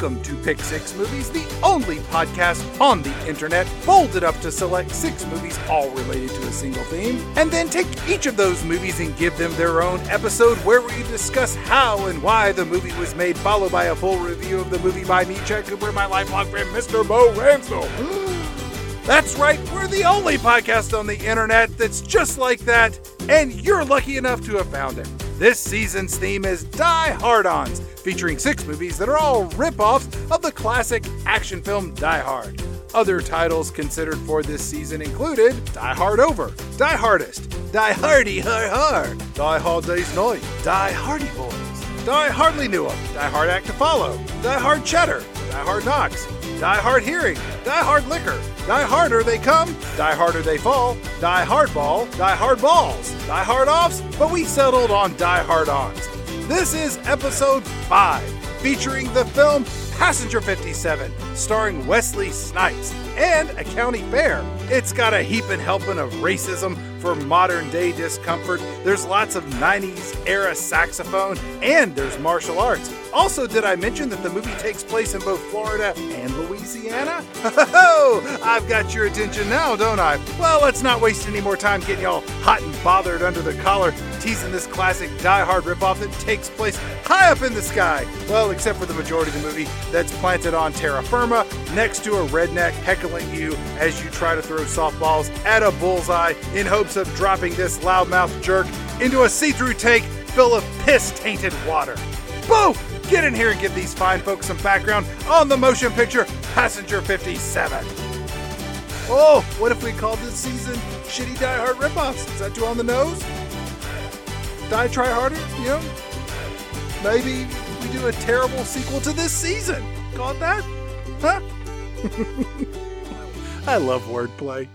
welcome to Pick Six Movies, the only podcast on the internet folded up to select six movies all related to a single theme, and then take each of those movies and give them their own episode where we discuss how and why the movie was made, followed by a full review of the movie by me, Chad Cooper, my lifelong friend, Mr. Bo Ransel. That's right, we're the only podcast on the internet that's just like that, and you're lucky enough to have found it. This season's theme is Die Hard Ons, featuring six movies that are all rip-offs of the classic action film Die Hard. Other titles considered for this season included Die Hard Over, Die Hardest, Die Hardy Har Har, Die Hard Day's Night, Die Hardy Boys, Die Hardly Knew 'Em, Die Hard Act to Follow, Die Hard Cheddar, Die Hard Knocks, Die Hard Hearing, Die Hard Liquor, Die Harder They Come, Die Harder They Fall, Die Hardball, Die Hard Balls, Die Hard Offs, but we settled on Die Hard Ons. This is episode 5, featuring the film Passenger 57, starring Wesley Snipes, and a county fair. It's got a heaping helping of racism for modern day discomfort. There's lots of 90s era saxophone, and there's martial arts. Also, did I mention that the movie takes place in both Florida and Louisiana? Ho I've got your attention now, don't I? Well, let's not waste any more time getting y'all hot and bothered under the collar, teasing this classic Die Hard ripoff that takes place high up in the sky. Well, except for the majority of the movie that's planted on terra firma next to a redneck heckling you as you try to throw softballs at a bullseye in hopes of dropping this loudmouth jerk into a see through tank full of piss tainted water. Boo! Get in here and give these fine folks some background on the motion picture Passenger 57. Oh, what if we called this season Shitty Die Hard Ripoffs? Is that too on the nose? Die Try Harder? You know? Maybe we do a terrible sequel to this season. It that? Huh? I love wordplay.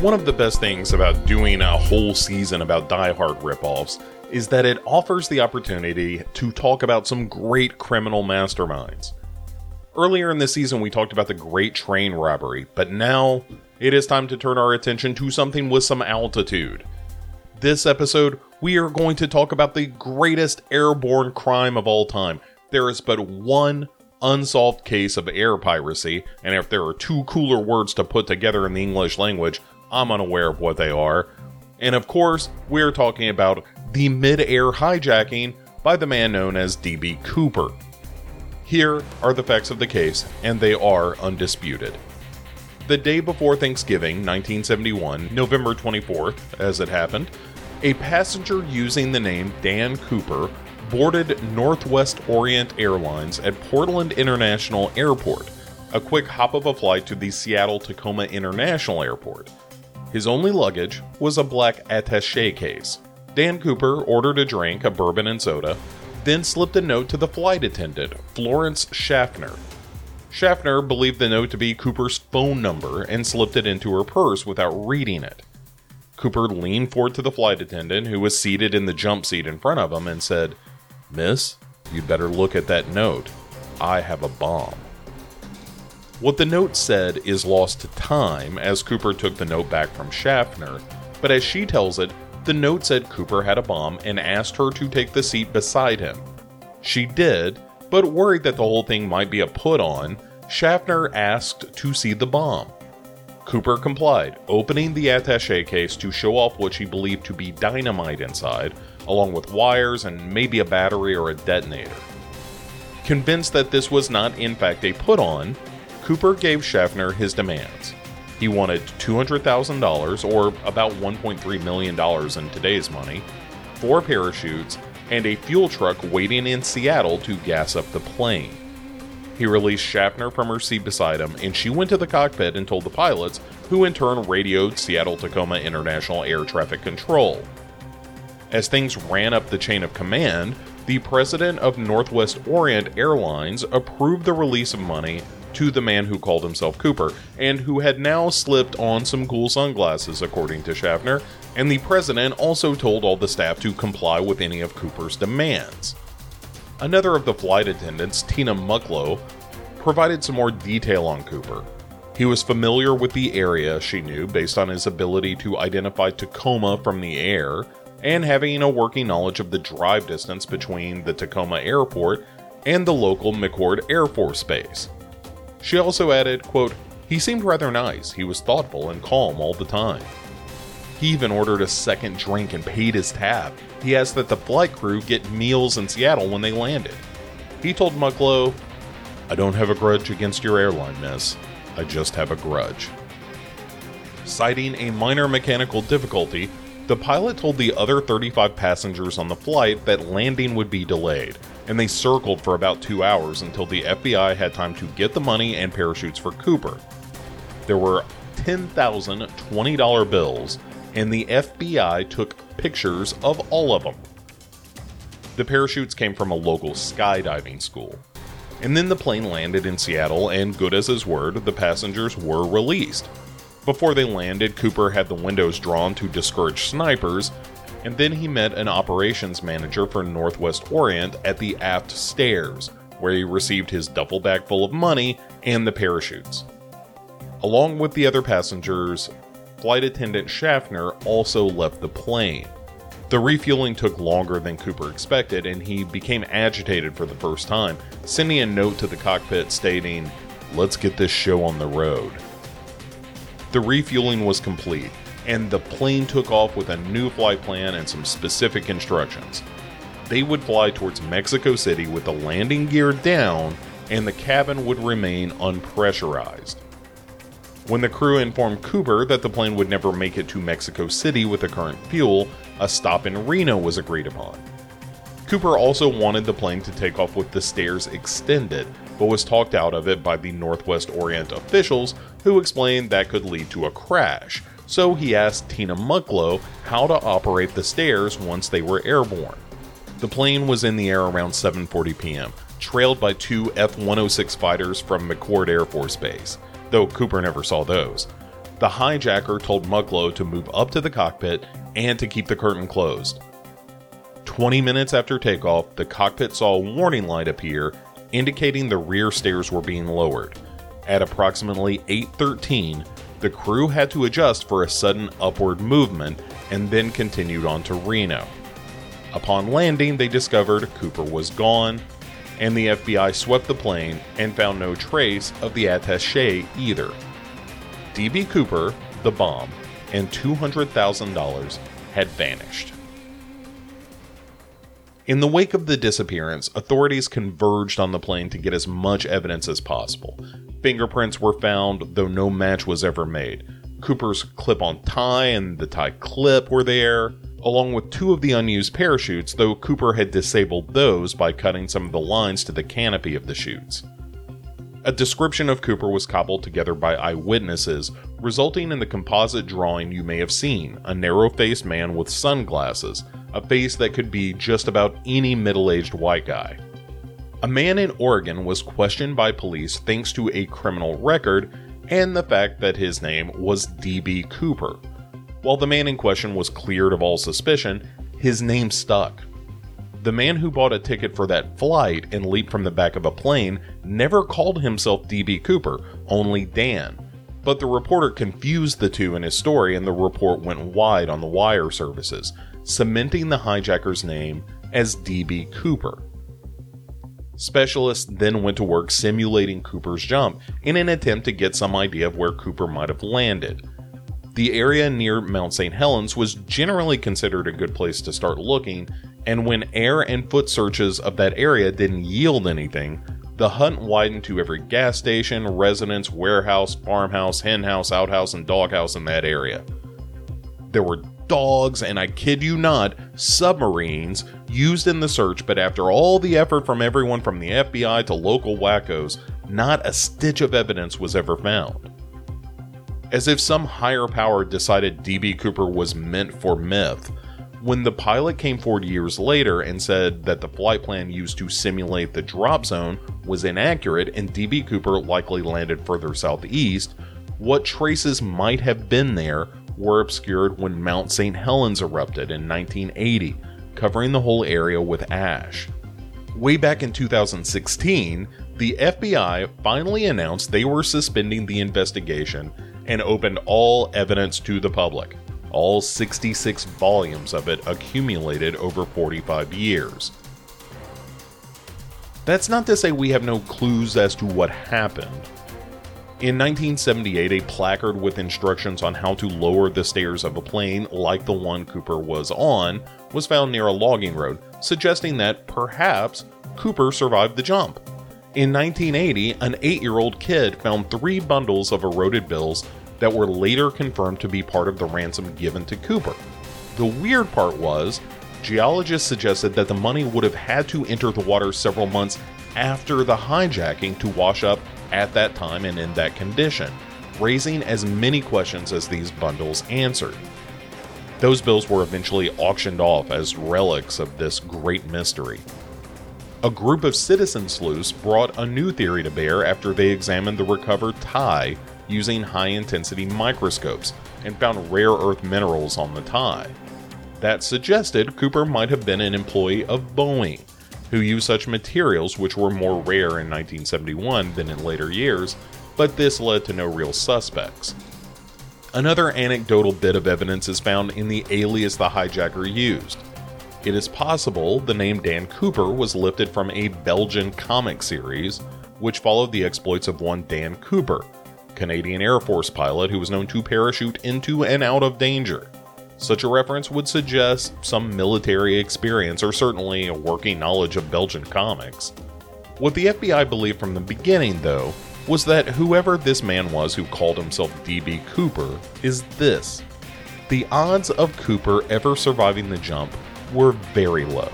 One of the best things about doing a whole season about Die Hard ripoffs is that it offers the opportunity to talk about some great criminal masterminds. Earlier in the season, we talked about the Great Train Robbery, but now it is time to turn our attention to something with some altitude. This episode, we are going to talk about the greatest airborne crime of all time. There is but one unsolved case of air piracy, and if there are two cooler words to put together in the English language, I'm unaware of what they are. And of course, we're talking about the mid air hijacking by the man known as D.B. Cooper. Here are the facts of the case, and they are undisputed. The day before Thanksgiving, 1971, November 24th, as it happened, a passenger using the name Dan Cooper boarded Northwest Orient Airlines at Portland International Airport, a quick hop of a flight to the Seattle Tacoma International Airport. His only luggage was a black attache case. Dan Cooper ordered a drink, a bourbon and soda, then slipped a note to the flight attendant, Florence Schaffner. Schaffner believed the note to be Cooper's phone number and slipped it into her purse without reading it. Cooper leaned forward to the flight attendant, who was seated in the jump seat in front of him, and said, Miss, you'd better look at that note. I have a bomb. What the note said is lost to time as Cooper took the note back from Schaffner, but as she tells it, the note said Cooper had a bomb and asked her to take the seat beside him. She did, but worried that the whole thing might be a put on, Schaffner asked to see the bomb. Cooper complied, opening the attache case to show off what she believed to be dynamite inside, along with wires and maybe a battery or a detonator. Convinced that this was not in fact a put on, Cooper gave Schaffner his demands. He wanted $200,000, or about $1.3 million in today's money, four parachutes, and a fuel truck waiting in Seattle to gas up the plane. He released Schaffner from her seat beside him, and she went to the cockpit and told the pilots, who in turn radioed Seattle Tacoma International Air Traffic Control. As things ran up the chain of command, the president of Northwest Orient Airlines approved the release of money to the man who called himself Cooper, and who had now slipped on some cool sunglasses, according to Schaffner, and the president also told all the staff to comply with any of Cooper's demands. Another of the flight attendants, Tina Mucklow, provided some more detail on Cooper. He was familiar with the area, she knew, based on his ability to identify Tacoma from the air and having a working knowledge of the drive distance between the Tacoma airport and the local McChord Air Force Base. She also added, quote, He seemed rather nice. He was thoughtful and calm all the time. He even ordered a second drink and paid his tab. He asked that the flight crew get meals in Seattle when they landed. He told Mucklow, I don't have a grudge against your airline, miss. I just have a grudge. Citing a minor mechanical difficulty, the pilot told the other 35 passengers on the flight that landing would be delayed, and they circled for about two hours until the FBI had time to get the money and parachutes for Cooper. There were 10,000 $20 bills, and the FBI took pictures of all of them. The parachutes came from a local skydiving school. And then the plane landed in Seattle, and good as his word, the passengers were released. Before they landed, Cooper had the windows drawn to discourage snipers, and then he met an operations manager for Northwest Orient at the aft stairs, where he received his duffel bag full of money and the parachutes. Along with the other passengers, flight attendant Schaffner also left the plane. The refueling took longer than Cooper expected, and he became agitated for the first time, sending a note to the cockpit stating, Let's get this show on the road. The refueling was complete, and the plane took off with a new flight plan and some specific instructions. They would fly towards Mexico City with the landing gear down, and the cabin would remain unpressurized. When the crew informed Cooper that the plane would never make it to Mexico City with the current fuel, a stop in Reno was agreed upon. Cooper also wanted the plane to take off with the stairs extended, but was talked out of it by the Northwest Orient officials, who explained that could lead to a crash. So he asked Tina Mucklow how to operate the stairs once they were airborne. The plane was in the air around 7:40 p.m., trailed by two F-106 fighters from McChord Air Force Base though Cooper never saw those. The hijacker told Mucklow to move up to the cockpit and to keep the curtain closed. 20 minutes after takeoff, the cockpit saw a warning light appear indicating the rear stairs were being lowered. At approximately 8:13, the crew had to adjust for a sudden upward movement and then continued on to Reno. Upon landing, they discovered Cooper was gone and the FBI swept the plane and found no trace of the attache either. D.B. Cooper, the bomb, and $200,000 had vanished. In the wake of the disappearance, authorities converged on the plane to get as much evidence as possible. Fingerprints were found, though no match was ever made. Cooper's clip on tie and the tie clip were there along with two of the unused parachutes, though Cooper had disabled those by cutting some of the lines to the canopy of the chutes. A description of Cooper was cobbled together by eyewitnesses, resulting in the composite drawing you may have seen a narrow faced man with sunglasses, a face that could be just about any middle aged white guy. A man in Oregon was questioned by police thanks to a criminal record and the fact that his name was D.B. Cooper, while the man in question was cleared of all suspicion, his name stuck. The man who bought a ticket for that flight and leaped from the back of a plane never called himself DB Cooper, only Dan. But the reporter confused the two in his story and the report went wide on the wire services, cementing the hijacker's name as DB Cooper. Specialists then went to work simulating Cooper's jump in an attempt to get some idea of where Cooper might have landed the area near Mount St. Helens was generally considered a good place to start looking, and when air and foot searches of that area didn't yield anything, the hunt widened to every gas station, residence, warehouse, farmhouse, henhouse, outhouse, and doghouse in that area. There were dogs, and I kid you not, submarines used in the search, but after all the effort from everyone from the FBI to local wackos, not a stitch of evidence was ever found as if some higher power decided DB Cooper was meant for myth. When the pilot came forward years later and said that the flight plan used to simulate the drop zone was inaccurate and DB Cooper likely landed further southeast, what traces might have been there were obscured when Mount St. Helens erupted in 1980, covering the whole area with ash. Way back in 2016, the FBI finally announced they were suspending the investigation and opened all evidence to the public. All 66 volumes of it accumulated over 45 years. That's not to say we have no clues as to what happened. In 1978, a placard with instructions on how to lower the stairs of a plane like the one Cooper was on was found near a logging road, suggesting that perhaps Cooper survived the jump. In 1980, an 8 year old kid found three bundles of eroded bills that were later confirmed to be part of the ransom given to Cooper. The weird part was, geologists suggested that the money would have had to enter the water several months after the hijacking to wash up at that time and in that condition, raising as many questions as these bundles answered. Those bills were eventually auctioned off as relics of this great mystery. A group of citizen sleuths brought a new theory to bear after they examined the recovered tie using high intensity microscopes and found rare earth minerals on the tie. That suggested Cooper might have been an employee of Boeing, who used such materials which were more rare in 1971 than in later years, but this led to no real suspects. Another anecdotal bit of evidence is found in the alias the hijacker used. It is possible the name Dan Cooper was lifted from a Belgian comic series which followed the exploits of one Dan Cooper, Canadian Air Force pilot who was known to parachute into and out of danger. Such a reference would suggest some military experience or certainly a working knowledge of Belgian comics. What the FBI believed from the beginning, though, was that whoever this man was who called himself DB Cooper is this. The odds of Cooper ever surviving the jump were very low.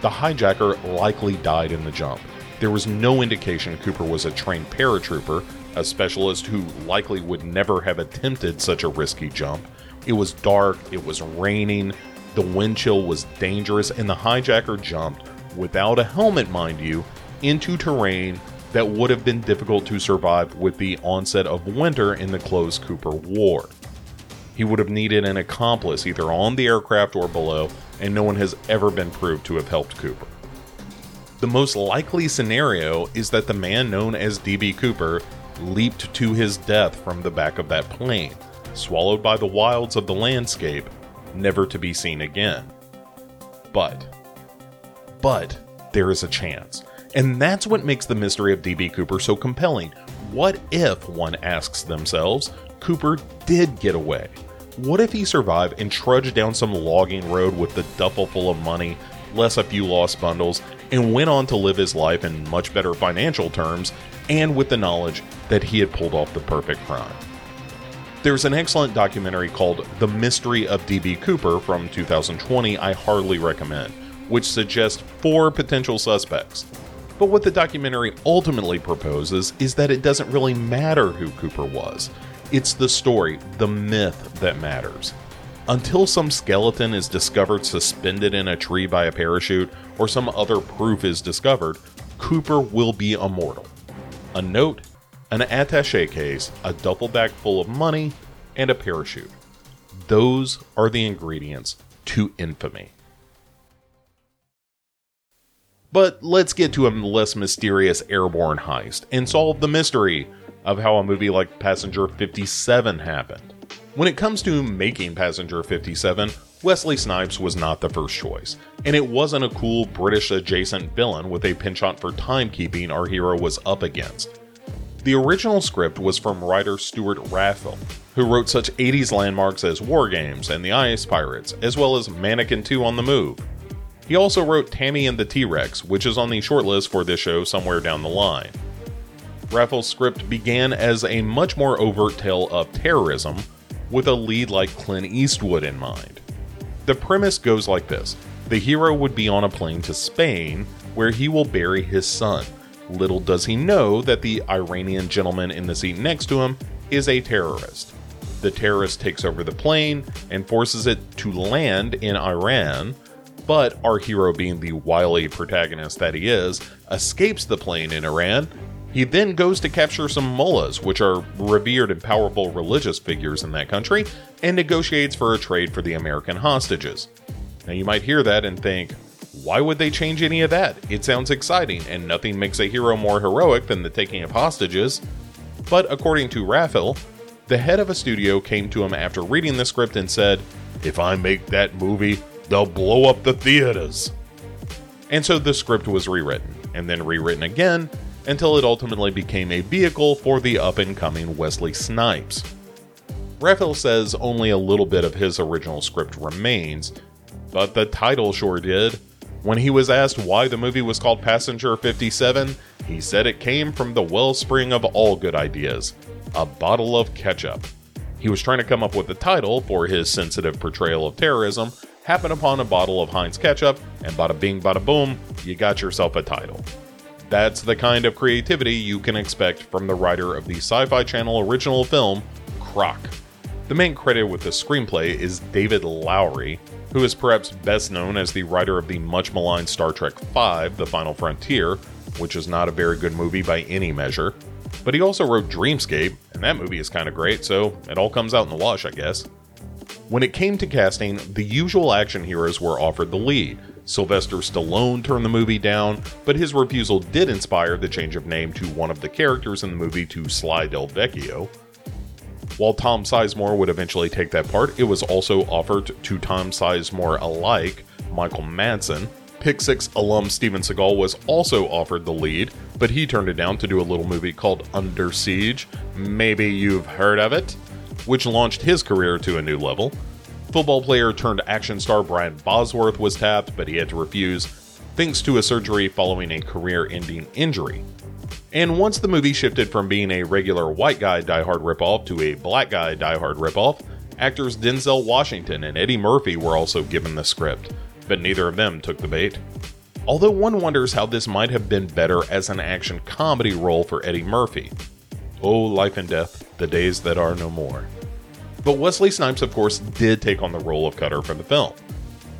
The hijacker likely died in the jump. There was no indication Cooper was a trained paratrooper, a specialist who likely would never have attempted such a risky jump. It was dark, it was raining, the wind chill was dangerous, and the hijacker jumped, without a helmet, mind you, into terrain that would have been difficult to survive with the onset of winter in the clothes Cooper War. He would have needed an accomplice either on the aircraft or below, and no one has ever been proved to have helped Cooper. The most likely scenario is that the man known as DB Cooper leaped to his death from the back of that plane, swallowed by the wilds of the landscape, never to be seen again. But, but, there is a chance. And that's what makes the mystery of DB Cooper so compelling. What if, one asks themselves, Cooper did get away? What if he survived and trudged down some logging road with the duffel full of money, less a few lost bundles, and went on to live his life in much better financial terms and with the knowledge that he had pulled off the perfect crime? There's an excellent documentary called The Mystery of D.B. Cooper from 2020 I hardly recommend, which suggests four potential suspects. But what the documentary ultimately proposes is that it doesn't really matter who Cooper was. It's the story, the myth that matters. Until some skeleton is discovered suspended in a tree by a parachute, or some other proof is discovered, Cooper will be immortal. A note, an attache case, a duffel bag full of money, and a parachute. Those are the ingredients to infamy. But let's get to a less mysterious airborne heist and solve the mystery of how a movie like Passenger 57 happened. When it comes to making Passenger 57, Wesley Snipes was not the first choice, and it wasn't a cool British adjacent villain with a penchant for timekeeping our hero was up against. The original script was from writer Stewart Raffill, who wrote such 80s landmarks as War Games and The Ice Pirates, as well as Mannequin 2 on the Move. He also wrote Tammy and the T Rex, which is on the shortlist for this show somewhere down the line. Raffill's script began as a much more overt tale of terrorism, with a lead like Clint Eastwood in mind. The premise goes like this the hero would be on a plane to Spain, where he will bury his son. Little does he know that the Iranian gentleman in the seat next to him is a terrorist. The terrorist takes over the plane and forces it to land in Iran, but our hero, being the wily protagonist that he is, escapes the plane in Iran. He then goes to capture some mullahs, which are revered and powerful religious figures in that country, and negotiates for a trade for the American hostages. Now, you might hear that and think, Why would they change any of that? It sounds exciting, and nothing makes a hero more heroic than the taking of hostages. But according to Raphael, the head of a studio came to him after reading the script and said, If I make that movie, they'll blow up the theaters. And so the script was rewritten, and then rewritten again, until it ultimately became a vehicle for the up and coming Wesley Snipes. Raphael says only a little bit of his original script remains, but the title sure did. When he was asked why the movie was called Passenger 57, he said it came from the wellspring of all good ideas a bottle of ketchup. He was trying to come up with a title for his sensitive portrayal of terrorism, happened upon a bottle of Heinz ketchup, and bada bing bada boom, you got yourself a title. That's the kind of creativity you can expect from the writer of the Sci Fi Channel original film, Croc. The main credit with the screenplay is David Loughery, who is perhaps best known as the writer of the much maligned Star Trek V The Final Frontier, which is not a very good movie by any measure. But he also wrote Dreamscape, and that movie is kind of great, so it all comes out in the wash, I guess. When it came to casting, the usual action heroes were offered the lead. Sylvester Stallone turned the movie down, but his refusal did inspire the change of name to one of the characters in the movie to Sly Del Vecchio. While Tom Sizemore would eventually take that part, it was also offered to Tom Sizemore alike, Michael Madsen. Pick 6 alum Steven Seagal was also offered the lead, but he turned it down to do a little movie called Under Siege. Maybe you've heard of it, which launched his career to a new level. Football player turned action star Brian Bosworth was tapped, but he had to refuse, thanks to a surgery following a career ending injury. And once the movie shifted from being a regular white guy Die Hard ripoff to a black guy Die Hard ripoff, actors Denzel Washington and Eddie Murphy were also given the script, but neither of them took the bait. Although one wonders how this might have been better as an action comedy role for Eddie Murphy. Oh, life and death, the days that are no more. But Wesley Snipes, of course, did take on the role of Cutter from the film.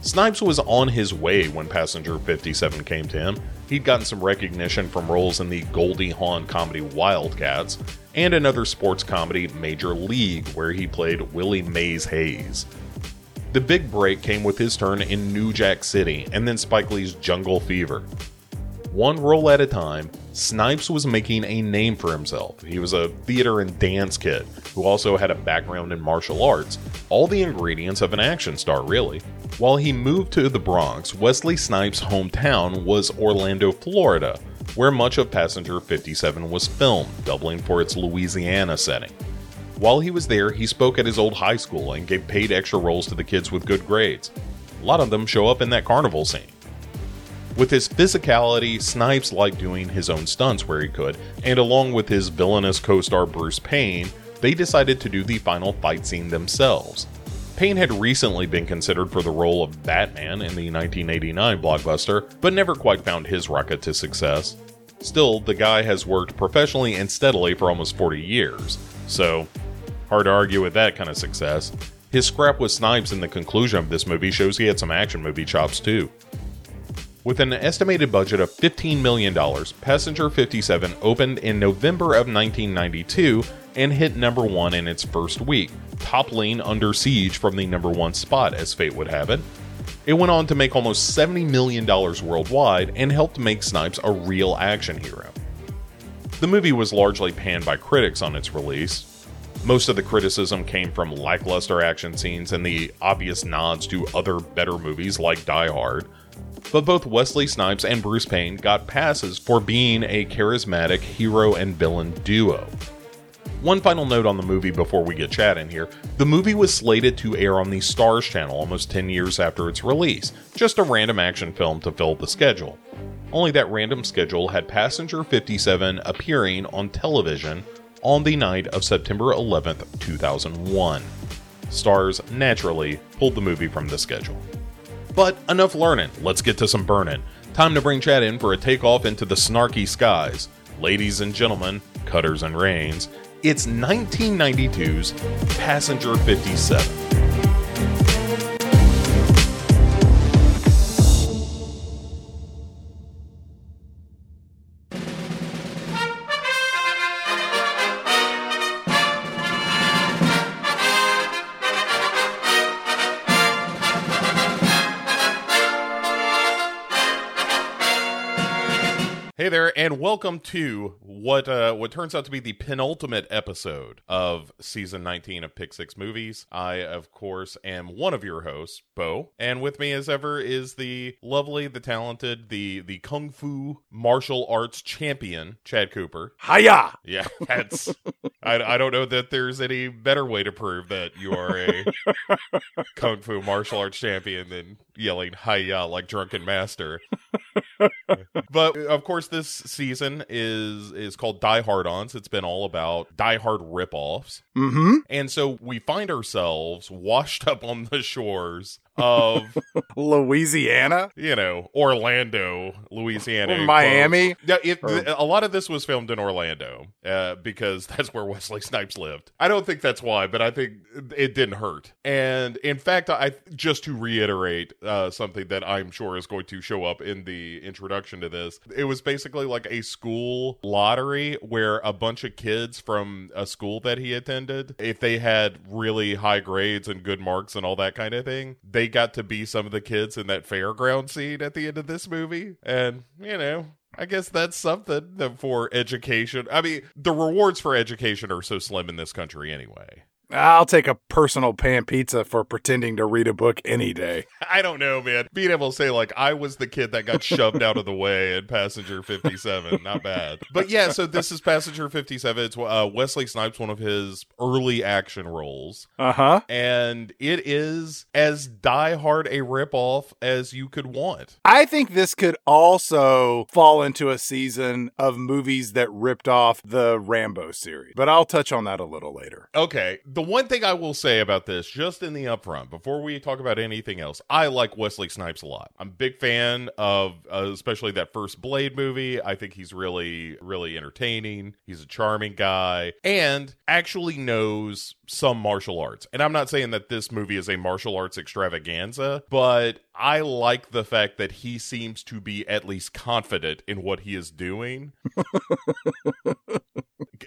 Snipes was on his way when Passenger 57 came to him. He'd gotten some recognition from roles in the Goldie Hawn comedy Wildcats and another sports comedy Major League, where he played Willie Mays Hayes. The big break came with his turn in New Jack City and then Spike Lee's Jungle Fever. One role at a time, Snipes was making a name for himself. He was a theater and dance kid who also had a background in martial arts, all the ingredients of an action star, really. While he moved to the Bronx, Wesley Snipes' hometown was Orlando, Florida, where much of Passenger 57 was filmed, doubling for its Louisiana setting. While he was there, he spoke at his old high school and gave paid extra roles to the kids with good grades. A lot of them show up in that carnival scene. With his physicality, Snipes liked doing his own stunts where he could, and along with his villainous co star Bruce Payne, they decided to do the final fight scene themselves. Payne had recently been considered for the role of Batman in the 1989 blockbuster, but never quite found his rocket to success. Still, the guy has worked professionally and steadily for almost 40 years, so hard to argue with that kind of success. His scrap with Snipes in the conclusion of this movie shows he had some action movie chops too. With an estimated budget of $15 million, Passenger 57 opened in November of 1992 and hit number one in its first week, toppling Under Siege from the number one spot, as fate would have it. It went on to make almost $70 million worldwide and helped make Snipes a real action hero. The movie was largely panned by critics on its release. Most of the criticism came from lackluster action scenes and the obvious nods to other better movies like Die Hard. But both Wesley Snipes and Bruce Payne got passes for being a charismatic hero and villain duo. One final note on the movie before we get chatting here. The movie was slated to air on the Starz channel almost 10 years after its release, just a random action film to fill the schedule. Only that random schedule had Passenger 57 appearing on television on the night of September 11th, 2001. Starz naturally pulled the movie from the schedule. But enough learning, let's get to some burning. Time to bring Chad in for a takeoff into the snarky skies. Ladies and gentlemen, cutters and reins, it's 1992's Passenger 57. Welcome to what uh, what turns out to be the penultimate episode of season 19 of Pick Six Movies. I, of course, am one of your hosts, Bo, and with me as ever is the lovely, the talented, the the kung fu martial arts champion, Chad Cooper. Hiya! Yeah, that's. I, I don't know that there's any better way to prove that you are a kung fu martial arts champion than yelling "Hiya" like drunken master. but of course, this season is is called Die Hard Ons. It's been all about Die Hard ripoffs, Mm-hmm. and so we find ourselves washed up on the shores of Louisiana? you know Orlando, Louisiana, Or Miami? Yeah, it, Or- a lot of this was filmed in Orlando uh, because that's where Wesley Snipes lived. I don't think that's why, but I think it didn't hurt. And in fact, I just to reiterate uh, something that I'm sure is going to show up in the introduction to this, it was basically like a school lottery where a bunch of kids from a school that he attended, if they had really high grades and good marks and all that kind of thing, they got to be some of the kids in that fairground scene at the end of this movie. And, you know, I guess that's something for education. I mean, the rewards for education are so slim in this country anyway. I'll take a personal pan pizza for pretending to read a book any day. I don't know, man. Being able to say, like, I was the kid that got shoved out of the way in Passenger 57. Not bad. But yeah, so this is Passenger 57. It's uh, Wesley Snipes, one of his early action roles. Uh huh. And it is as die hard a ripoff as you could want. I think this could also fall into a season of movies that ripped off the Rambo series, but I'll touch on that a little later. Okay. The one thing I will say about this, just in the upfront, before we talk about anything else, I like Wesley Snipes a lot. I'm a big fan of, uh, especially that first Blade movie. I think he's really, really entertaining. He's a charming guy and actually knows some martial arts. And I'm not saying that this movie is a martial arts extravaganza, but I like the fact that he seems to be at least confident in what he is doing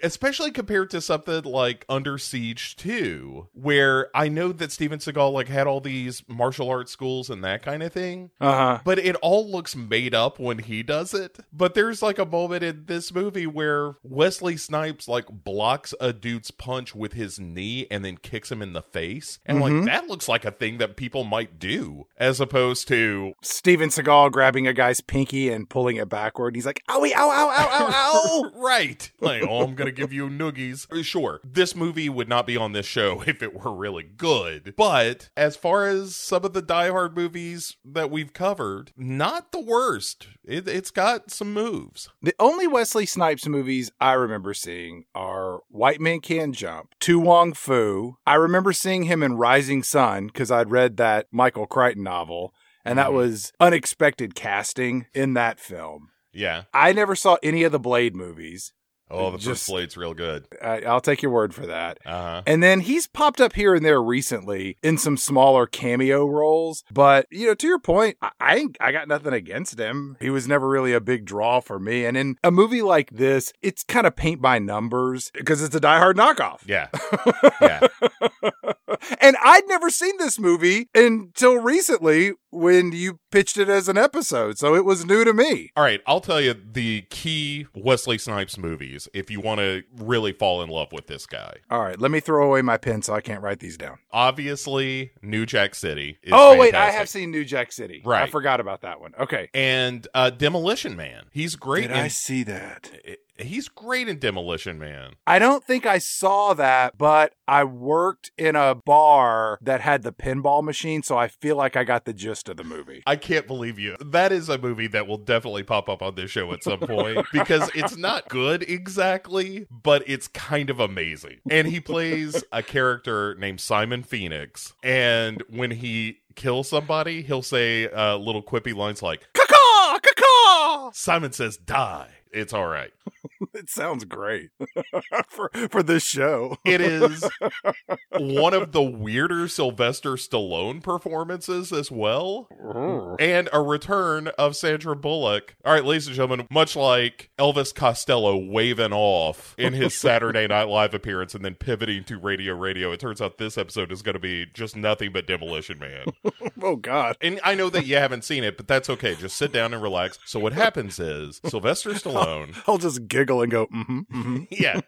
especially compared to something like Under Siege 2, where I know that Steven Seagal like had all these martial arts schools and that kind of thing. Uh huh. But it all looks made up when he does it. But there's like a moment in this movie where Wesley Snipes like blocks a dude's punch with his knee and then kicks him in the face. And like mm-hmm. that looks like a thing that people might do as opposed to Steven Seagal grabbing a guy's pinky and pulling it backward. He's like, owie, ow, ow, ow, ow, ow. right. Like, oh, I'm going to give you noogies. Sure, this movie would not be on this show if it were really good. But as far as some of the Die Hard movies that we've covered, not the worst. It, it's got some moves. The only Wesley Snipes movies I remember seeing are White Man Can't Jump, To Wong Foo. I remember seeing him in Rising Sun because I'd read that Michael Crichton novel, and that Mhm. was unexpected casting in that film. Yeah. I never saw any of the Blade movies. Oh, the Just- first blade's real good. I, I'll take your word for that. Uh huh. And then he's popped up here and there recently in some smaller cameo roles. But, you know, to your point, I, I, ain't- I got nothing against him. He was never really a big draw for me. And in a movie like this, it's kind of paint by numbers because it's a Die Hard knockoff. Yeah. Yeah. and I'd never seen this movie until recently when you pitched it as an episode. So it was new to me. All right, I'll tell you the key Wesley Snipes movies if you want to really fall in love with this guy. All right, let me throw away my pen so I can't write these down. Obviously, New Jack City. Is oh, wait, I have seen New Jack City. Right, I forgot about that one. Okay. and uh, Demolition Man. He's great. Did in, I see that? He's great in Demolition Man. I don't think I saw that, but I worked in a bar that had the pinball machine, so I feel like I got the gist of the movie. I can't believe you. That is a movie that will definitely pop up on this show at some point because it's not good exactly, but it's kind of amazing. And he plays a character named Simon Phoenix, and when he kills somebody, he'll say uh, little quippy lines like Caw, Simon says die. It's all right. it sounds great for for this show. It is one of the weirder Sylvester Stallone performances as well. And a return of Sandra Bullock. All right, ladies and gentlemen, much like Elvis Costello waving off in his Saturday Night Live appearance and then pivoting to Radio Radio, it turns out this episode is going to be just nothing but Demolition Man. oh God! And I know that you haven't seen it, but that's okay. Just sit down and relax. So what happens is Sylvester Stallone. I'll just giggle and go, mm-hmm, mm-hmm. Yeah.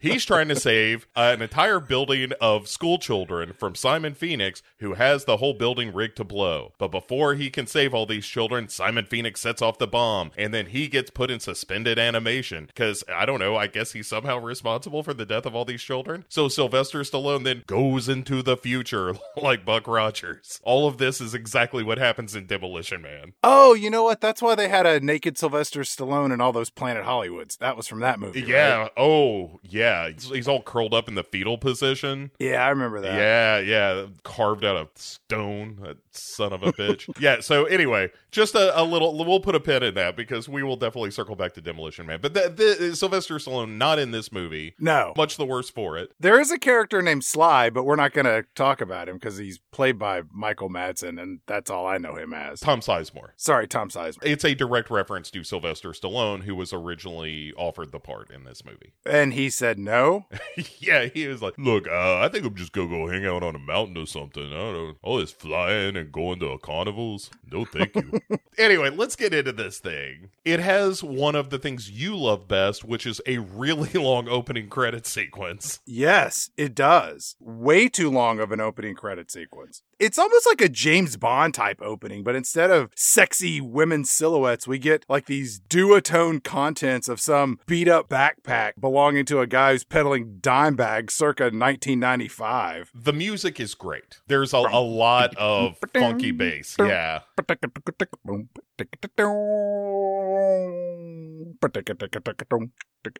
He's trying to save uh, an entire building of school children from Simon Phoenix, who has the whole building rigged to blow. But before he can save all these children, Simon Phoenix sets off the bomb, and then he gets put in suspended animation because I don't know. I guess he's somehow responsible for the death of all these children. So Sylvester Stallone then goes into the future like Buck Rogers. All of this is exactly what happens in Demolition Man. Oh, you know what? That's why they had a naked Sylvester Stallone in all those Planet Hollywoods. That was from that movie. Yeah. right? Oh, yeah. He's, he's all curled up in the fetal position. Yeah, I remember that. Yeah, yeah. Carved out of stone. That son of a bitch. yeah. So anyway, just a, a little. We'll put a pin in that because we will definitely circle back to Demolition Man. But the, the, Sylvester Stallone not in this movie. No. Much the worse for it. There is a character named Sly, but we're not going to talk about him because he's played by Michael Madsen, and that's all I know him as. Tom Sizemore. Sorry, Tom Sizemore. It's a direct reference to Sylvester Stallone, who was originally offered the part in this movie. And he said no. yeah, he was like, "Look, uh, I think I'm just gonna go hang out on a mountain or something. I don't know, all this flying and going to carnivals. No, thank you." anyway, let's get into this thing. It has one of the things you love best, which is a really long opening credit sequence. Yes, it does. Way too long of an opening credit sequence. It's almost like a James Bond type opening, but instead of sexy women silhouettes, we get like these duotone contents of some beat up backpack belonging to a guy who's peddling dime bags circa 1995. The music is great. There's a, a lot of funky bass. Yeah.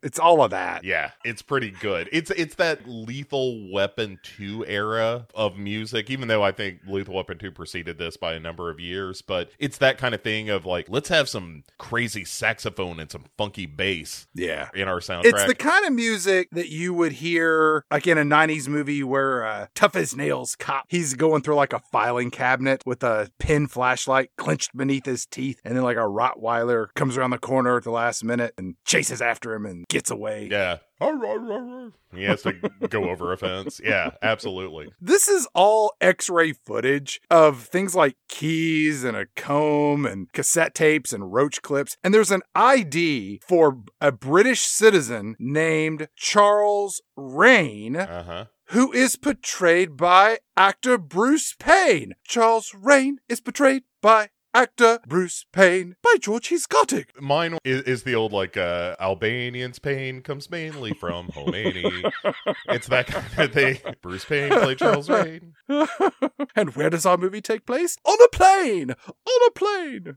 It's all of that. Yeah, it's pretty good. It's it's that Lethal Weapon 2 era of music, even though I think Lethal Weapon 2 preceded this by a number of years, but it's that kind of thing of like, let's have some crazy saxophone and some funky bass Yeah. in our soundtrack. It's the kind of music that you would hear like in a 90s movie where uh, tough as nails cop he's going through like a filing cabinet with a pin flashlight clenched beneath his teeth and then like a Rottweiler comes around the corner at the last minute and chases after him and gets away. yeah. He has to go over a fence. Yeah, absolutely. This is all x-ray footage of things like keys and a comb and cassette tapes and roach clips and there's an ID for a British citizen named Charles Rane Uh huh. who is portrayed by actor Bruce Payne. Charles Rane is portrayed by actor Bruce Payne by George Hiscotic. Mine is, is the old like uh Albanian's pain comes mainly from Khomeini. it's that kind of thing. Bruce Payne played Charles Rane. and where does our movie take place? On a plane! On a plane!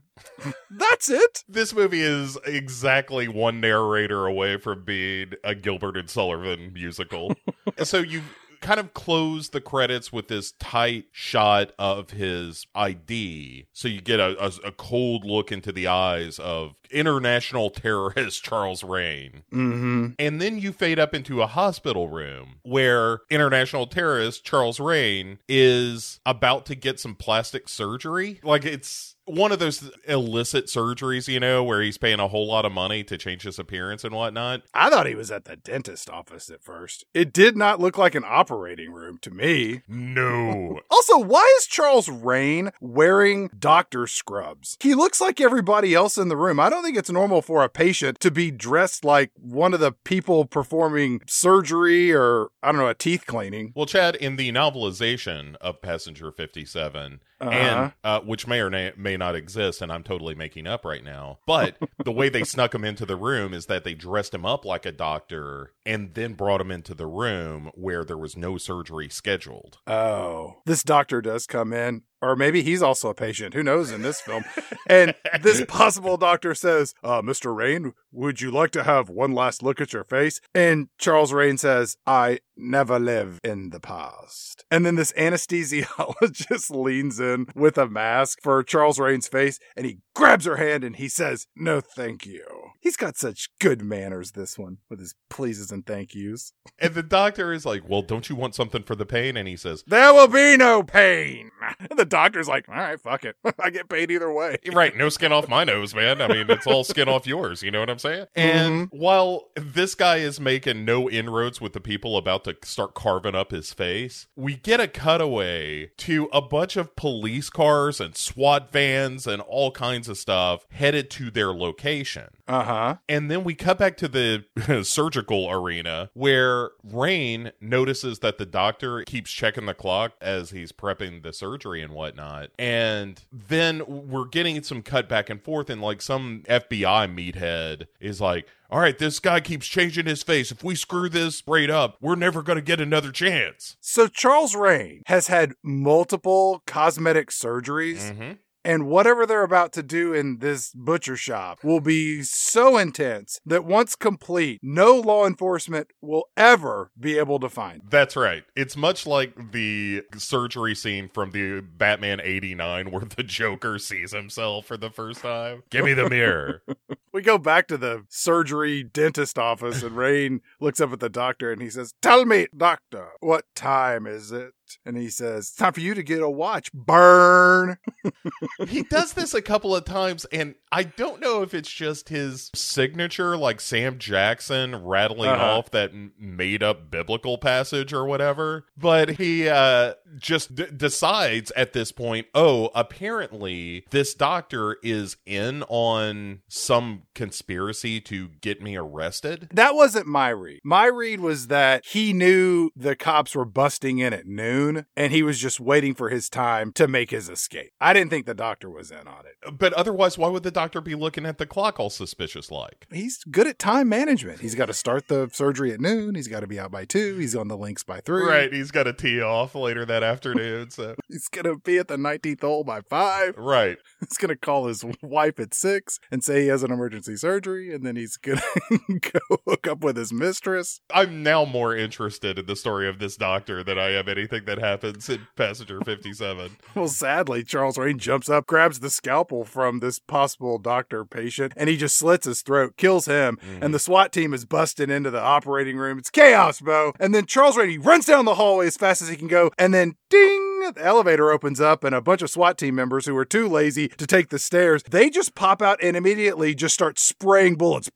That's it! This movie is exactly one narrator away from being a Gilbert and Sullivan musical. so you kind of close the credits with this tight shot of his ID. So you get a, a, a cold look into the eyes of international terrorist Charles Rane. Mm-hmm. And then you fade up into a hospital room where international terrorist Charles Rane is about to get some plastic surgery. Like it's one of those illicit surgeries, you know, where he's paying a whole lot of money to change his appearance and whatnot. I thought he was at the dentist office at first. It did not look like an operating room to me. No. Also, why is Charles Rane wearing doctor scrubs? He looks like everybody else in the room. I don't think it's normal for a patient to be dressed like one of the people performing surgery or, I don't know, a teeth cleaning. Well, Chad, in the novelization of Passenger 57, Uh-huh. and uh, which may or na- may not exist, and I'm totally making up right now. But the way they snuck him into the room is that they dressed him up like a doctor and then brought him into the room where there was no surgery scheduled. Oh, this doctor does come in, or maybe he's also a patient. Who knows in this film? And this possible doctor says, uh, Mr. Rane, would you like to have one last look at your face? And Charles Rane says, I never live in the past. And then this anesthesiologist leans in with a mask for Charles Rane's face and he grabs her hand and he says, No, thank you. He's got such good manners, this one, with his pleases and thank yous. And the doctor is like, Well, don't you want something for the pain? And he says, There will be no pain. the doctor's like, All right, fuck it. I get paid either way. Right, no skin off my nose, man. I mean, it's all skin off yours. You know what I'm saying? And mm-hmm. while this guy is making no inroads with the people about to start carving up his face, we get a cutaway to a bunch of police cars and SWAT vans and all kinds of stuff headed to their location. Uh huh. And then we cut back to the surgical arena where Rane notices that the doctor keeps checking the clock as he's prepping the surgery and whatnot. And then we're getting some cut back and forth, and like some FBI meathead is like, all right, this guy keeps changing his face. If we screw this right up, we're never going to get another chance. So Charles Rane has had multiple cosmetic surgeries. Mm-hmm. And whatever they're about to do in this butcher shop will be so intense that once complete, no law enforcement will ever be able to find. That's right. It's much like the surgery scene from the Batman 89 where the Joker sees himself for the first time. Give me the mirror. We go back to the surgery dentist office, and Rane looks up at the doctor and he says, Tell me, doctor, what time is it? And he says, It's time for you to get a watch. Burn. he does this a couple of times, and I don't know if it's just his signature, like Sam Jackson rattling Uh-huh. off that made up biblical passage or whatever, but he uh, just d- decides at this point, oh, apparently this doctor is in on some conspiracy to get me arrested. That wasn't my read. My read was that he knew the cops were busting in at noon and he was just waiting for his time to make his escape. I didn't think the doctor was in on it. But otherwise, why would the doctor be looking at the clock all suspicious like? He's good at time management. He's got to start the surgery at noon. He's got to be out by two. He's on the links by three. Right, he's got a tee off later that afternoon, so He's going to be at the 19th hole by five. right. He's going to call his wife at six and say he has an emergency surgery. And then he's going to go hook up with his mistress. I'm now more interested in the story of this doctor than I am anything that happens in Passenger 57. Well, sadly, Charles Rane jumps up, grabs the scalpel from this possible doctor patient, and he just slits his throat, kills him. Mm. And the SWAT team is busting into the operating room. It's chaos, Bo. And then Charles Rane, he runs down the hallway as fast as he can go, and then ding! The elevator opens up, and a bunch of SWAT team members who are too lazy to take the stairs, they just pop out and immediately just start spraying bullets.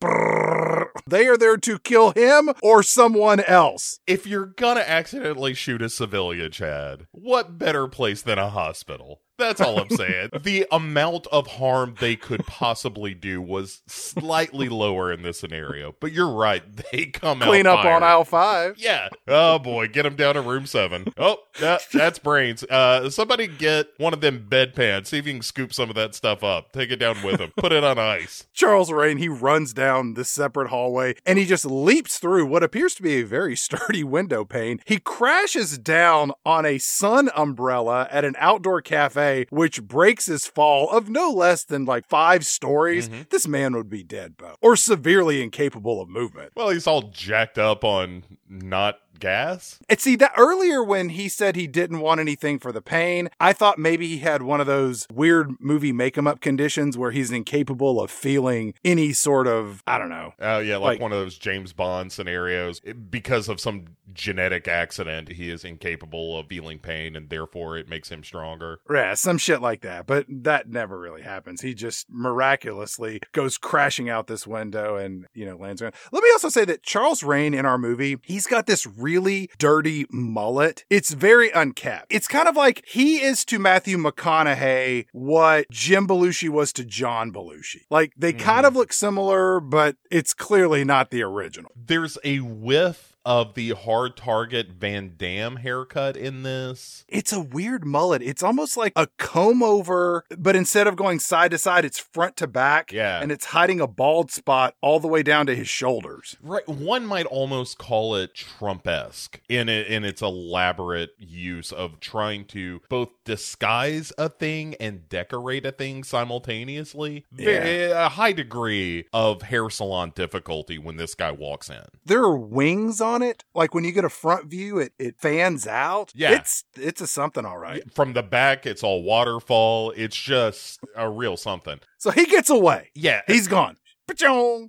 They are there to kill him or someone else. If you're gonna accidentally shoot a civilian, Chad, what better place than a hospital? That's all I'm saying. the amount of harm they could possibly do was slightly lower in this scenario. But you're right, they come out Clean up on aisle five. Yeah. Oh boy, get them down to room seven. Oh, that, that's brains. Uh, somebody get one of them bedpans. See if you can scoop some of that stuff up. Take it down with him. Put it on ice. Charles Rane, he runs down this separate hallway and he just leaps through what appears to be a very sturdy window pane. He crashes down on a sun umbrella at an outdoor cafe, which breaks his fall of no less than like five stories. Mhm. This man would be dead, Bo, or severely incapable of movement. Well, he's all jacked up on not gas. And see that earlier when he said he didn't want anything for the pain, I thought maybe he had one of those weird movie make him up conditions where he's incapable of feeling any sort of, I don't know, Oh yeah, like, Like- one of those James Bond scenarios. Because of some genetic accident, he is incapable of feeling pain, and therefore it makes him stronger. Yeah, some shit like that. But that never really happens. He just miraculously goes crashing out this window and, you know, lands on. Let me also say that Charles Rane in our movie, he's got this really dirty mullet. It's very unkept. It's kind of like he is to Matthew McConaughey what Jim Belushi was to John Belushi. Like they kind mm-hmm. of look similar, but it's clearly not the original. There's a whiff of the hard target Van Damme haircut in this. It's a weird mullet. It's almost like a comb over, but instead of going side to side, it's front to back. Yeah. And it's hiding a bald spot all the way down to his shoulders. Right, one might almost call it Trump-esque in it, in its elaborate use of trying to both disguise a thing and decorate a thing simultaneously. Ve- A high degree of hair salon difficulty when this guy walks in. There are wings on it. Like when you get a front view, it, it fans out. Yeah. It's it's a something, all right. From the back, it's all waterfall. It's just a real something. So he gets away. Yeah, He's gone.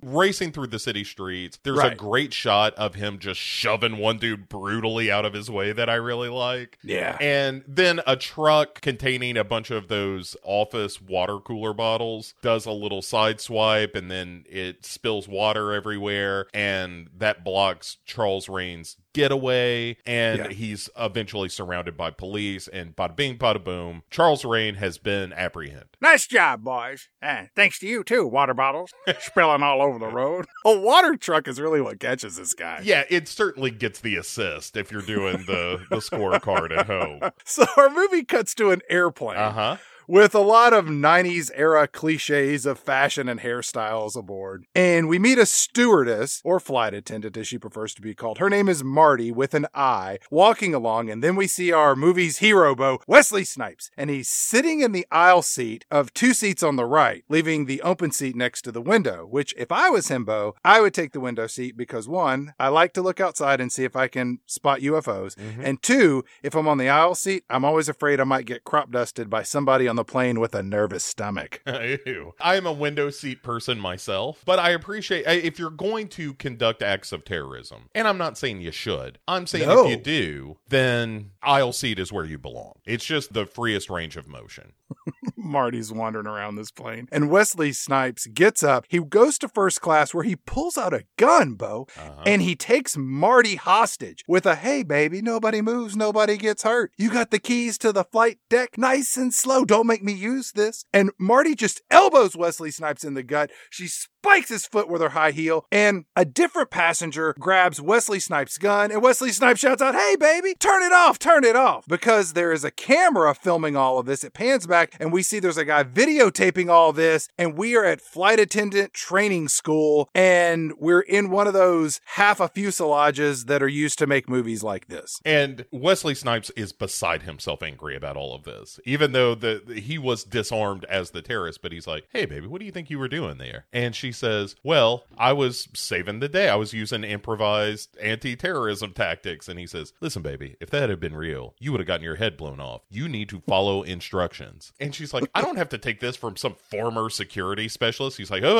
Racing through the city streets. There's a great shot of him just shoving one dude brutally out of his way that I really like. Yeah. And then a truck containing a bunch of those office water cooler bottles does a little side swipe and then it spills water everywhere and that blocks Charles Rane's getaway and Yeah. he's eventually surrounded by police and bada bing bada boom Charles Rane has been apprehended. Nice job, boys. And thanks to you, too, water bottles spilling all over the road. A water truck is really what catches this guy. Yeah, it certainly gets the assist if you're doing the the scorecard at home. So our movie cuts to an airplane Uh-huh. With a lot of 90s era cliches of fashion and hairstyles aboard. And we meet a stewardess, or flight attendant as she prefers to be called. Her name is Marty with an I, walking along. And then we see our movie's hero, Bo, Wesley Snipes. And he's sitting in the aisle seat of two seats on the right, leaving the open seat next to the window, which if I was him, Bo, I would take the window seat because one, I like to look outside and see if I can spot UFOs. Mhm. And two, if I'm on the aisle seat, I'm always afraid I might get crop dusted by somebody on the plane with a nervous stomach. Ew. I am a window seat person myself, but I appreciate if you're going to conduct acts of terrorism, and I'm not saying you should. I'm saying No. if you do, then aisle seat is where you belong. It's just the freest range of motion. Marty's wandering around this plane. And Wesley Snipes gets up. He goes to first class where he pulls out a gun, Bo, Uh-huh. and he takes Marty hostage with a hey, baby, nobody moves, nobody gets hurt. You got the keys to the flight deck, nice and slow. Don't make me use this. And Marty just elbows Wesley Snipes in the gut. She spikes his foot with her high heel, and a different passenger grabs Wesley Snipes' gun, and Wesley Snipes shouts out, Hey, baby, turn it off, turn it off. Because there is a camera filming all of this. It pans back, and we see there's a guy videotaping all this, and we are at flight attendant training school, and we're in one of those half a fuselages that are used to make movies like this. And Wesley Snipes is beside himself angry about all of this, even though the he was disarmed as the terrorist. But he's like, "Hey, baby, what do you think you were doing there?" And she says, "Well, I was saving the day. I was using improvised anti-terrorism tactics." And he says, "Listen, baby, if that had been real, you would have gotten your head blown off. You need to follow instructions." And she's like, "I don't have to take this from some former security specialist." He's like, "Oh.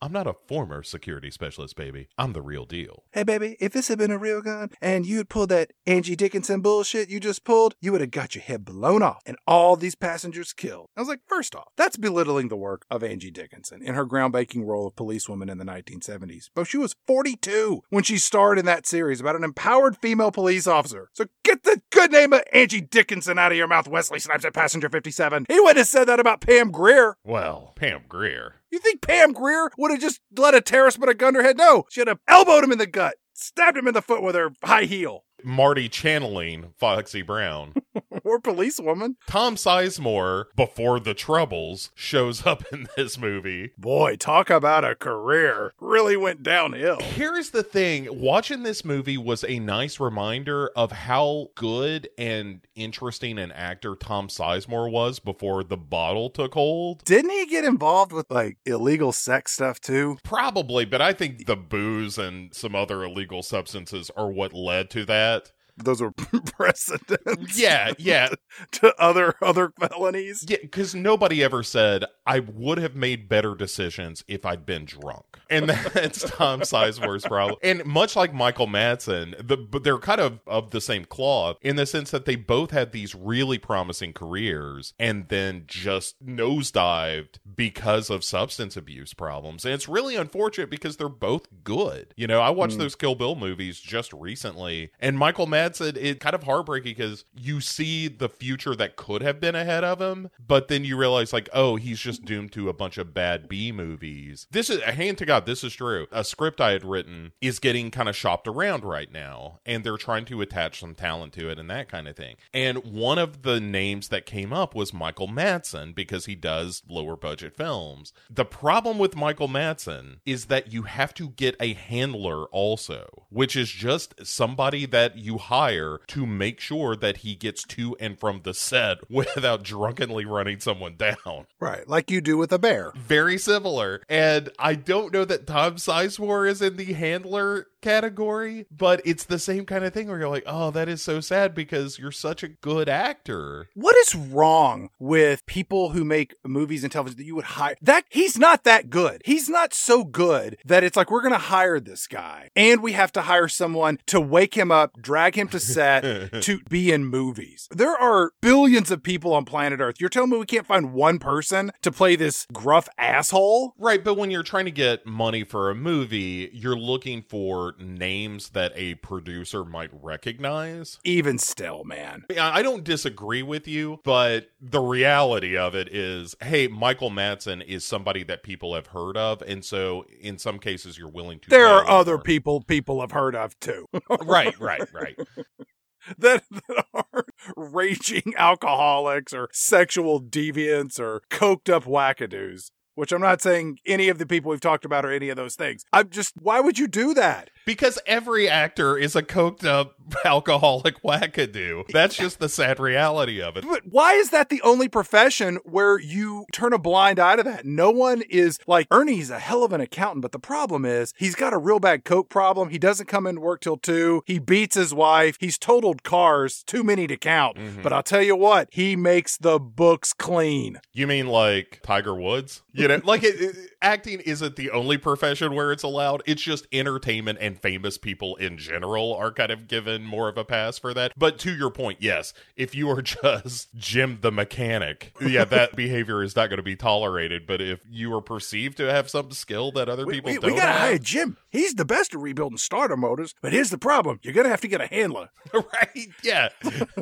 I'm not a former security specialist, baby. I'm the real deal." Hey, baby, if this had been a real gun and you had pulled that Angie Dickinson bullshit you just pulled, you would have got your head blown off and all these passengers killed. I was like, first off, that's belittling the work of Angie Dickinson in her groundbreaking role of policewoman in the 1970s. But she was 42 when she starred in that series about an empowered female police officer. So get the good name of Angie Dickinson out of your mouth, Wesley Snipes at Passenger 57. He wouldn't have said that about Pam Grier. Well, Pam Grier. You think Pam Grier would have just let a terrorist put a gun to her head? No, she'd have elbowed him in the gut, stabbed him in the foot with her high heel. Marty channeling Foxy Brown. or policewoman. Tom Sizemore, before the Troubles, shows up in this movie. Boy, talk about a career. Really went downhill. Here's the thing watching this movie was a nice reminder of how good and interesting an actor Tom Sizemore was before the bottle took hold. Didn't he get involved with like illegal sex stuff too? Probably, but I think the booze and some other illegal substances are what led to that. Those were precedents. Yeah, yeah. to other other felonies. Yeah, because nobody ever said I would have made better decisions if I'd been drunk, and that's Tom Sizemore's problem. And much like Michael Madsen, the, but they're kind of of the same cloth in the sense that they both had these really promising careers and then just nosedived because of substance abuse problems. And it's really unfortunate because they're both good. You know, I watched mm. those Kill Bill movies just recently, and Michael Madsen, it kind of heartbreaking because you see the future that could have been ahead of him, but then you realize like, oh, he's just doomed to a bunch of bad B movies. This is a hand to God, this is true. A script I had written is getting kind of shopped around right now, and they're trying to attach some talent to it and that kind of thing. And one of the names that came up was Michael Madsen because he does lower budget films. The problem with Michael Madsen is that you have to get a handler also, which is just somebody that you hire to make sure that he gets to and from the set without drunkenly running someone down. Right, like you do with a bear. Very similar. And I don't know that Tom Sizemore is in the handler category, but it's the same kind of thing where you're like, oh, that is so sad because you're such a good actor. What is wrong with people who make movies and television that you would hire? That he's not that good. He's not so good that it's like we're going to hire this guy and we have to hire someone to wake him up, drag him to set to be in movies. There are billions of people on planet Earth. You're telling me we can't find one person to play this gruff asshole? Right, but when you're trying to get money for a movie, you're looking for names that a producer might recognize. Even still, man. I don't disagree with you, but the reality of it is, hey, Michael Madsen is somebody that people have heard of, and so in some cases you're willing to. There are other people people have heard of too. right, right, right. that, that are raging alcoholics or sexual deviants or coked up wackadoos. Which I'm not saying any of the people we've talked about are any of those things. I'm just, why would you do that? Because every actor is a coked up alcoholic wackadoo. That's just the sad reality of it. But why is that the only profession where you turn a blind eye to that? No one is like Ernie's a hell of an accountant, but the problem is he's got a real bad coke problem. He doesn't come into work till two. He beats his wife. He's totaled cars, too many to count. Mhm. But I'll tell you what, he makes the books clean. You mean like Tiger Woods? You know, like it, it- acting isn't the only profession where it's allowed. It's just entertainment and famous people in general are kind of given more of a pass for that. But to your point, yes, if you are just Jim the mechanic, yeah, that behavior is not going to be tolerated. But if you are perceived to have some skill that other We, people we, don't we gotta have, hire Jim. He's the best at rebuilding starter motors. But here's the problem: you're gonna have to get a handler right? Yeah,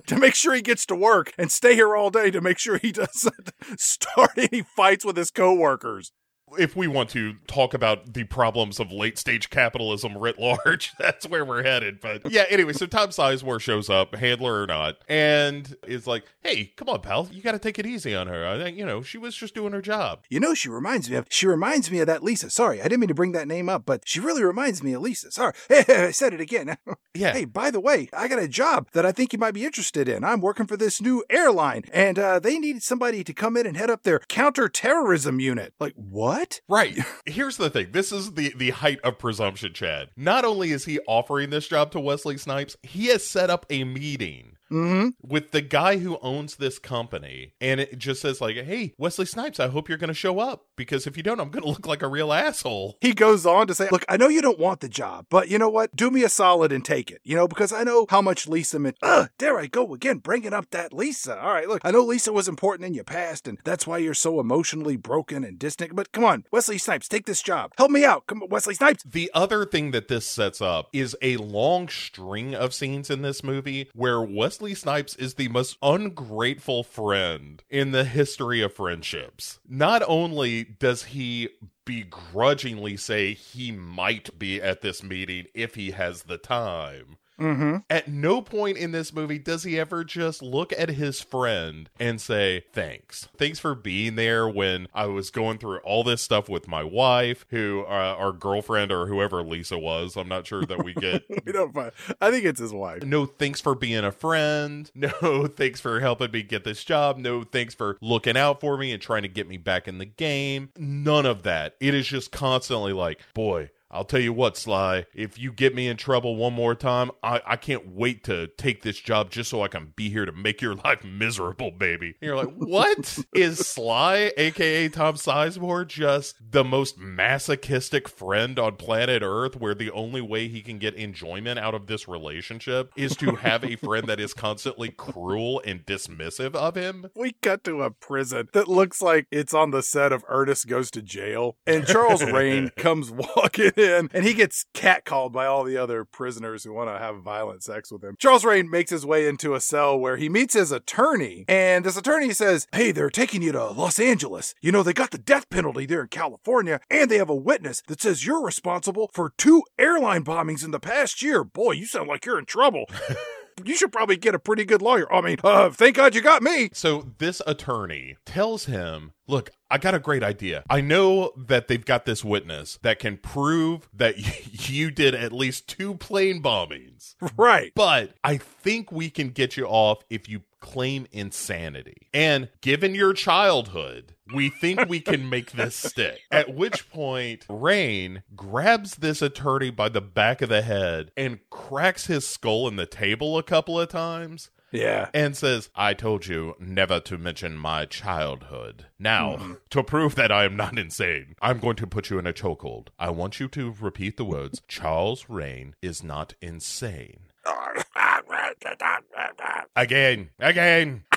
to make sure he gets to work and stay here all day to make sure he doesn't start any fights with his coworkers. If we want to talk about the problems of late stage capitalism writ large, that's where we're headed. But yeah, anyway, so Tom Sizemore shows up, handler or not, and is like, "Hey, come on, pal, you got to take it easy on her. I think you know she was just doing her job." You know, she reminds me of she reminds me of that Lisa. Sorry, I didn't mean to bring that name up, but she really reminds me of Lisa. Sorry, I said it again. Yeah, Hey, by the way, I got a job that I think you might be interested in. I'm working for this new airline, and uh, they need somebody to come in and head up their counterterrorism unit. Like, what? Right. Here's the thing. This is the the height of presumption, Chad. Not only is he offering this job to Wesley Snipes, he has set up a meeting Mm-hmm. with the guy who owns this company and it just says like hey wesley snipes i hope you're going to show up because if you don't i'm going to look like a real asshole He goes on to say, Look, I know you don't want the job, but you know what? Do me a solid and take it, you know, because I know how much Lisa meant. Ugh, there I go again, bringing up that Lisa. All right, look, I know Lisa was important in your past, and that's why you're so emotionally broken and distant, but come on, Wesley Snipes, take this job. Help me out. Come on, Wesley Snipes. The other thing that this sets up is a long string of scenes in this movie where Wesley Snipes is the most ungrateful friend in the history of friendships. Not only does he begrudgingly say he might be at this meeting if he has the time. Mm-hmm. At no point in this movie does he ever just look at his friend and say, Thanks. Thanks for being there when I was going through all this stuff with my wife, who, uh, our girlfriend, or whoever Lisa was. I'm not sure that we get. We don't find. I think it's his wife. No, thanks for being a friend. No, thanks for helping me get this job. No, thanks for looking out for me and trying to get me back in the game. None of that. It is just constantly like, boy, I'll tell you what, Sly, if you get me in trouble one more time, I, I can't wait to take this job just so I can be here to make your life miserable, baby. And you're like, what? Is Sly, aka Tom Sizemore, just the most masochistic friend on planet Earth where the only way he can get enjoyment out of this relationship is to have a friend that is constantly cruel and dismissive of him? We cut to a prison that looks like it's on the set of Ernest Goes to Jail. And Charles Rane comes walking in and he gets catcalled by all the other prisoners who want to have violent sex with him. Charles Rane makes his way into a cell where he meets his attorney. And this attorney says, Hey, they're taking you to Los Angeles. You know, they got the death penalty there in California. And they have a witness that says you're responsible for two airline bombings in the past year. Boy, you sound like you're in trouble. you should probably get a pretty good lawyer. I mean, uh, thank God you got me. So this attorney tells him Look, I got a great idea. I know that they've got this witness that can prove that you did at least two plane bombings. Right. But I think we can get you off if you claim insanity. And given your childhood, we think we can make this stick. At which point, Rane grabs this attorney by the back of the head and cracks his skull in the table a couple of times. Yeah. And says, I told you never to mention my childhood. Now, hmm. to prove that I am not insane, I'm going to put you in a chokehold. I want you to repeat the words Charles Rane is not insane. Again, again.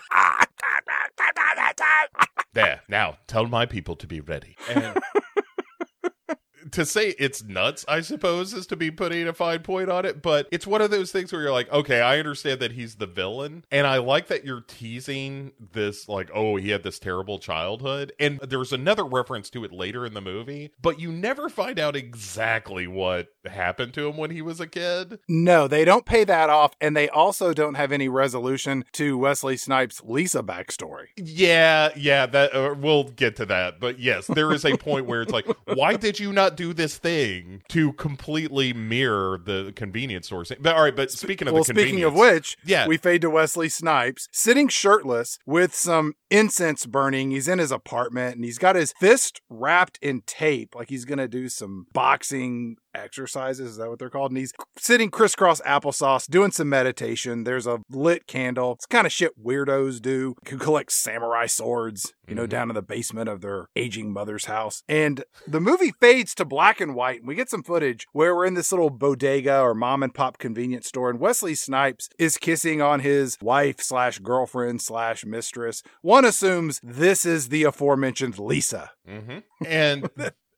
There, now tell my people to be ready. And to say it's nuts, I suppose, is to be putting a fine point on it. But it's one of those things where you're like, okay, I understand that he's the villain. And I like that you're teasing this, like, oh, he had this terrible childhood. And there's another reference to it later in the movie, but you never find out exactly what happened to him when he was a kid. No, they don't pay that off. And they also don't have any resolution to Wesley Snipes' Lisa backstory. Yeah, yeah, that uh, we'll get to that. But yes, there is a point where it's like, why did you not do this thing to completely mirror the convenience store? But all right, but speaking of well, the speaking of which, Yeah. we fade to Wesley Snipes sitting shirtless with some incense burning. He's in his apartment and he's got his fist wrapped in tape, like he's gonna do some boxing exercises. Is that what they're called? And he's sitting crisscross applesauce, doing some meditation. There's a lit candle. It's kind of shit weirdos do who collect samurai swords, you know, Mhm. down in the basement of their aging mother's house. And the movie fades to black and white, and we get some footage where we're in this little bodega or mom and pop convenience store, and Wesley Snipes is kissing on his wife slash girlfriend slash mistress. One assumes this is the aforementioned Lisa. hmm And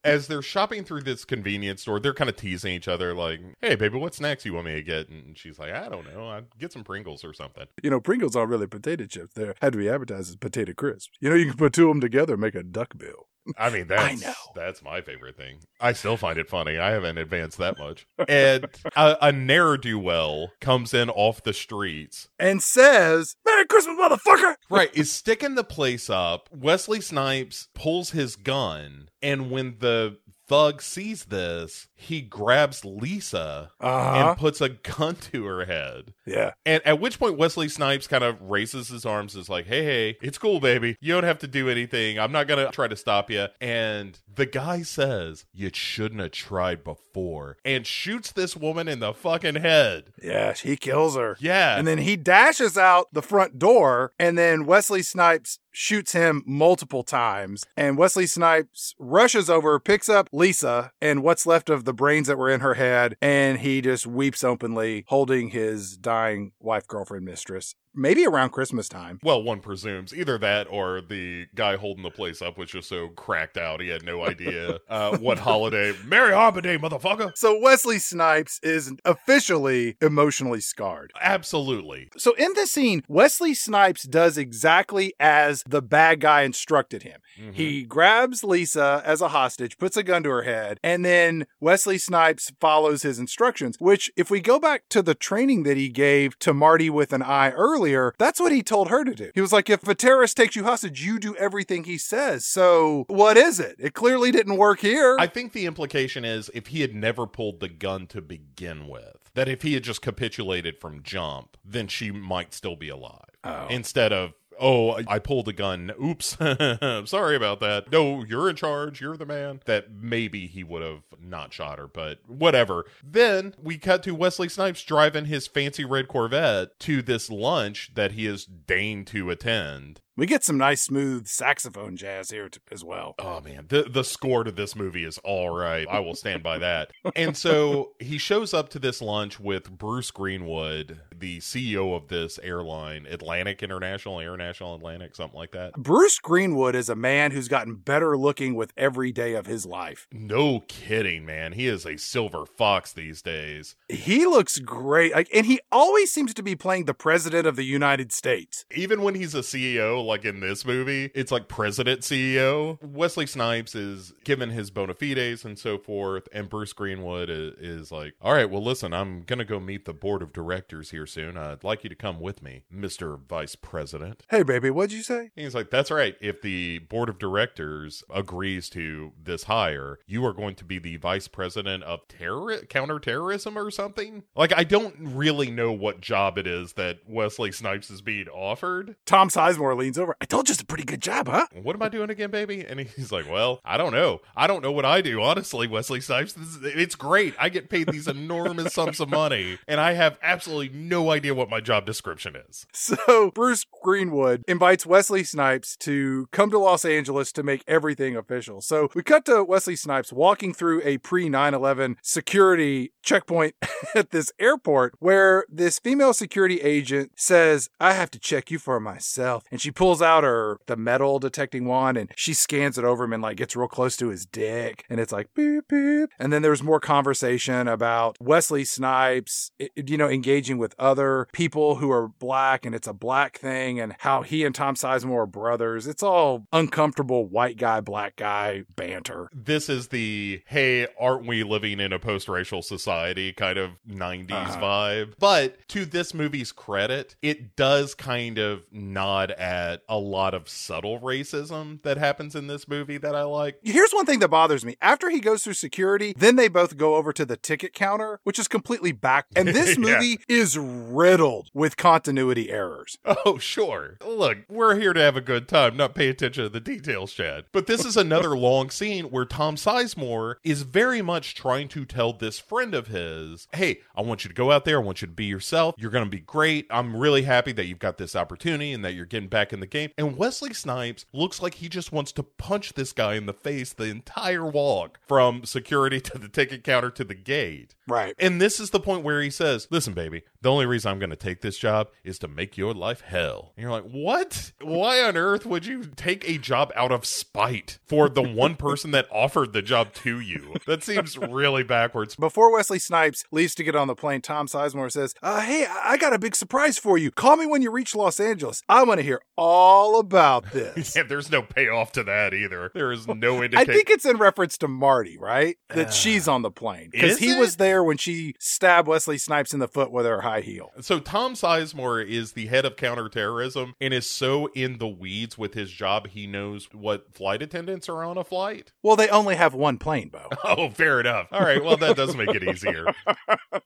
as they're shopping through this convenience store, they're kind of teasing each other, like, "Hey, baby, what snacks you want me to get?" And she's like, "I don't know. I'd get some Pringles or something." You know, Pringles aren't really potato chips. They had to be advertised as potato crisps. You know, you can put two of them together and make a duck bill. I mean, that's know. that's my favorite thing. I still find it funny. I haven't advanced that much. And a, a ne'er do well comes in off the streets. And says, Merry Christmas, motherfucker! Right, is sticking the place up. Wesley Snipes pulls his gun, and when the thug sees this, he grabs Lisa Uh-huh. and puts a gun to her head. Yeah. And at which point Wesley Snipes kind of raises his arms, is like, "Hey, hey, it's cool, baby. You don't have to do anything. I'm not gonna try to stop you." And the guy says, "You shouldn't have tried before," and shoots this woman in the fucking head. Yeah, he kills her. Yeah, And then he dashes out the front door, and then Wesley Snipes shoots him multiple times. And Wesley Snipes rushes over, picks up Lisa and what's left of the brains that were in her head, and he just weeps openly, holding his dying wife, girlfriend, mistress. Maybe around Christmas time. Well, one presumes either that or the guy holding the place up was just so cracked out he had no idea uh, what holiday. Merry Harbor Day, motherfucker! So Wesley Snipes is officially emotionally scarred. Absolutely. So in this scene, Wesley Snipes does exactly as the bad guy instructed him. Mhm. He grabs Lisa as a hostage, puts a gun to her head, and then Wesley Snipes follows his instructions, which, if we go back to the training that he gave to Marty with an eye earlier, that's what he told her to do. He was like, if a terrorist takes you hostage, you do everything he says. So what is it? It clearly didn't work here. I think the implication is if he had never pulled the gun to begin with, that if he had just capitulated from jump, then she might still be alive. Oh. Instead of, oh, I pulled a gun. Oops. Sorry about that. No, you're in charge. You're the man. That maybe he would have not shot her, but whatever. Then we cut to Wesley Snipes driving his fancy red Corvette to this lunch that he has deigned to attend. We get some nice, smooth saxophone jazz here t- as well. Oh man, the the score to this movie is all right. I will stand by that. And so he shows up to this lunch with Bruce Greenwood, the CEO of this airline, Atlantic International, International Atlantic, something like that. Bruce Greenwood is a man who's gotten better looking with every day of his life. No kidding, man. He is a silver fox these days. He looks great. Like, and he always seems to be playing the president of the United States. Even when he's a CEO, Like in this movie, it's like president CEO. Wesley Snipes is given his bona fides and so forth, and Bruce Greenwood is, is like, all right, well, listen, I'm gonna go meet the board of directors here soon. I'd like you to come with me, Mister Vice President. Hey, baby, what'd you say? He's like, that's right. If the board of directors agrees to this hire, you are going to be the vice president of terror counterterrorism or something. Like, I don't really know what job it is that Wesley Snipes is being offered. Tom Sizemore leans over. I told you it's a pretty good job, huh? What am I doing again, baby? And he's like, well, I don't know. I don't know what I do, honestly, Wesley Snipes. Is, it's great. I get paid these enormous sums of money, and I have absolutely no idea what my job description is. So Bruce Greenwood invites Wesley Snipes to come to Los Angeles to make everything official. So we cut to Wesley Snipes walking through a pre 9 11 security checkpoint at this airport where this female security agent says, I have to check you for myself. And she pulls out her the metal detecting wand and she scans it over him and like gets real close to his dick. And it's like beep beep. And then there's more conversation about Wesley Snipes, you know, engaging with other people who are black and it's a black thing and how he and Tom Sizemore are brothers. It's all uncomfortable white guy, black guy banter. This is the hey, aren't we living in a post racial society kind of 90s Uh-huh. vibe? But to this movie's credit, it does kind of nod at a lot of subtle racism that happens in this movie that I like. Here's one thing that bothers me. After he goes through security, then they both go over to the ticket counter, which is completely back. And this Yeah. movie is riddled with continuity errors. Oh, sure. Look, we're here to have a good time, not pay attention to the details, Chad. But this is another long scene where Tom Sizemore is very much trying to tell this friend of his, hey, I want you to go out there. I want you to be yourself. You're going to be great. I'm really happy that you've got this opportunity and that you're getting back in the game. And Wesley Snipes looks like he just wants to punch this guy in the face the entire walk from security to the ticket counter to the gate. Right. And this is the point where he says, Listen, baby, the only reason I'm going to take this job is to make your life hell. And you're like, What? Why on earth would you take a job out of spite for the one person that offered the job to you? That seems really backwards. Before Wesley Snipes leaves to get on the plane, Tom Sizemore says, uh, Hey, I I got a big surprise for you. Call me when you reach Los Angeles. I want to hear all about this. Yeah, there's no payoff to that either. There is no indication. I think it's in reference to Marty, right? That Uh, she's on the plane. Because he it? was there when she stabbed Wesley Snipes in the foot with her high heel. So Tom Sizemore is the head of counterterrorism and is so in the weeds with his job he knows what flight attendants are on a flight. Well, they only have one plane, Bo. Oh, fair enough. All right, well that does make it easier.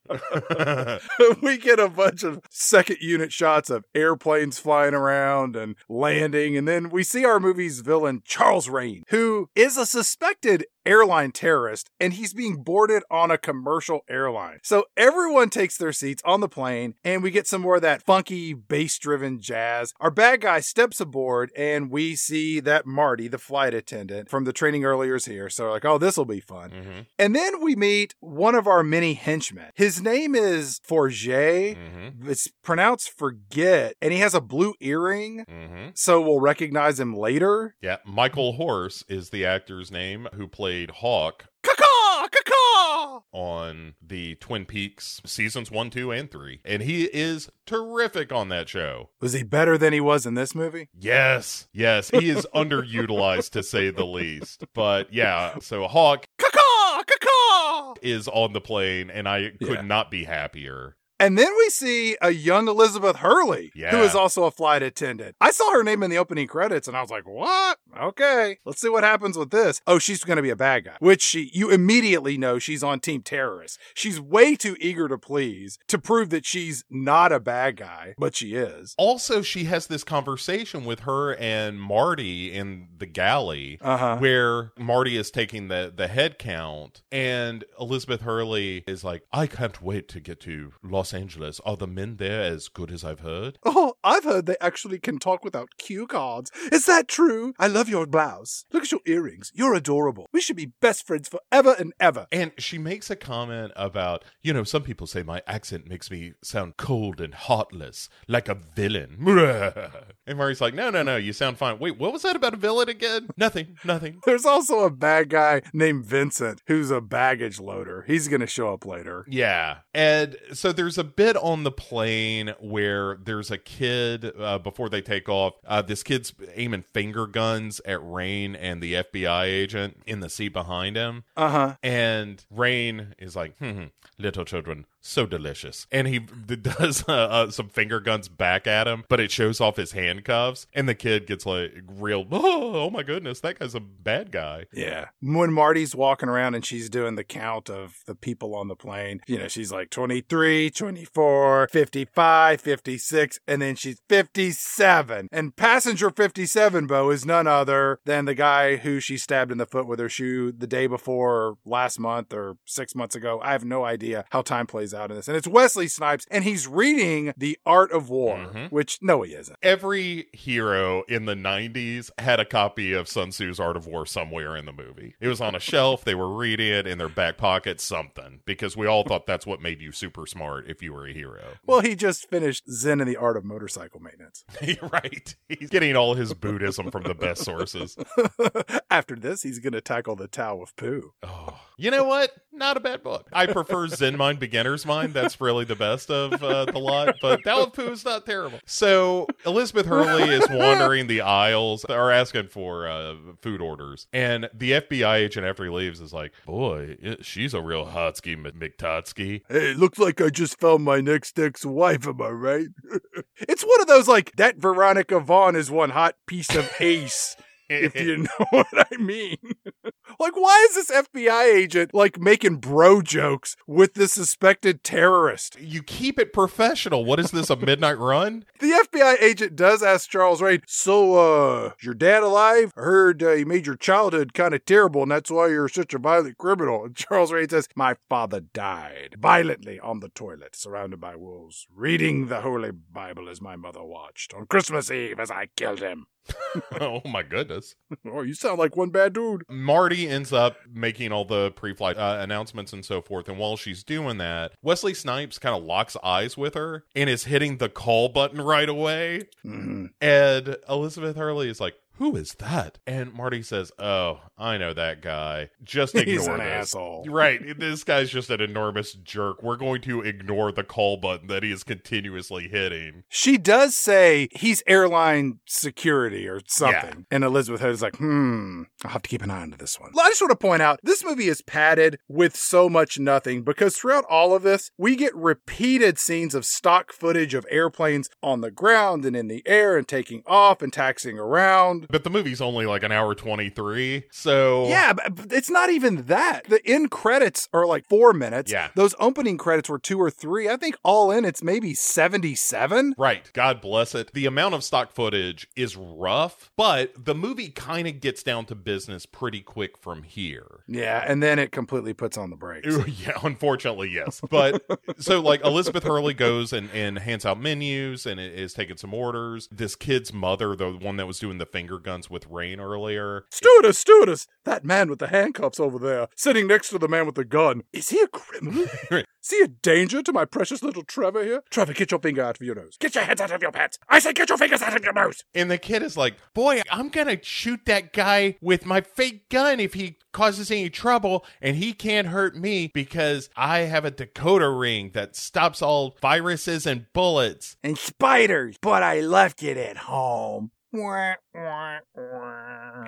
we get a bunch of second unit shots of airplanes flying around and landing. And then we see our movie's villain, Charles Rain, who is a suspected airline terrorist and he's being boarded on a commercial airline. So everyone takes their seats on the plane and we get some more of that funky bass driven jazz. Our bad guy steps aboard and we see that Marty, the flight attendant from the training earlier is here. So we're like, oh, this will be fun. Mhm, And then we meet one of our many henchmen. His name is Forget. mhm, It's pronounced forget, and he has a blue earring, mhm. so we'll recognize him later. Yeah, Michael Horse is the actor's name who played Hawk on the Twin Peaks seasons 1, 2 and 3, and he is terrific on that show. Was he better than he was in this movie? Yes, yes, he is underutilized to say the least. But yeah, so Hawk is on the plane, and I could Yeah. not be happier. And then we see a young Elizabeth Hurley, who Yeah. is also a flight attendant. I saw her name in the opening credits and I was like, what? Okay, let's see what happens with this. Oh, she's going to be a bad guy, which she, you immediately know she's on team terrorist. She's way too eager to please to prove that she's not a bad guy, but she is. Also, she has this conversation with her and Marty in the galley. Uh huh. where Marty is taking the the head count and Elizabeth Hurley is like, I can't wait to get to Los Angeles. Are the men there as good as I've heard? Oh, I've heard they actually can talk without cue cards. Is that true? I love your blouse. Look at your earrings. You're adorable. We should be best friends forever and ever. And she makes a comment about, you know, some people say my accent makes me sound cold and heartless, like a villain. and Marty's like, no, no, no, you sound fine. Wait, what was that about a villain again? Nothing, nothing. There's also a bad guy named Vincent who's a baggage loader. He's going to show up later. Yeah. And so there's there's a bit on the plane where there's a kid uh, before they take off. Uh, this kid's aiming finger guns at Rane and the FBI agent in the seat behind him. Uh huh. And Rane is like, hmm, hmm, little children, so delicious. And he does uh, uh, some finger guns back at him, but it shows off his handcuffs. And the kid gets like real, oh, oh my goodness, that guy's a bad guy. Yeah. When Marty's walking around and she's doing the count of the people on the plane, you know, she's like 23, 24, 55, 56, and then she's 57. And passenger 57, Bo, is none other than the guy who she stabbed in the foot with her shoe the day before, or last month, or six months ago. I have no idea how time plays out in this. And it's Wesley Snipes, and he's reading The Art of War, Mhm. which no, he isn't. Every hero in the 90s had a copy of Sun Tzu's Art of War somewhere in the movie. It was on a shelf, they were reading it in their back pocket, something, because we all thought that's what made you super smart if you were a hero. Well, he just finished Zen and the Art of Motorcycle Maintenance. right. He's getting all his Buddhism from the best sources. After this, he's going to tackle the Tao of Pooh. Oh, you know what? Not a bad book. I prefer Zen Mind, Beginner's Mind. That's really the best of uh, the lot, but Tao of Pooh is not terrible. So Elizabeth Hurley is wandering the aisles, or asking for uh, food orders, and the FBI agent after he leaves is like, "Boy, it, she's a real hotsky McTotsky." Hey, looks like I just found my next ex wife, am I right? it's one of those like, that Veronica Vaughn is one hot piece of ace. If you know what I mean. like, why is this FBI agent like making bro jokes with the suspected terrorist? you keep it professional. What is this? A midnight run? The FBI agent does ask Charles Rane, So, uh, is your dad alive? I heard uh, he made your childhood kind of terrible, and that's why you're such a violent criminal. And Charles Rane says, My father died violently on the toilet, surrounded by wolves, reading the Holy Bible as my mother watched on Christmas Eve as I killed him. oh my goodness. Oh, you sound like one bad dude. Marty ends up making all the pre-flight uh, announcements and so forth, and while she's doing that, Wesley Snipes kind of locks eyes with her and is hitting the call button right away. hmm And Elizabeth Hurley is like, "Who is that?" And Marty says, "Oh, I know that guy. Just ignore He's an this." asshole. Right, this guy's just an enormous jerk. We're going to ignore the call button that he is continuously hitting. She does say he's airline security or something. And Elizabeth Hood is like, hmm, I'll have to keep an eye on this one. I just want to point out this movie is padded with so much nothing because throughout all of this, we get repeated scenes of stock footage of airplanes on the ground and in the air and taking off and taxiing around. But the movie's only like an hour 23, so Yeah, but it's not even that. The end credits are like four minutes. Yeah. Those opening credits were two or three. I think all in, it's maybe 77. Right. God bless it. The amount of stock footage is rough, but the movie kind of gets down to business pretty quick from here. Yeah, and then it completely puts on the brakes. Yeah, unfortunately, yes. But so, like, Elizabeth Hurley goes and, and hands out menus and is taking some orders. This kid's mother, the one that was doing the finger guns with Rane earlier, Stewardess, stewardess, that man with the handcuffs over there, sitting next to the man with the gun. Is he a criminal? Is he a danger to my precious little Trevor here? Trevor, get your finger out of your nose. Get your hands out of your pants. I said get your fingers out of your nose. and the kid is like, Boy, I'm gonna shoot that guy with my fake gun if he causes any trouble, and he can't hurt me because I have a Dakota ring that stops all viruses and bullets. And spiders, but I left it at home.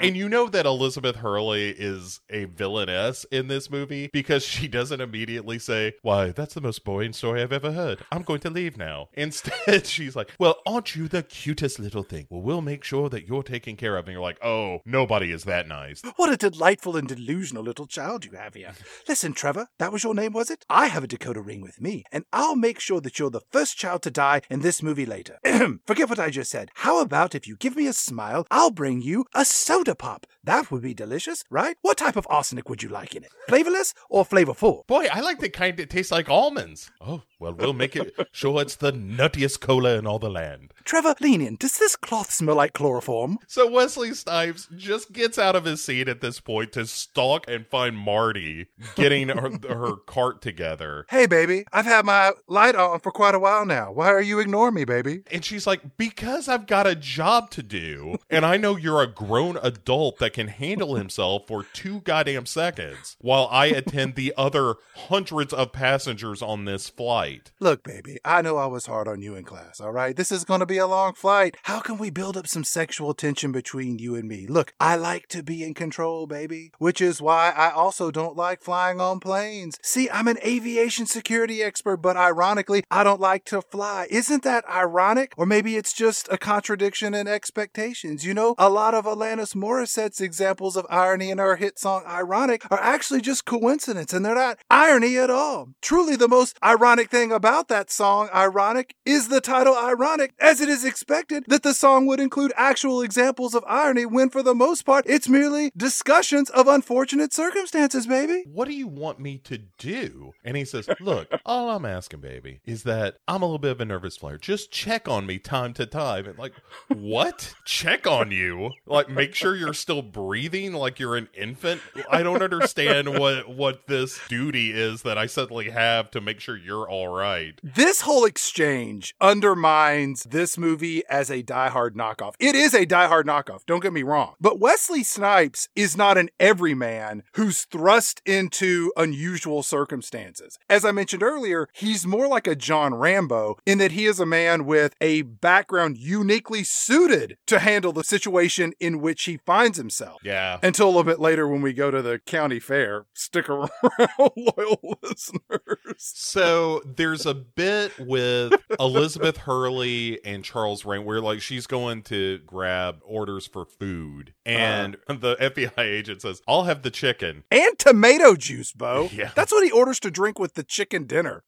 And you know that Elizabeth Hurley is a villainess in this movie because she doesn't immediately say, Why, that's the most boring story I've ever heard. I'm going to leave now. Instead, she's like, Well, aren't you the cutest little thing? Well, we'll make sure that you're taken care of. And you're like, Oh, nobody is that nice. What a delightful and delusional little child you have here. Listen, Trevor, that was your name, was it? I have a Dakota ring with me, and I'll make sure that you're the first child to die in this movie later. Forget what I just said. How about if you give me a smile, I'll bring you a soda pop. That would be delicious, right? What type of arsenic would you like in it? Flavorless or flavorful? Boy, I like the kind that tastes like almonds. Oh, well, we'll make it sure it's the nuttiest cola in all the land. Trevor, lean in. Does this cloth smell like chloroform? So Wesley Snipes just gets out of his seat at this point to stalk and find Marty getting her, her cart together. Hey, baby, I've had my light on for quite a while now. Why are you ignoring me, baby? And she's like, Because I've got a job to do, and I know you're a grown adult that can handle himself for two goddamn seconds while I attend the other hundreds of passengers on this flight. Look, baby, I know I was hard on you in class, all right? This is going to be a long flight. How can we build up some sexual tension between you and me? Look, I like to be in control, baby, which is why I also don't like flying on planes. See, I'm an aviation security expert, but ironically, I don't like to fly. Isn't that ironic? Or maybe it's just a contradiction in expectations. You know, a lot of Alanis Morissette's examples of irony in her hit song Ironic are actually just coincidence and they're not irony at all. Truly, the most ironic thing about that song, Ironic, is the title Ironic, as it is expected that the song would include actual examples of irony when, for the most part, it's merely discussions of unfortunate circumstances, baby. What do you want me to do? And he says, Look, all I'm asking, baby, is that I'm a little bit of a nervous flyer. Just check on me time to time. And like, what? Check on you? Like, make sure you're still breathing like you're an infant? I don't understand what what this duty is that I suddenly have to make sure you're all right. This whole exchange undermines this movie as a Die Hard knockoff. It is a Die Hard knockoff, don't get me wrong. But Wesley Snipes is not an everyman who's thrust into unusual circumstances. As I mentioned earlier, he's more like a John Rambo in that he is a man with a background uniquely suited to handle the situation in which he finds himself. Yeah. Until a little bit later when we go to the county fair. Stick around, loyal listeners. So there's a bit with Elizabeth Hurley and Charles Rane where like she's going to grab orders for food and uh-huh. the FBI agent says, I'll have the chicken. And tomato juice, Bo. Yeah. That's what he orders to drink with the chicken dinner.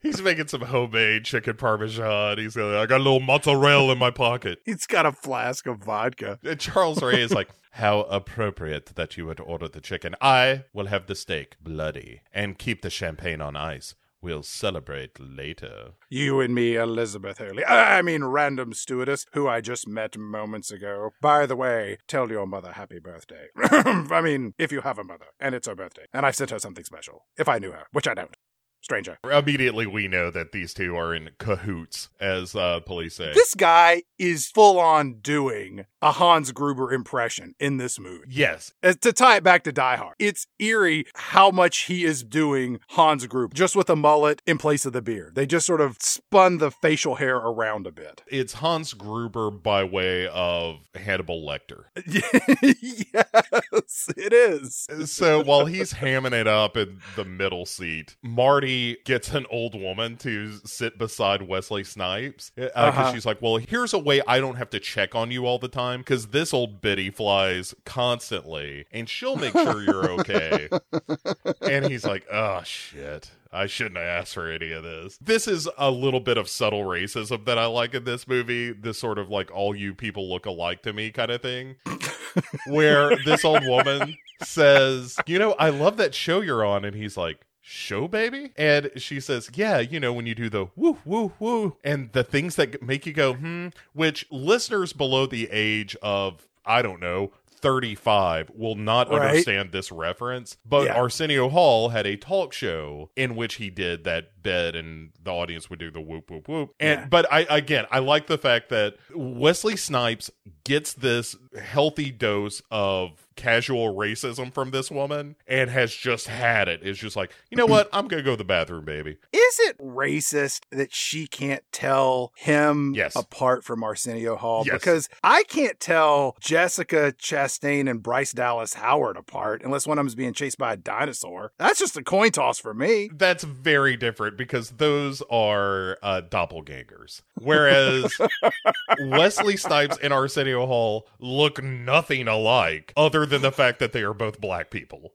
He's making some homemade chicken parmesan. He's got, I got a little mozzarella in my pocket. He's got a flask of vodka. And Charles Rane is like, How appropriate that you would order the chicken. I will have the steak bloody and keep the champagne on ice. We'll celebrate later. You and me, Elizabeth Hurley. I mean, random stewardess who I just met moments ago. By the way, tell your mother happy birthday. I mean, if you have a mother, and it's her birthday. And I've sent her something special. If I knew her, which I don't. Stranger. Immediately, we know that these two are in cahoots, as uh, police say. This guy is full on doing a Hans Gruber impression in this movie. yes, As- to tie it back to Die Hard, it's eerie how much he is doing Hans Gruber, just with a mullet in place of the beard. They just sort of spun the facial hair around a bit. it's Hans Gruber by way of Hannibal Lecter. yes, it is. so while he's hamming it up in the middle seat, Marty gets an old woman to sit beside Wesley Snipes because Uh-huh. she's like, "Well, here's a way I don't have to check on you all the time because this old biddy flies constantly, and she'll make sure you're okay." and he's like, "Oh shit." I shouldn't have asked for any of this. This is a little bit of subtle racism that I like in this movie. This sort of like all you people look alike to me kind of thing. where this old woman says, You know, I love that show you're on. And he's like, Show baby? And she says, Yeah, you know, when you do the woo, woo, woo, and the things that make you go, hmm, which listeners below the age of, I don't know, 35 will not Right. understand this reference. But Yeah. Arsenio Hall had a talk show in which he did that bed and the audience would do the whoop whoop whoop. And Yeah. but I again I like the fact that Wesley Snipes gets this healthy dose of casual racism from this woman and has just had it. It's just like, you know what? I'm gonna go to the bathroom, baby. Is it racist that she can't tell him Yes. apart from Arsenio Hall? Yes. Because I can't tell Jessica Chastain and Bryce Dallas Howard apart unless one of them's being chased by a dinosaur. That's just a coin toss for me. That's very different because those are uh, doppelgangers. Whereas Wesley Snipes and Arsenio Hall look nothing alike, other than the fact that they are both black people.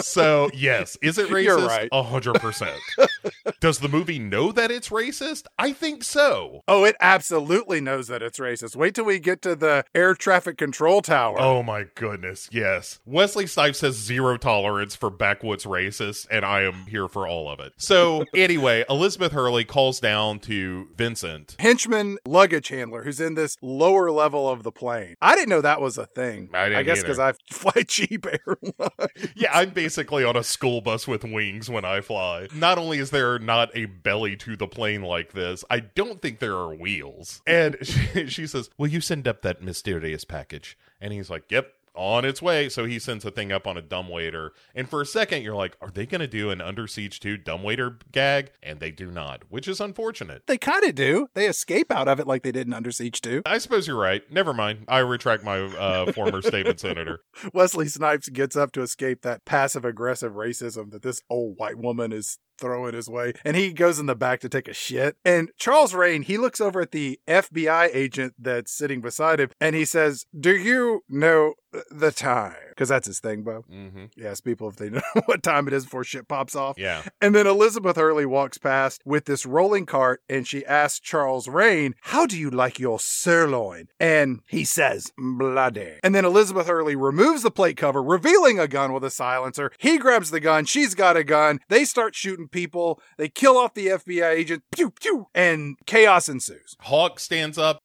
so, yes, is it racist? You're right. A hundred percent. Does the movie know that it's racist? I think so. Oh, it absolutely knows that it's racist. Wait till we get to the air traffic control tower. Oh my goodness, yes. Wesley Snipes has zero tolerance for backwoods racists, and I am here for all of it. So, anyway, Elizabeth Hurley calls down to Vincent. henchman luggage handler who's in this lower level of the plane. I didn't know that was a thing. I didn't guess because I fly cheap airlines. Yeah, I'm basically on a school bus with wings when I fly. Not only is there not a belly to the plane like this, I don't think there are wheels. And she, she says, Will you send up that mysterious package? And he's like, Yep. On its way, so he sends a thing up on a dumbwaiter, and for a second you're like, "Are they going to do an Under Siege 2 dumbwaiter gag?" And they do not, which is unfortunate. They kind of do. They escape out of it like they did in Under Siege 2. I suppose you're right. Never mind. I retract my uh, former statement, Senator. Wesley Snipes gets up to escape that passive aggressive racism that this old white woman is throwing his way. And he goes in the back to take a shit. And Charles Rane, he looks over at the FBI agent that's sitting beside him and he says, Do you know the time? Because that's his thing, Bo. hmm He asks people if they know what time it is before shit pops off. Yeah. And then Elizabeth Hurley walks past with this rolling cart and she asks Charles Rane, How do you like your sirloin? And he says, Bloody. And then Elizabeth Hurley removes the plate cover, revealing a gun with a silencer. He grabs the gun. She's got a gun. They start shooting people. They kill off the FBI agent. Pew, pew. And chaos ensues. Hawk stands up.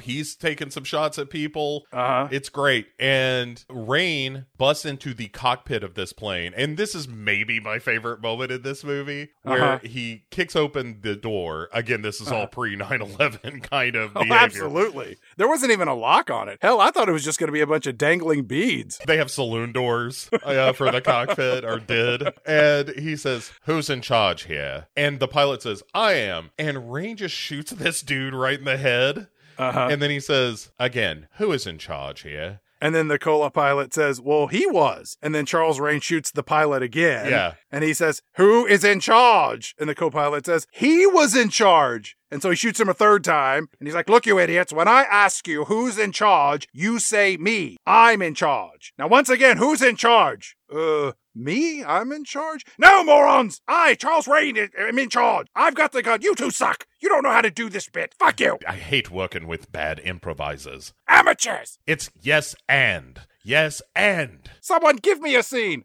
He's taking some shots at people. Uh huh. It's great. And Rane busts into the cockpit of this plane. And this is maybe my favorite moment in this movie where Uh-huh. he kicks open the door. Again, this is all Uh-huh. pre 9 11 kind of Oh, behavior. absolutely. There wasn't even a lock on it. Hell, I thought it was just going to be a bunch of dangling beads. They have saloon doors uh, for the cockpit, or did. And he says, Who's in charge here? And the pilot says, I am. And Rane just shoots this dude right in the head. Uh huh. And then he says, Again, who is in charge here? And then the cola pilot says, Well, he was. And then Charles Rane shoots the pilot again. Yeah. And he says, Who is in charge? And the co pilot says, He was in charge. And so he shoots him a third time. And he's like, Look, you idiots, when I ask you who's in charge, you say me. I'm in charge. Now, once again, who's in charge? Uh, me? I'm in charge? No, morons! I, Charles Rane, am in charge. I've got the gun. You two suck. You don't know how to do this bit. Fuck you. I hate working with bad improvisers. Amateurs. It's yes and. Yes and. Someone give me a scene.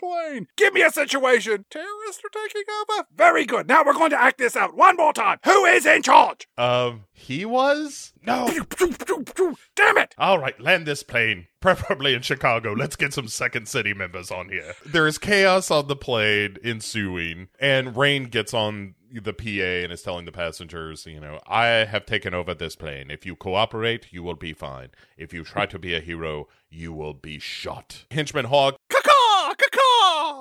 An airplane. Give me a situation. Terrorists are taking over. Very good. Now we're going to act this out one more time. Who is in charge? Um, he was? No. Damn it. All right, land this plane, preferably in Chicago. Let's get some Second City members on here. There is chaos on the plane ensuing, and Rane gets on the PA and is telling the passengers, you know, I have taken over this plane. If you cooperate, you will be fine. If you try to be a hero, you will be shot. Henchman Hawk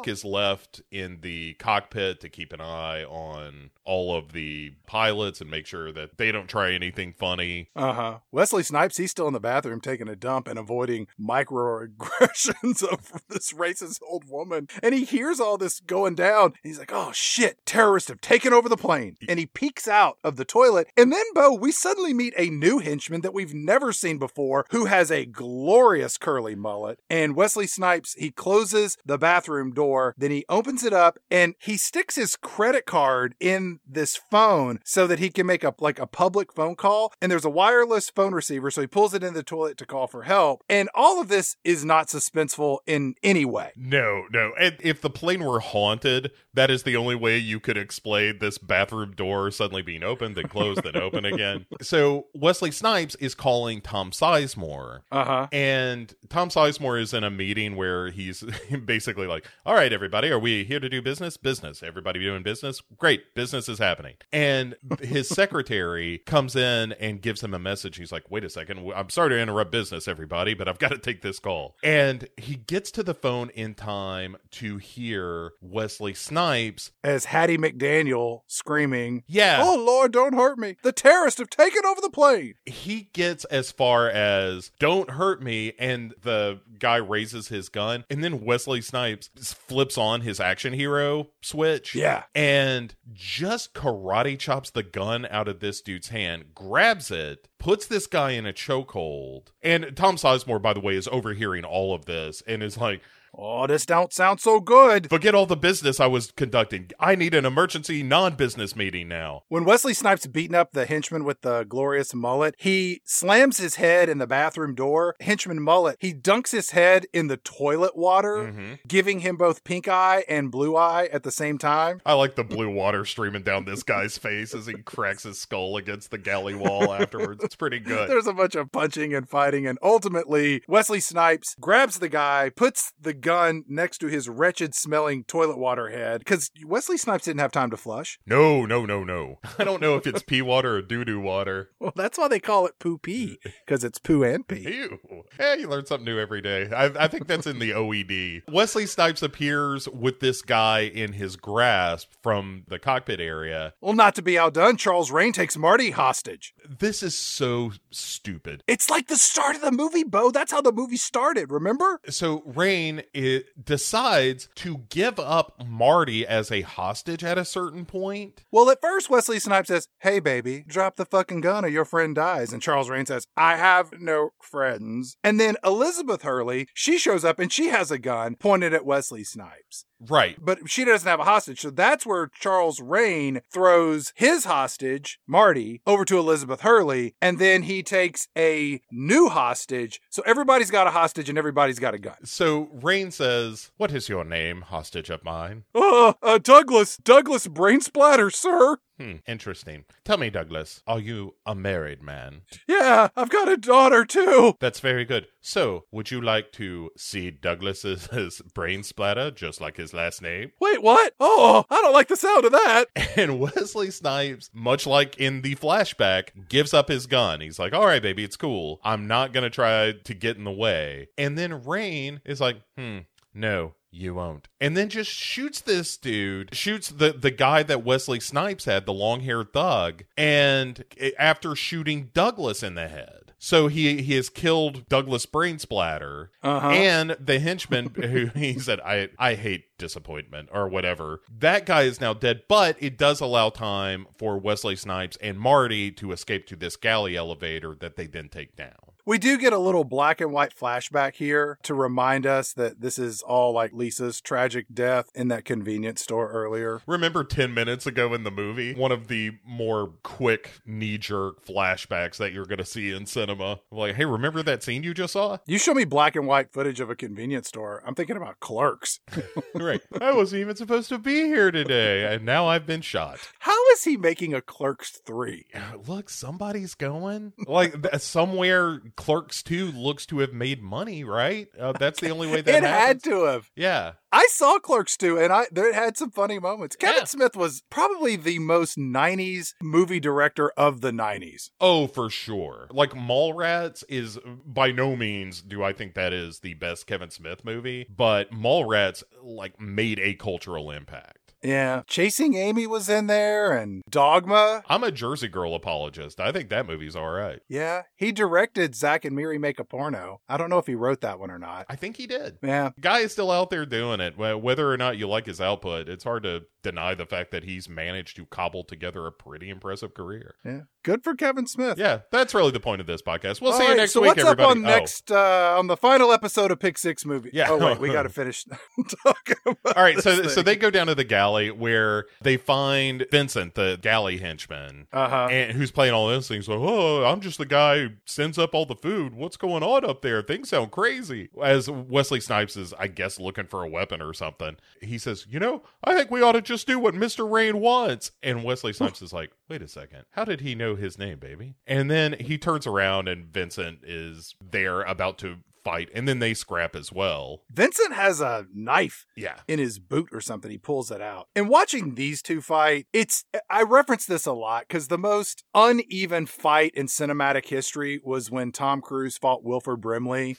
is left in the cockpit to keep an eye on all of the pilots and make sure that they don't try anything funny. Uh huh. Wesley Snipes, he's still in the bathroom taking a dump and avoiding microaggressions of this racist old woman. And he hears all this going down. He's like, oh shit, terrorists have taken over the plane. And he peeks out of the toilet. And then, Bo, we suddenly meet a new henchman that we've never seen before who has a glorious curly mullet. And Wesley Snipes, he closes the bathroom door, then he opens it up and he sticks his credit card in this phone so that he can make up like a public phone call. And there's a wireless phone receiver, so he pulls it in the toilet to call for help. And all of this is not suspenseful in any way. No, no. And if the plane were haunted, that is the only way you could explain this bathroom door suddenly being opened, then closed, then open again. So Wesley Snipes is calling Tom Sizemore. Uh huh. And Tom Sizemore is in a meeting where he's basically like, All right, everybody, are we here to do business? Business. Everybody doing business? Great. Business is happening. And his secretary comes in and gives him a message. He's like, Wait a second. I'm sorry to interrupt business, everybody, but I've got to take this call. And he gets to the phone in time to hear Wesley Snipes. As Hattie McDaniel screaming, Yeah. Oh Lord, don't hurt me. The terrorists have taken over the plane. he gets as far as don't hurt me and the guy raises his gun and then wesley snipes flips on his action hero switch Yeah. and just karate chops the gun out of this dude's hand grabs it puts this guy in a chokehold and tom sizemore by the way is overhearing all of this and is like Oh, this don't sound so good. Forget all the business I was conducting. I need an emergency non business meeting now. When Wesley Snipes beating up the henchman with the glorious mullet, he slams his head in the bathroom door. Henchman mullet, he dunks his head in the toilet water, hmm giving him both pink eye and blue eye at the same time. I like the blue water streaming down this guy's face as he cracks his skull against the galley wall afterwards. It's pretty good. There's a bunch of punching and fighting, and ultimately, Wesley Snipes grabs the guy, puts the gun next to his wretched smelling toilet water head, because Wesley Snipes didn't have time to flush. No, no, no, no. I don't know if it's pee water or doo doo water. Well, that's why they call it poo pee, because it's poo and pee. Ew. Yeah, you learn something new every day. I, I think that's in the OED. Wesley Snipes appears with this guy in his grasp from the cockpit area. Well, not to be outdone, Charles Rane takes Marty hostage. This is so stupid. It's like the start of the movie, Bo. That's how the movie started, remember? So Rane it decides to give up Marty as a hostage at a certain point. Well, at first, Wesley Snipes says, Hey, baby, drop the fucking gun or your friend dies. And Charles Rane says, I have no friends. And then Elizabeth Hurley, she shows up and she has a gun pointed at Wesley Snipes. Right. But she doesn't have a hostage. So that's where Charles Rane throws his hostage, Marty, over to Elizabeth Hurley. And then he takes a new hostage. So everybody's got a hostage and everybody's got a gun. So Rane says, What is your name, hostage of mine? Uh, uh, Douglas, Douglas Brain Splatter, sir. Hmm, interesting. Tell me, Douglas, are you a married man? Yeah, I've got a daughter too. That's very good. So, would you like to see Douglas's his brain splatter, just like his last name? Wait, what? Oh, I don't like the sound of that. And Wesley Snipes, much like in the flashback, gives up his gun. He's like, all right, baby, it's cool. I'm not going to try to get in the way. And then Rane is like, hmm, no. You won't. And then just shoots this dude, shoots the, the guy that Wesley Snipes had, the long haired thug, and after shooting Douglas in the head. So he he has killed Douglas Brainsplatter Uh-huh. and the henchman who he said I I hate disappointment or whatever. That guy is now dead, but it does allow time for Wesley Snipes and Marty to escape to this galley elevator that they then take down. We do get a little black and white flashback here to remind us that this is all like Lisa's tragic death in that convenience store earlier. Remember 10 minutes ago in the movie, one of the more quick knee jerk flashbacks that you're going to see in cinema. Like, hey, remember that scene you just saw? You show me black and white footage of a convenience store, I'm thinking about clerks. right. I wasn't even supposed to be here today, and now I've been shot. How is he making a Clerks 3? Look, somebody's going. Like, somewhere Clerks 2 looks to have made money, right? Uh, that's the only way that it happens. had to have. Yeah. I saw Clerks 2 and I there had some funny moments. Kevin Yeah. Smith was probably the most 90s movie director of the 90s. Oh, for sure. Like Mallrats is by no means do I think that is the best Kevin Smith movie, but Mallrats like made a cultural impact. Yeah. Chasing Amy was in there and Dogma. I'm a Jersey Girl apologist. I think that movie's all right. Yeah. He directed Zack and Miri Make a Porno. I don't know if he wrote that one or not. I think he did. Yeah. Guy is still out there doing it. Whether or not you like his output, it's hard to deny the fact that he's managed to cobble together a pretty impressive career. Yeah. Good for Kevin Smith. Yeah, that's really the point of this podcast. We'll All see you next so week, what's everybody. up on Oh. next uh, on the final episode of Pick Six movie? Yeah. Oh wait, we got to finish talking about. All right, so this so thing. they go down to the where they find Vincent, the galley henchman, Uh-huh. and who's playing all those things. Like, oh, I'm just the guy who sends up all the food. What's going on up there? Things sound crazy. As Wesley Snipes is, I guess, looking for a weapon or something. He says, you know, I think we ought to just do what Mister Rane wants. And Wesley Snipes is like, wait a second, how did he know his name, baby? And then he turns around and Vincent is there about to fight, and then they scrap as well. Vincent has a knife Yeah. in his boot or something. He pulls it out. And watching these two fight, it's I reference this a lot because the most uneven fight in cinematic history was when Tom Cruise fought Wilford Brimley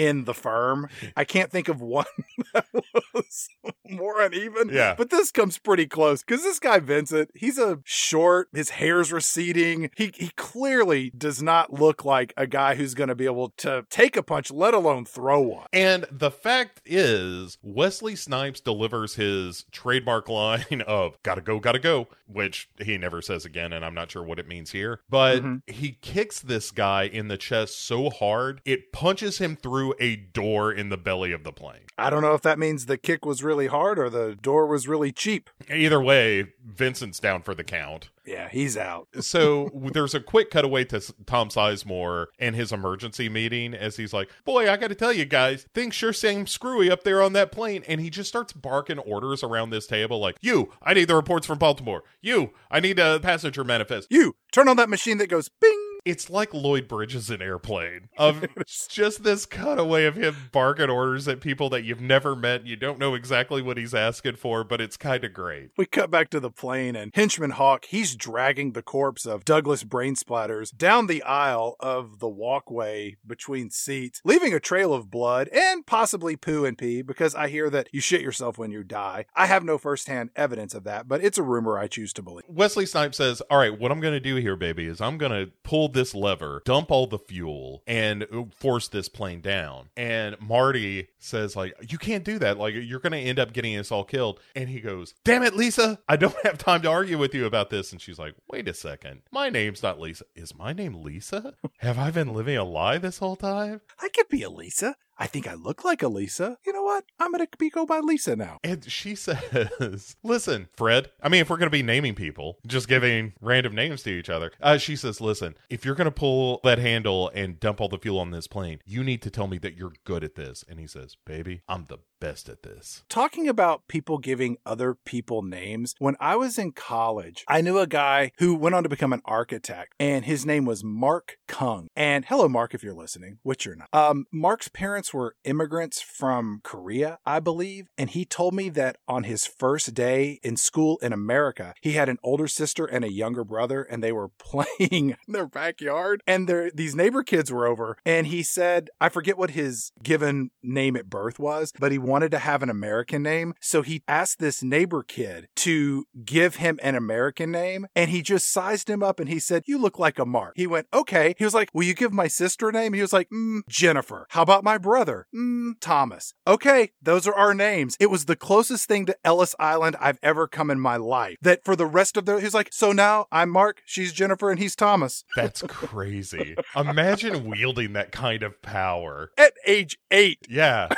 in The Firm. I can't think of one that was more uneven. Yeah. But this comes pretty close because this guy Vincent, he's a short, his hair's receding. He he clearly does not look like a guy who's going to be able to take a punch, let alone throw one. And the fact is, Wesley Snipes delivers his trademark line of gotta go, gotta go, which he never says again, and I'm not sure what it means here. But Mhm. he kicks this guy in the chest so hard, it punches him through through a door in the belly of the plane. I don't know if that means the kick was really hard or the door was really cheap. Either way, Vincent's down for the count. Yeah, he's out. so there's a quick cutaway to Tom Sizemore and his emergency meeting as he's like, Boy, I got to tell you guys, things sure seem screwy up there on that plane. And he just starts barking orders around this table like, You, I need the reports from Baltimore. You, I need a passenger manifest. You turn on that machine that goes bing. It's like Lloyd Bridges in Airplane of just this cutaway of way of him barking orders at people that you've never met. You don't know exactly what he's asking for, but it's kind of great. We cut back to the plane, and Henchman Hawk, he's dragging the corpse of Douglas Brain Splatters down the aisle of the walkway between seats, leaving a trail of blood and possibly poo and pee because I hear that you shit yourself when you die. I have no firsthand evidence of that, but it's a rumor I choose to believe. Wesley Snipes says, All right, what I'm going to do here, baby, is I'm going to pull this lever, dump all the fuel, and uh, force this plane down. And Marty says, like, you can't do that. Like, you're going to end up getting us all killed. And he goes, Damn it, Lisa, I don't have time to argue with you about this. And she's like, Wait a second. My name's not Lisa. Is my name Lisa? have I been living a lie this whole time? I could be a Lisa. I think I look like a Lisa. You know what? I'm going to be go by Lisa now. And she says, Listen, Fred, I mean, if we're going to be naming people, just giving random names to each other, uh, she says, Listen, if you're going to pull that handle and dump all the fuel on this plane, you need to tell me that you're good at this. And he says, Baby, I'm the best at this. Talking about people giving other people names, when I was in college, I knew a guy who went on to become an architect, and his name was Mark Kung. And hello, Mark, if you're listening, which you're not. Um, Mark's parents were immigrants from Korea, I believe, and he told me that on his first day in school in America, he had an older sister and a younger brother, and they were playing in their backyard, and these neighbor kids were over, and he said, I forget what his given name at birth was, but he wanted to have an American name. So he asked this neighbor kid to give him an American name and he just sized him up and he said, You look like a Mark. He went, Okay. He was like, Will you give my sister a name? He was like, mm, Jennifer. How about my brother? Mm, Thomas. Okay. Those are our names. It was the closest thing to Ellis Island I've ever come in my life. That for the rest of the, he was like, So now I'm Mark, she's Jennifer, and he's Thomas. That's crazy. Imagine wielding that kind of power. At age eight. Yeah.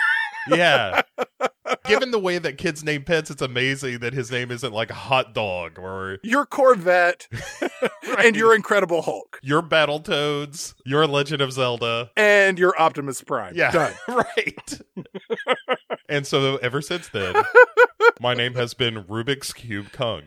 Yeah. Given the way that kids name pets, it's amazing that his name isn't like a hot dog or Your Corvette and your Incredible Hulk your Battletoads, your Legend of Zelda. and your Optimus Prime. Yeah. Done. right. and so ever since then, my name has been Rubik's Cube Kung.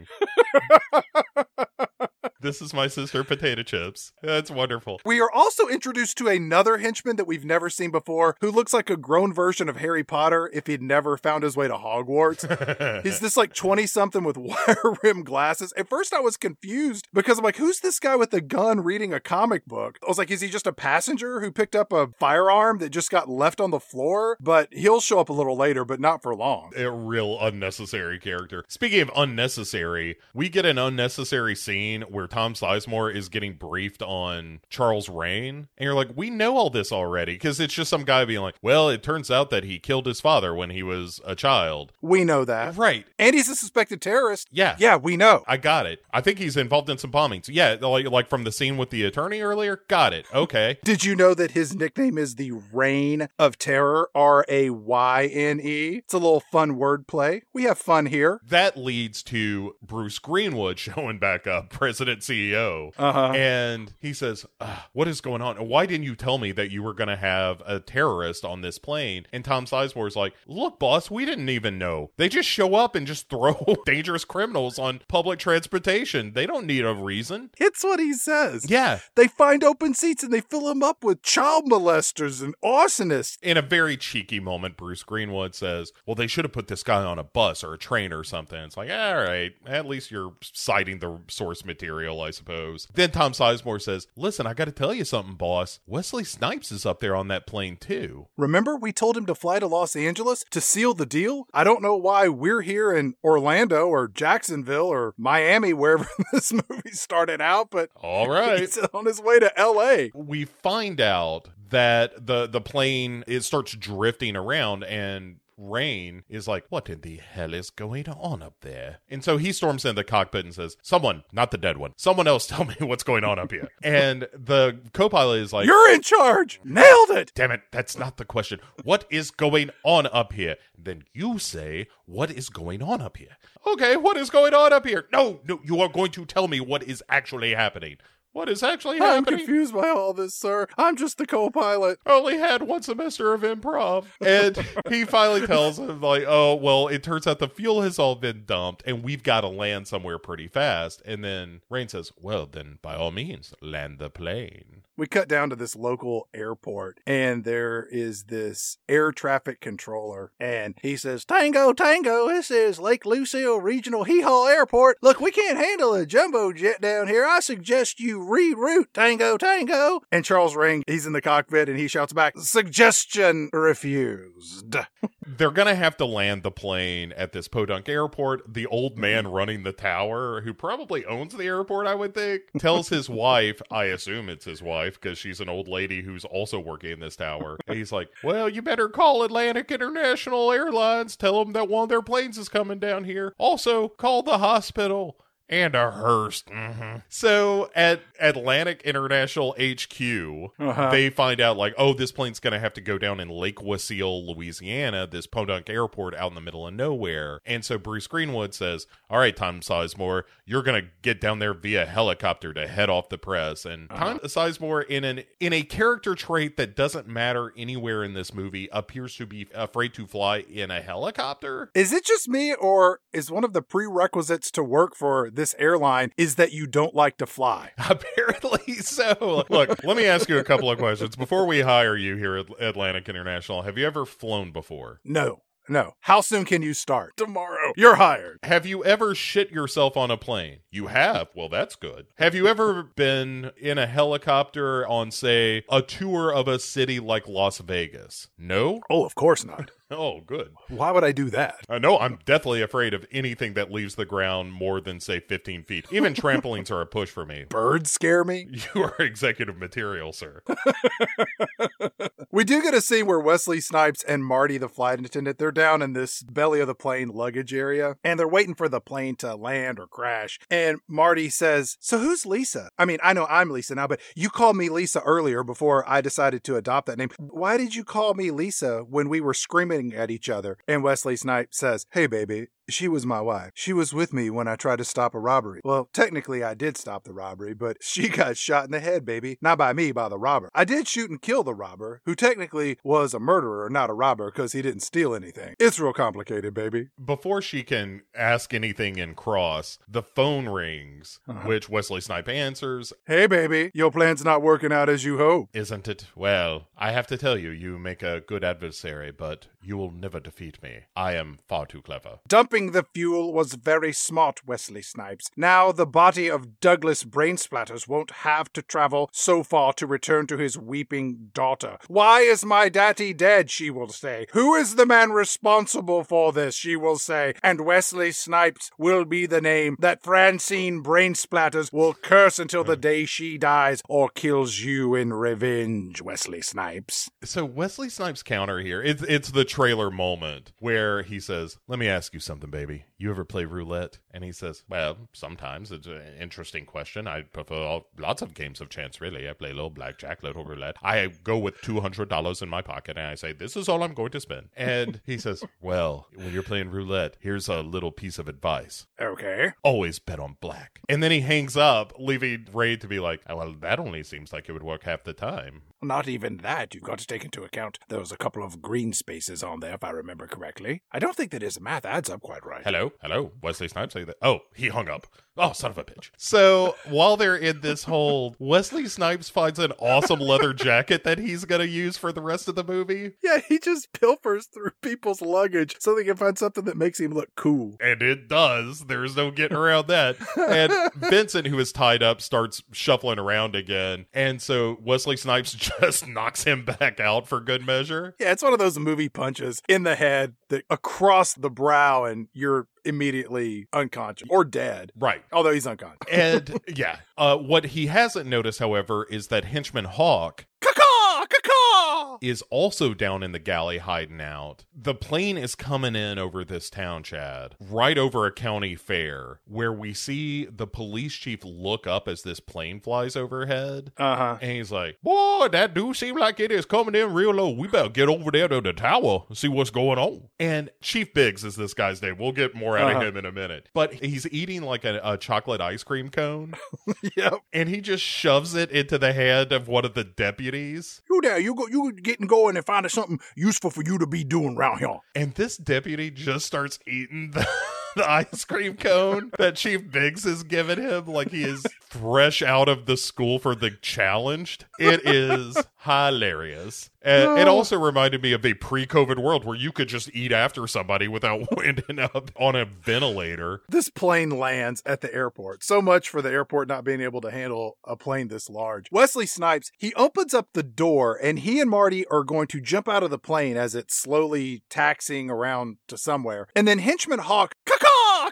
This is my sister Potato Chips. That's wonderful. We are also introduced to another henchman that we've never seen before who looks like a grown version of Harry Potter if he'd never found his way to Hogwarts. He's this like 20 something with wire rimmed glasses. At first, I was confused because I'm like, who's this guy with a gun reading a comic book? I was like, is he just a passenger who picked up a firearm that just got left on the floor? But he'll show up a little later, but not for long. a real unnecessary character. Speaking of unnecessary, we get an unnecessary scene where Tom Sizemore is getting briefed on Charles Rane, and you're like, we know all this already because it's just some guy being like, well, it turns out that he killed his father when he was a child. We know that. Right. And he's a suspected terrorist. Yeah. Yeah, we know. I got it. I think he's involved in some bombings. Yeah, like like from the scene with the attorney earlier. Got it. Okay. Did you know that his nickname is the Reign of Terror? R A Y N E. It's a little fun wordplay. We have fun here. That leads to Bruce Greenwood showing back up, president CEO. Uh huh. And he says, "Ah, What is going on? Why didn't you tell me that you were going to have a terrorist on this plane? And Tom Sizemore is like, Look, boss, we didn't even know. They just show up and just throw dangerous criminals on public transportation. They don't need a reason. It's what he says. Yeah. They find open seats and they fill them up with child molesters and arsonists. In a very cheeky moment, Bruce Greenwood says, Well, they should have put this guy on a bus or a train or something. It's like, All right, at least you're citing the source material, I suppose. Then Tom Sizemore says, Listen, I got to tell you something, boss. Wesley Snipes is up there on that plane, too. Remember, we told him to fly to Los Angeles to seal the deal? I don't know why we're here in Orlando or Jacksonville or Miami, wherever this movie started out, but All right. he's on his way to LA. we find out that the the plane it starts drifting around and Rane is like, What in the hell is going on up there? And so he storms in the cockpit and says, Someone, not the dead one, someone else tell me what's going on up here. and the co pilot is like, You're in charge. Nailed it. Damn it, that's not the question. What is going on up here? Then you say, What is going on up here? Okay, what is going on up here? No, no, you are going to tell me what is actually happening. What is actually happening? I'm confused by all this, sir. I'm just the co-pilot. only had one semester of improv. And he finally tells him, like, oh, well, it turns out the fuel has all been dumped and we've got to land somewhere pretty fast. And then Rane says, well, then by all means, land the plane. We cut down to this local airport, and there is this air traffic controller, and he says, Tango, Tango, this is Lake Lucille Regional Hee Haw Airport. Look, we can't handle a jumbo jet down here. I suggest you reroute, Tango, Tango. And Charles Rane, he's in the cockpit, and he shouts back, Suggestion refused. They're going to have to land the plane at this Podunk airport. The old mm-hmm. man running the tower, who probably owns the airport, I would think, tells his wife, I assume it's his wife, because she's an old lady who's also working in this tower. And he's like, Well, you better call Atlantic International Airlines. Tell them that one of their planes is coming down here. Also, call the hospital. And a hearse. hmm So at Atlantic International HQ, Uh-huh. they find out like, oh, this plane's gonna have to go down in Lake Lucille, Louisiana, this Podunk airport out in the middle of nowhere. And so Bruce Greenwood says, All right, Tom Sizemore, you're gonna get down there via helicopter to head off the press. And Tom Sizemore, in an in a character trait that doesn't matter anywhere in this movie, appears to be afraid to fly in a helicopter. Is it just me, or is one of the prerequisites to work for this airline is that you don't like to fly? Apparently so. Look, let me ask you a couple of questions before we hire you here at Atlantic International. Have you ever flown before? No, no. How soon can you start? Tomorrow. You're hired. Have you ever shit yourself on a plane? You have. Well, that's good. Have you ever been in a helicopter on, say, a tour of a city like Las Vegas? No? Oh, of course not. Oh, good. Why would I do that? Uh, I know I'm deathly afraid of anything that leaves the ground more than, say, 15 feet. Even trampolines are a push for me. Birds scare me. You are executive material, sir. We do get a scene where Wesley Snipes and Marty, the flight attendant, they're down in this belly of the plane luggage area and they're waiting for the plane to land or crash. And Marty says, So who's Lisa? I mean, I know I'm Lisa now, but you called me Lisa earlier before I decided to adopt that name. Why did you call me Lisa when we were screaming at each other? And Wesley Snipes says, Hey, baby, she was my wife. She was with me when I tried to stop a robbery. Well, technically, I did stop the robbery, but she got shot in the head, baby. Not by me, by the robber. I did shoot and kill the robber, who technically was a murderer, not a robber, because he didn't steal anything. It's real complicated, baby. Before she can ask anything in cross, the phone rings, Uh-huh. which Wesley Snipe answers. Hey, baby, your plan's not working out as you hope. Isn't it? Well, I have to tell you, you make a good adversary, but you will never defeat me. I am far too clever. The fuel was very smart, Wesley Snipes. Now the body of Douglas Brainsplatters won't have to travel so far to return to his weeping daughter. Why is my daddy dead? She will say. Who is the man responsible for this? She will say. And Wesley Snipes will be the name that Francine Brainsplatters will curse until the day she dies or kills you in revenge, Wesley Snipes. So Wesley Snipes' counter here, it's it's the trailer moment where he says, "Let me ask you something, baby. You ever play roulette?" And he says, "Well, sometimes. It's an interesting question. I prefer all, lots of games of chance. Really, I play a little blackjack, little roulette. I go with two hundred dollars in my pocket and I say, "This is all I'm going to spend." And he says, "Well, when you're playing roulette, here's a little piece of advice." Okay. always bet on black. And then he hangs up, leaving Rane to be like, oh, well, that only seems like it would work half the time. Not even that. You've got to take into account there was a couple of green spaces on there, if I remember correctly. I don't think that his math adds up quite right. Hello? Hello? Wesley Snipes? Oh, he hung up. Oh, son of a bitch. So while they're in this hold, Wesley Snipes finds an awesome leather jacket that he's going to use for the rest of the movie. Yeah, he just pilfers through people's luggage so they can find something that makes him look cool. And it does. There's no getting around that. And Vincent, who is tied up, starts shuffling around again. And so Wesley Snipes just knocks him back out for good measure. Yeah, it's one of those movie punches in the head that across the brow, and you're immediately unconscious or dead. Right. Although he's unconscious. And yeah, uh, what he hasn't noticed, however, is that henchman Hawk! Is also down in the galley hiding out. The plane is coming in over this town, Chad, right over a county fair, where we see the police chief look up as this plane flies overhead. Uh huh. And he's like, Boy, that do seem like it is coming in real low. We better get over there to the tower and see what's going on. And Chief Biggs is this guy's name. We'll get more out Uh-huh. of him in a minute. But he's eating like a, a chocolate ice cream cone Yep. and he just shoves it into the hand of one of the deputies. You there? You go. You getting going and finding something useful for you to be doing around here. And this deputy just starts eating the, the ice cream cone that Chief Biggs has given him like he is fresh out of the school for the challenged. It is hilarious. And it also reminded me of a pre COVID world where you could just eat after somebody without ending up on a ventilator. This plane lands at the airport. So much for the airport not being able to handle a plane this large. Wesley Snipes, he opens up the door and he and Marty are going to jump out of the plane as it's slowly taxiing around to somewhere. And then henchman Hawk, caw caw caw,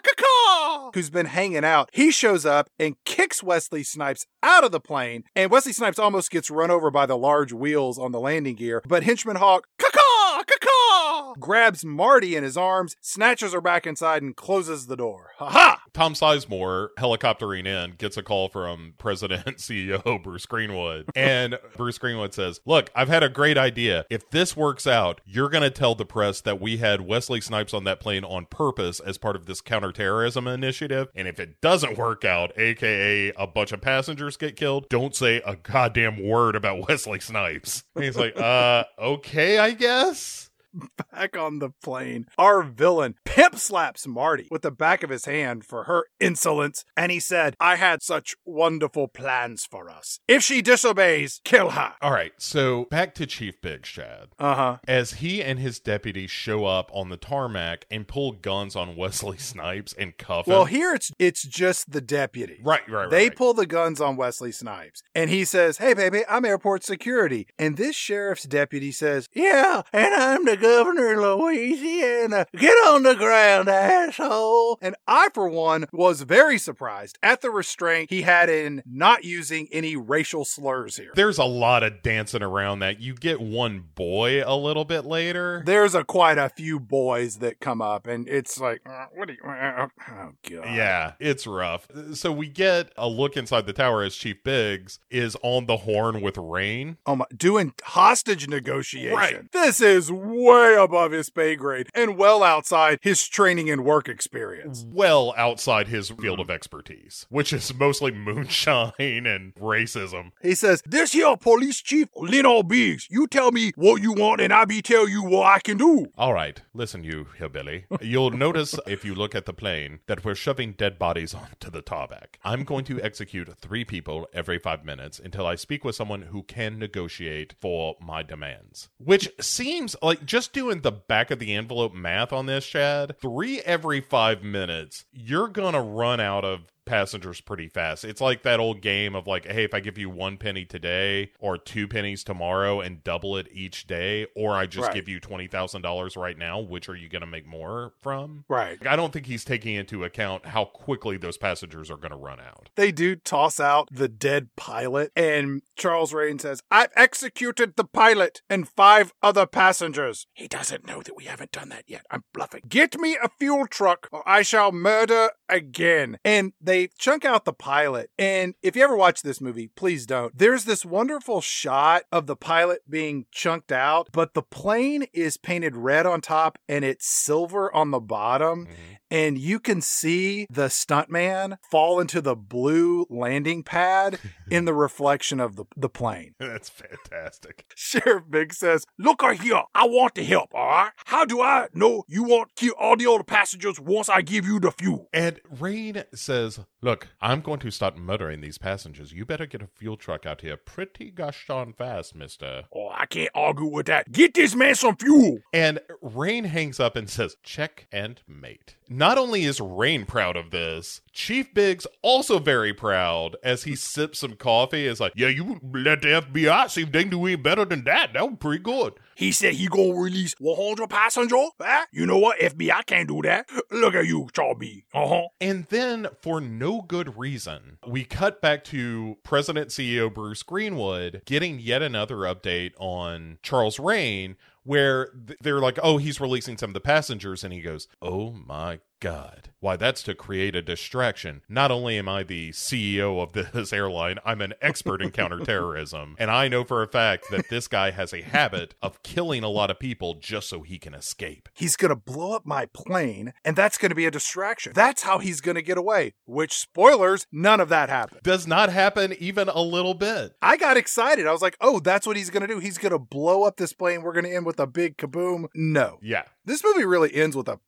who's been hanging out, he shows up and kicks Wesley Snipes out of the plane. And Wesley Snipes almost gets run over by the large wheels on the landing gear. But henchman Hawk, caw caw, grabs Marty in his arms, snatches her back inside, and closes the door. Ha ha! Tom Sizemore, helicoptering in, gets a call from President CEO Bruce Greenwood. And Bruce Greenwood says, Look, I've had a great idea. If this works out, you're going to tell the press that we had Wesley Snipes on that plane on purpose as part of this counterterrorism initiative. And if it doesn't work out, aka a bunch of passengers get killed, don't say a goddamn word about Wesley Snipes. And he's like, Uh, okay, I guess. back on the plane. Our villain pimp slaps Marty with the back of his hand for her insolence, and he said, I had such wonderful plans for us. If she disobeys, kill her. All right, so back to Chief Biggs, Chad. Uh huh. as he and his deputies show up on the tarmac and pull guns on Wesley Snipes and cuff him. Well, here it's it's just the deputy. right, right, They right. pull the guns on Wesley Snipes. And he says, Hey, baby, I'm airport security. And this sheriff's deputy says, Yeah, and I'm the governor of Louisiana. Get on the ground, asshole. And I, for one, was very surprised at the restraint he had in not using any racial slurs here. There's a lot of dancing around that. You get one boy a little bit later. There's a quite a few boys that come up, and it's like, uh, what are you? Uh, oh god. yeah, it's rough. So we get a look inside the tower as Chief Biggs is on the horn with Rane. Oh my, doing hostage negotiation. Right. This is way above his pay grade and well outside his training and work experience. Well outside his field of expertise, which is mostly moonshine and racism. He says, This here police chief, Leno Biggs, you tell me what you want and I be tell you what I can do. All right, listen, you hillbilly. You'll notice if you look at the plane that we're shoving dead bodies onto the tarmac. I'm going to execute three people every five minutes until I speak with someone who can negotiate for my demands. Which seems like just doing the back of the envelope math on this, Chad. Three every five minutes, you're gonna run out of passengers pretty fast. It's like that old game of like, hey, if I give you one penny today or two pennies tomorrow and double it each day, or I just Right. give you twenty thousand dollars right now, which are you going to make more from? Right. Like, I don't think he's taking into account how quickly those passengers are going to run out. They do toss out the dead pilot, and Charles Rane says, I've executed the pilot and five other passengers. He doesn't know that we haven't done that yet. I'm bluffing. Get me a fuel truck or I shall murder again. And they chunk out the pilot. And if you ever watch this movie, please don't. There's this wonderful shot of the pilot being chunked out, but the plane is painted red on top and it's silver on the bottom mm-hmm. and you can see the stuntman fall into the blue landing pad in the reflection of the, the plane. That's fantastic. Sheriff Big says, Look here, I want to help, all right? How do I know you want to kill all the other passengers once I give you the fuel? And Rane says, Look, I'm going to start murdering these passengers. You better get a fuel truck out here pretty gosh darn fast, mister. Oh, I can't argue with that. Get this man some fuel. And Rane hangs up and says, check and mate. Not only is Rane proud of this, Chief Biggs also very proud as he sips some coffee. Is like, yeah, you let the FBI see if they can do any better than that. That was pretty good. He said he gonna release 100 passengers. Huh? You know what? FBI can't do that. Look at you, Charlie. Uh-huh. And then, for no good reason, we cut back to President CEO Bruce Greenwood getting yet another update on Charles Rane where they're like, oh, he's releasing some of the passengers. And he goes, oh my God. Why, that's to create a distraction. Not only am I the CEO of this airline, I'm an expert in counterterrorism. And I know for a fact that this guy has a habit of killing a lot of people just so he can escape. He's going to blow up my plane, and that's going to be a distraction. That's how he's going to get away. Which, spoilers, none of that happened. Does not happen even a little bit. I got excited. I was like, oh, that's what he's going to do. He's going to blow up this plane. We're going to end with a big kaboom. No. Yeah. This movie really ends with a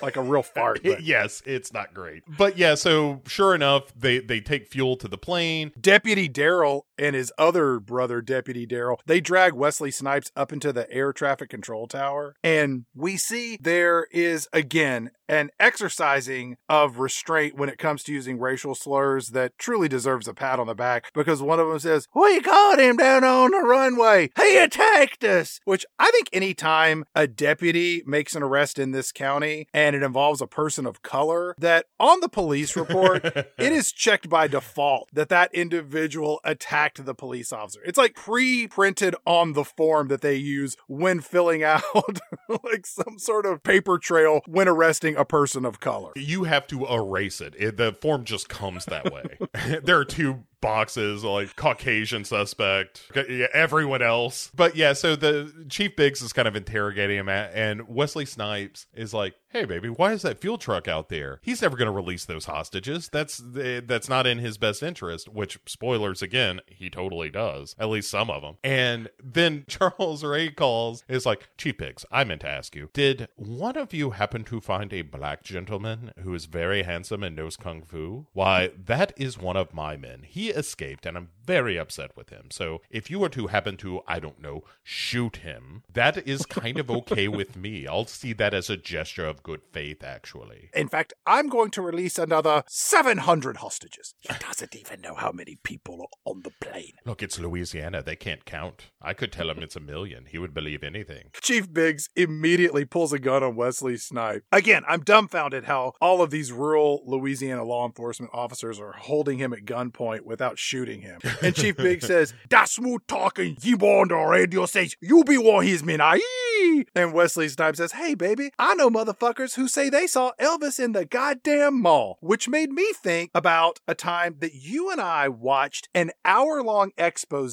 like a real fart. yes, it's not great. But yeah, so sure enough, they they take fuel to the plane. Deputy Daryl and his other brother, Deputy Daryl, they drag Wesley Snipes up into the air traffic control tower. And we see there is again an exercising of restraint when it comes to using racial slurs that truly deserves a pat on the back because one of them says, We caught him down on the runway. He attacked us. Which I think anytime a deputy makes an arrest in this county and it involves a person of color, that on the police report, it is checked by default that that individual attacked the police officer. It's like pre-printed on the form that they use when filling out like some sort of paper trail when arresting a person of color. You have to erase it. it the form just comes that way. there are two boxes like Caucasian suspect, everyone else. But yeah, so the Chief Biggs is kind of interrogating him, at, and Wesley Snipes is like, "Hey, baby, why is that fuel truck out there? He's never going to release those hostages. That's eh, that's not in his best interest." Which spoilers again, he totally does. At least some of them. And then Charles Rane calls, is like, "Chief Biggs, I meant to ask you, did one of you happen to find a black gentleman who is very handsome and knows kung fu? Why, that is one of my men. He escaped, and I'm very upset with him. So if you were to happen to, I don't know, shoot him, that is kind of okay with me. I'll see that as a gesture of good faith, actually. In fact, I'm going to release another 700 hostages. He doesn't even know how many people are on the plane. Look, it's Louisiana. They can't count. I could tell him it's a million. He would believe anything. Chief Biggs immediately pulls a gun on Wesley Snipe. Again, I'm dumbfounded how all of these rural Louisiana law enforcement officers are holding him at gunpoint without shooting him. And Chief Big says, That's smooth talking. You on the radio says you be one his men. Aye. And Wesley Snipes says, Hey, baby, I know motherfuckers who say they saw Elvis in the goddamn mall, which made me think about a time that you and I watched an hour long expose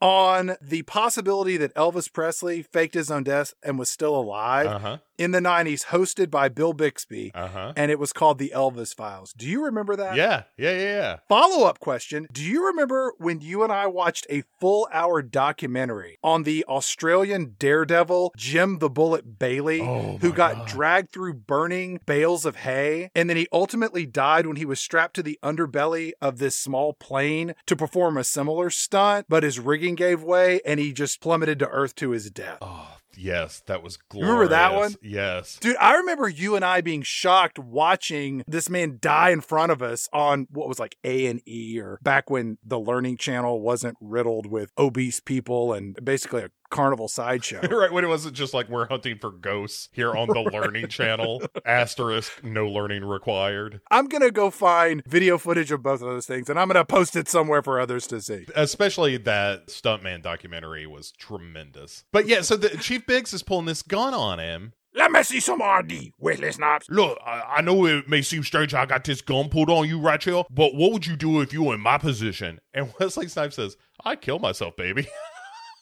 on the possibility that Elvis Presley faked his own death and was still alive Uh huh. In the 90s, hosted by Bill Bixby. Uh huh. And it was called The Elvis Files. Do you remember that? Yeah. Yeah. Yeah. Yeah. Follow up question Do you remember when you and I watched a full hour documentary on the Australian daredevil Jim the Bullet Bailey, Oh, who got God. dragged through burning bales of hay? And then he ultimately died when he was strapped to the underbelly of this small plane to perform a similar stunt, but his rigging gave way and he just plummeted to earth to his death. Oh, yes. That was glorious. remember that one? Yes. Dude, I remember you and I being shocked watching this man die in front of us on what was like A and E or back when the Learning Channel wasn't riddled with obese people and basically a carnival sideshow. right when it wasn't just like we're hunting for ghosts here on the learning channel asterisk no learning required I'm gonna go find video footage of both of those things and I'm gonna post it somewhere for others to see. especially that stuntman documentary was tremendous but yeah so the chief biggs is pulling this gun on him Let me see some RD, Wesley Snipes. Look, I, I know it may seem strange I got this gun pulled on you right here, but what would you do if you were in my position? And Wesley Snipes says, I'd kill myself, baby.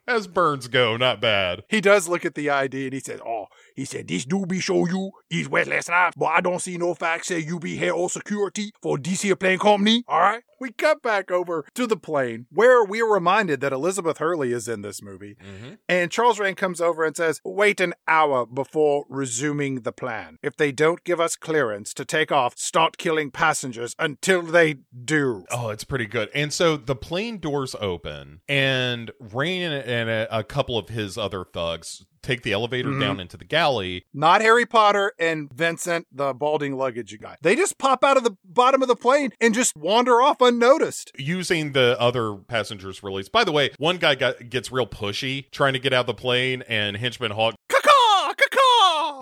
As burns go, not bad. He does look at the ID and he says, Oh, he said, This do be show you is Wesley Snipes, but I don't see no facts say you be here on security for DC plane company. All right. We cut back over to the plane where we are reminded that Elizabeth Hurley is in this movie. Mm-hmm. And Charles Rane comes over and says, Wait an hour before resuming the plan. If they don't give us clearance to take off, start killing passengers until they do. Oh, it's pretty good. And so the plane doors open, and Rane and a, a couple of his other thugs take the elevator Mhm. down into the galley. Not Harry Potter and Vincent, the balding luggage guy. They just pop out of the bottom of the plane and just wander off unnoticed. Using the other passengers' release. By the way, one guy got, gets real pushy trying to get out of the plane, and Henchman Hawk!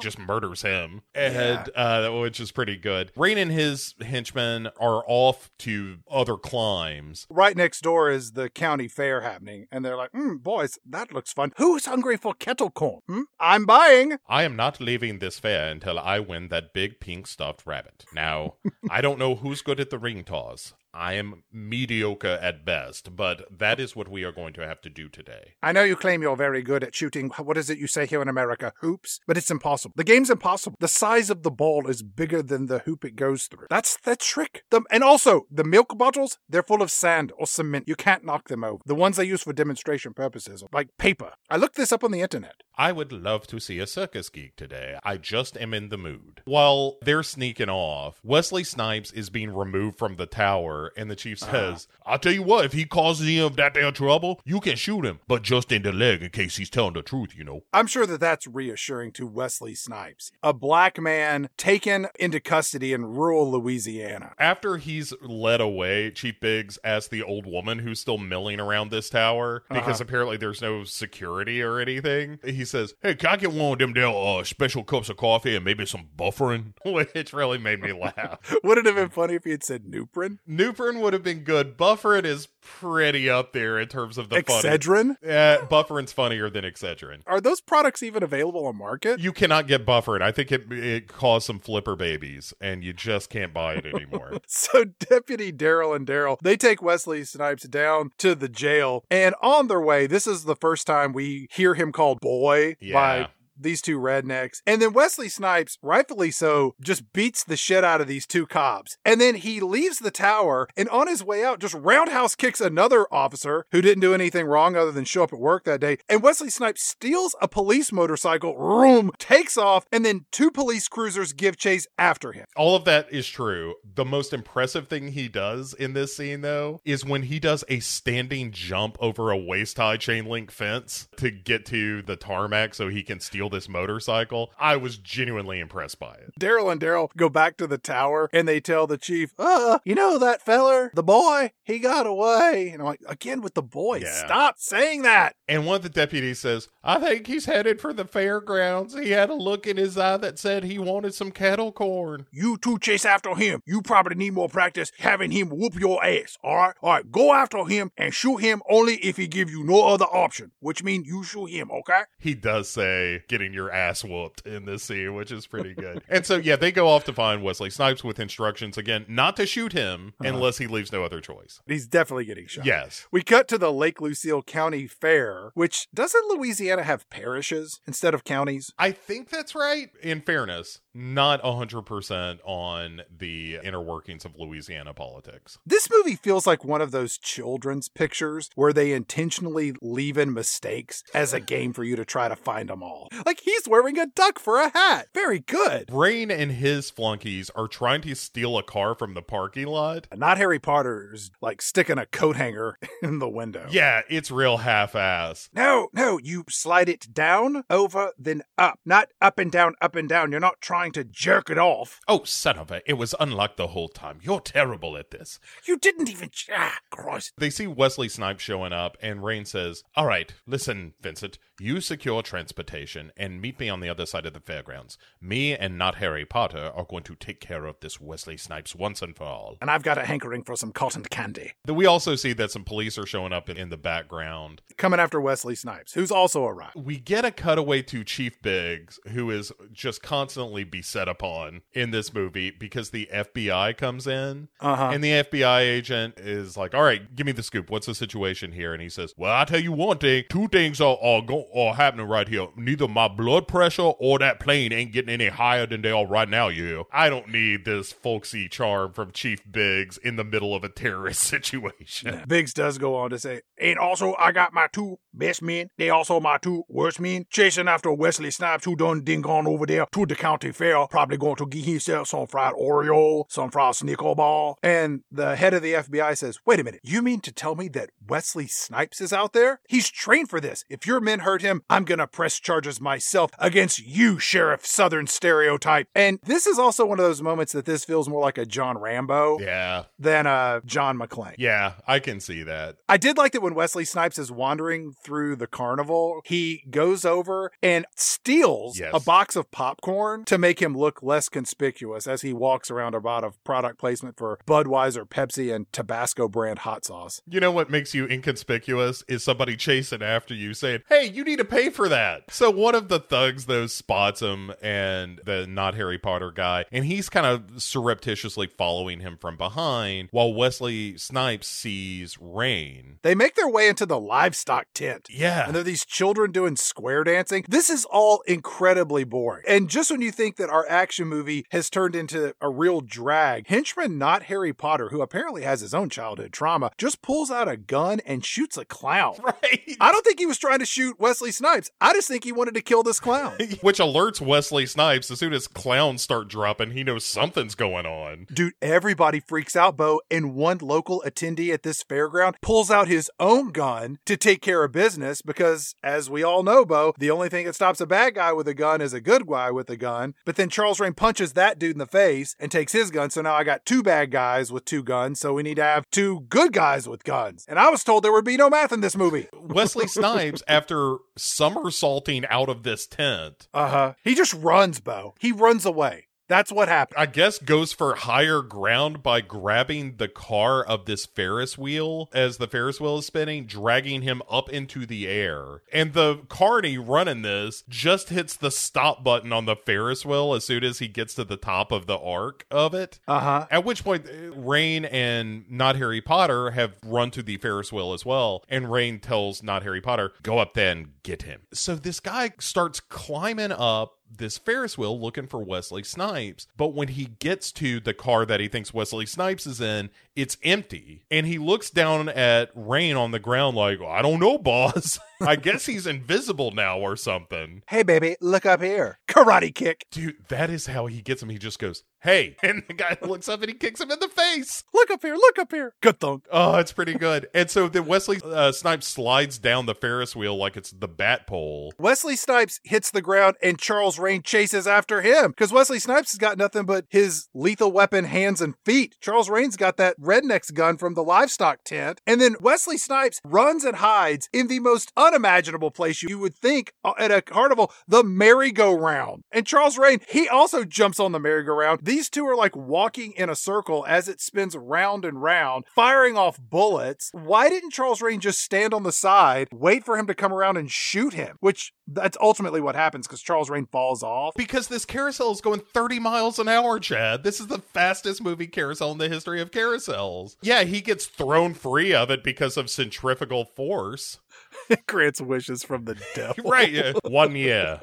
Just murders him, and uh, which is pretty good. Rane and his henchmen are off to other climbs. Right next door is the county fair happening, and they're like, mm, boys, that looks fun. Who's hungry for kettle corn? Hmm? I'm buying. I am not leaving this fair until I win that big pink stuffed rabbit. Now, I don't know who's good at the ring toss. I am mediocre at best, but that is what we are going to have to do today. I know you claim you're very good at shooting, what is it you say here in America? Hoops? But it's impossible. The game's impossible. The size of the ball is bigger than the hoop it goes through. That's the trick. The, and also, the milk bottles, they're full of sand or cement. You can't knock them over. The ones they use for demonstration purposes, are like paper. I looked this up on the internet. I would love to see a circus geek today. I just am in the mood. While they're sneaking off, Wesley Snipes is being removed from the tower, and the chief says, I'll tell you what, if he causes any of that damn trouble, you can shoot him, but just in the leg in case he's telling the truth, you know. I'm sure that that's reassuring to Wesley Snipes, a black man taken into custody in rural Louisiana. After he's led away, Chief Biggs asks the old woman who's still milling around this tower, because apparently there's no security or anything. He says, Hey, can I get one of them there uh, special cups of coffee and maybe some Bufferin? Which really made me laugh. Would it have been funny if he had said Nuprin? Nuprin would have been good. Bufferin is pretty up there in terms of the funny. Excedrin? Yeah, Bufferin's funnier than Excedrin. Are those products even available on market? You cannot get Bufferin. I think it it caused some flipper babies, and you just can't buy it anymore. So Deputy Daryl and Daryl, they take Wesley Snipes down to the jail, and on their way, this is the first time we hear him called boy Yeah. by these two rednecks. And then Wesley Snipes, rightfully so, just beats the shit out of these two cops. And then he leaves the tower and on his way out, just roundhouse kicks another officer who didn't do anything wrong other than show up at work that day. And Wesley Snipes steals a police motorcycle, room, takes off, and then two police cruisers give chase after him. All of that is true. The most impressive thing he does in this scene, though, is when he does a standing jump over a waist high chain link fence to get to the tarmac so he can steal this motorcycle. I was genuinely impressed by it. Daryl and Daryl go back to the tower and they tell the chief, uh, you know that feller, the boy, he got away. And I'm like, again with the boy, Yeah. stop saying that. And one of the deputies says, I think he's headed for the fairgrounds. He had a look in his eye that said he wanted some kettle corn. You two chase after him. You probably need more practice having him whoop your ass. All right, all right. Go after him and shoot him only if he give you no other option, which means you shoot him. Okay. He does say getting your ass whooped in this scene, which is pretty good. and so, yeah, they go off to find Wesley Snipes with instructions again not to shoot him uh-huh. unless he leaves no other choice. He's definitely getting shot. Yes. We cut to the Lake Lucille County Fair, which doesn't Louisiana have parishes instead of counties? I think that's right. In fairness, not 100% on the inner workings of Louisiana politics. This movie feels like one of those children's pictures where they intentionally leave in mistakes as a game for you to try to find them all. Like he's wearing a duck for a hat. Very good. Rane and his flunkies are trying to steal a car from the parking lot. Not Harry Potter's like sticking a coat hanger in the window. Yeah, it's real half ass. No, no, you slide it down, over, then up. Not up and down, up and down. You're not trying to jerk it off. Oh, son of a, it was unlocked the whole time. You're terrible at this. You didn't even. Ah, Christ. They see Wesley Snipes showing up, and Rane says, All right, listen, Vincent, you secure transportation and meet me on the other side of the fairgrounds. Me and not Harry Potter are going to take care of this Wesley Snipes once and for all. And I've got a hankering for some cotton candy. We also see that some police are showing up in, the background. Coming after Wesley Snipes, who's also arrived. We get a cutaway to Chief Biggs, who is just constantly beset upon in this movie because the FBI comes in. Uh-huh. And the FBI agent is like, All right, give me the scoop. What's the situation here? And he says, Well, I'll tell you one thing. Two things are, are, go- are happening right here. Neither my blood pressure or that plane ain't getting any higher than they are right now, you. I don't need this folksy charm from Chief Biggs in the middle of a terrorist situation. Biggs does go on to say, and also I got my two best men. They also my two worst men. Chasing after Wesley Snipes, who done ding gone over there to the county fair, probably going to get himself some fried Oreo, some fried Snicker ball. And the head of the FBI says, wait a minute, you mean to tell me that Wesley Snipes is out there? He's trained for this. If your men him, I'm gonna press charges myself against you, Sheriff Southern Stereotype. And this is also one of those moments that this feels more like a John Rambo Yeah. than a John McClane. Yeah, I can see that. I did like that when Wesley Snipes is wandering through the carnival, he goes over and steals Yes. a box of popcorn to make him look less conspicuous as he walks around about of product placement for Budweiser, Pepsi, and Tabasco brand hot sauce. You know what makes you inconspicuous is somebody chasing after you saying, Hey, you need to pay for that. So one of the thugs, though, spots him and the not Harry Potter guy, and he's kind of surreptitiously following him from behind while Wesley Snipes sees Rane. They make their way into the livestock tent. Yeah. And there are these children doing square dancing. This is all incredibly boring. And just when you think that our action movie has turned into a real drag, henchman not Harry Potter, who apparently has his own childhood trauma, just pulls out a gun and shoots a clown. Right. I don't think he was trying to shoot Wesley Snipes. I just think he wanted to kill this clown. Which alerts Wesley Snipes as soon as clowns start dropping, he knows something's going on. Dude, everybody freaks out, Bo, and one local attendee at this fairground pulls out his own gun to take care of business because, as we all know, Bo, the only thing that stops a bad guy with a gun is a good guy with a gun. But then Charles Rane punches that dude in the face and takes his gun, so now I got two bad guys with two guns, so we need to have two good guys with guns. And I was told there would be no math in this movie. Wesley Snipes, after somersaulting out of this tent, Uh huh. He just runs, Bo. He runs away. That's what happened. I guess goes for higher ground by grabbing the car of this Ferris wheel as the Ferris wheel is spinning, dragging him up into the air. And the carny running this just hits the stop button on the Ferris wheel as soon as he gets to the top of the arc of it. Uh huh. At which point, uh, Rane and not Harry Potter have run to the Ferris wheel as well. And Rane tells not Harry Potter, go up there and get him. So this guy starts climbing up this Ferris wheel looking for Wesley Snipes. But when he gets to the car that he thinks Wesley Snipes is in, it's empty. And he looks down at Rane on the ground like, I don't know, boss. I guess he's invisible now or something. Hey, baby, look up here. Karate kick. Dude, that is how he gets him. He just goes, hey. And the guy looks up and he kicks him in the face. Look up here. Look up here. Good thunk. Oh, it's pretty good. And so then Wesley uh, Snipes slides down the Ferris wheel like it's the bat pole. Wesley Snipes hits the ground and Charles Rane chases after him because Wesley Snipes has got nothing but his lethal weapon hands and feet. Charles Rane's got that redneck's gun from the livestock tent. And then Wesley Snipes runs and hides in the most unimaginable place you would think uh, at a carnival, the merry-go-round. And Charles Rane, he also jumps on the merry-go-round. These two are like walking in a circle as it spins round and round, firing off bullets. Why didn't Charles Rane just stand on the side, wait for him to come around and shoot him? Which that's ultimately what happens because Charles Rane falls off. Because this carousel is going 30 miles an hour, Chad. This is the fastest movie carousel in the history of carousels. Yeah, he gets thrown free of it because of centrifugal force. grants wishes from the devil. Right, yeah. One year.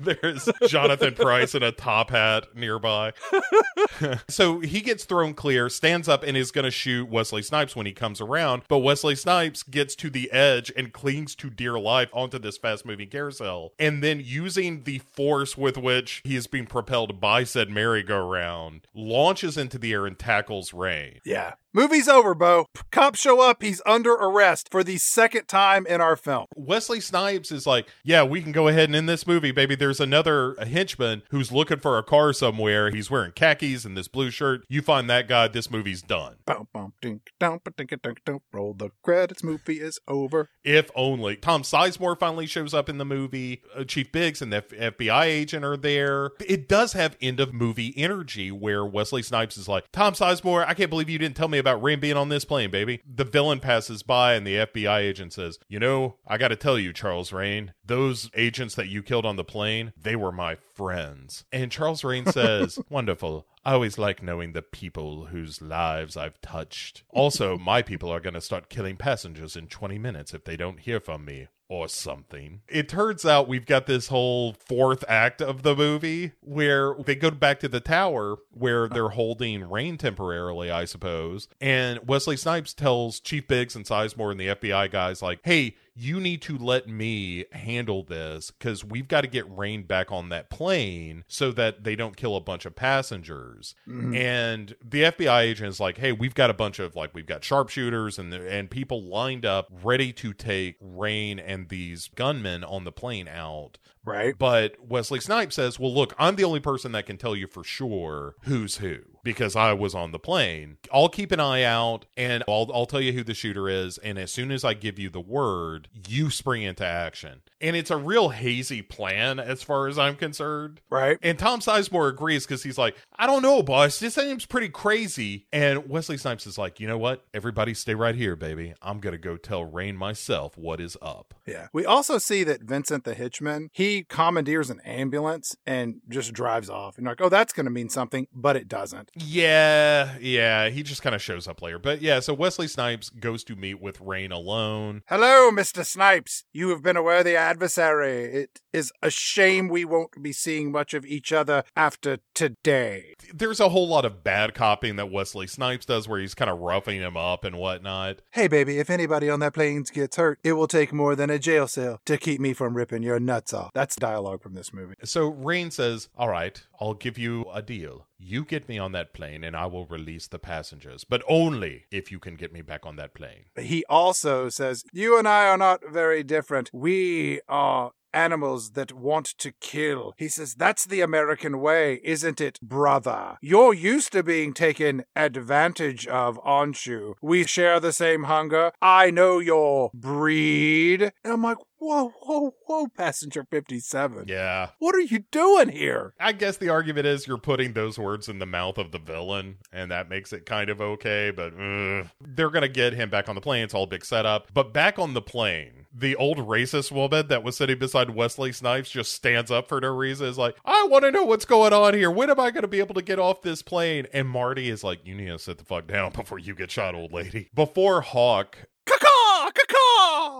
There's Jonathan Pryce in a top hat nearby. so he gets thrown clear, stands up, and is going to shoot Wesley Snipes when he comes around. But Wesley Snipes gets to the edge and clings to dear life onto this fast moving carousel. And then, using the force with which he is being propelled by said merry-go-round, launches into the air and tackles Rane. Yeah. Movie's over, Bo. Cops show up. He's under arrest for the second time in our film. Wesley Snipes is like, yeah, we can go ahead and end this movie, baby. There's another henchman who's looking for a car somewhere. He's wearing khakis and this blue shirt. You find that guy, this movie's done. Bum, bum, dink, dum, dink, dink, dink. Roll the credits. Movie is over. If only. Tom Sizemore finally shows up in the movie. Uh, Chief Biggs and the F- FBI agent are there. It does have end of movie energy where Wesley Snipes is like, Tom Sizemore, I can't believe you didn't tell me about Rane being on this plane, baby. The villain passes by and the FBI agent says, You know, I got to tell you, Charles Rane, those agents that you killed on the plane, they were my friends. And Charles Rane says, Wonderful. I always like knowing the people whose lives I've touched. Also, my people are going to start killing passengers in 20 minutes if they don't hear from me or something. It turns out we've got this whole fourth act of the movie where they go back to the tower where they're holding Rane temporarily, I suppose. And Wesley Snipes tells Chief Biggs and Sizemore and the FBI guys, like, hey, you need to let me handle this because we've got to get Rane back on that plane so that they don't kill a bunch of passengers. Mm-hmm. And the FBI agent is like, "Hey, we've got a bunch of like we've got sharpshooters and and people lined up ready to take Rane and these gunmen on the plane out." Right. But Wesley Snipes says, Well, look, I'm the only person that can tell you for sure who's who because I was on the plane. I'll keep an eye out and I'll, I'll tell you who the shooter is. And as soon as I give you the word, you spring into action. And it's a real hazy plan as far as I'm concerned. Right. And Tom Sizemore agrees because he's like, I don't know, boss. This seems pretty crazy. And Wesley Snipes is like, you know what? Everybody stay right here, baby. I'm going to go tell Rane myself what is up. Yeah. We also see that Vincent the Hitchman, he commandeers an ambulance and just drives off. And you're like, oh, that's going to mean something, but it doesn't. Yeah, yeah. He just kind of shows up later. But yeah, so Wesley Snipes goes to meet with Rane alone. Hello, Mr. Snipes. You have been a worthy adversary. It is a shame we won't be seeing much of each other after today. There's a whole lot of bad copying that Wesley Snipes does where he's kind of roughing him up and whatnot. Hey, baby, if anybody on that plane gets hurt, it will take more than a jail cell to keep me from ripping your nuts off. That's dialogue from this movie. So Rane says, All right, I'll give you a deal. You get me on that plane and I will release the passengers, but only if you can get me back on that plane. He also says, You and I are not very different. We are animals that want to kill. He says, That's the American way, isn't it, brother? You're used to being taken advantage of, aren't you? We share the same hunger. I know your breed. And I'm like, Whoa, whoa, whoa, passenger 57. Yeah. What are you doing here? I guess the argument is you're putting those words in the mouth of the villain, and that makes it kind of okay, but ugh. they're going to get him back on the plane. It's all a big setup. But back on the plane, the old racist woman that was sitting beside Wesley Snipes just stands up for no reason. Is like, I want to know what's going on here. When am I going to be able to get off this plane? And Marty is like, You need to sit the fuck down before you get shot, old lady. Before Hawk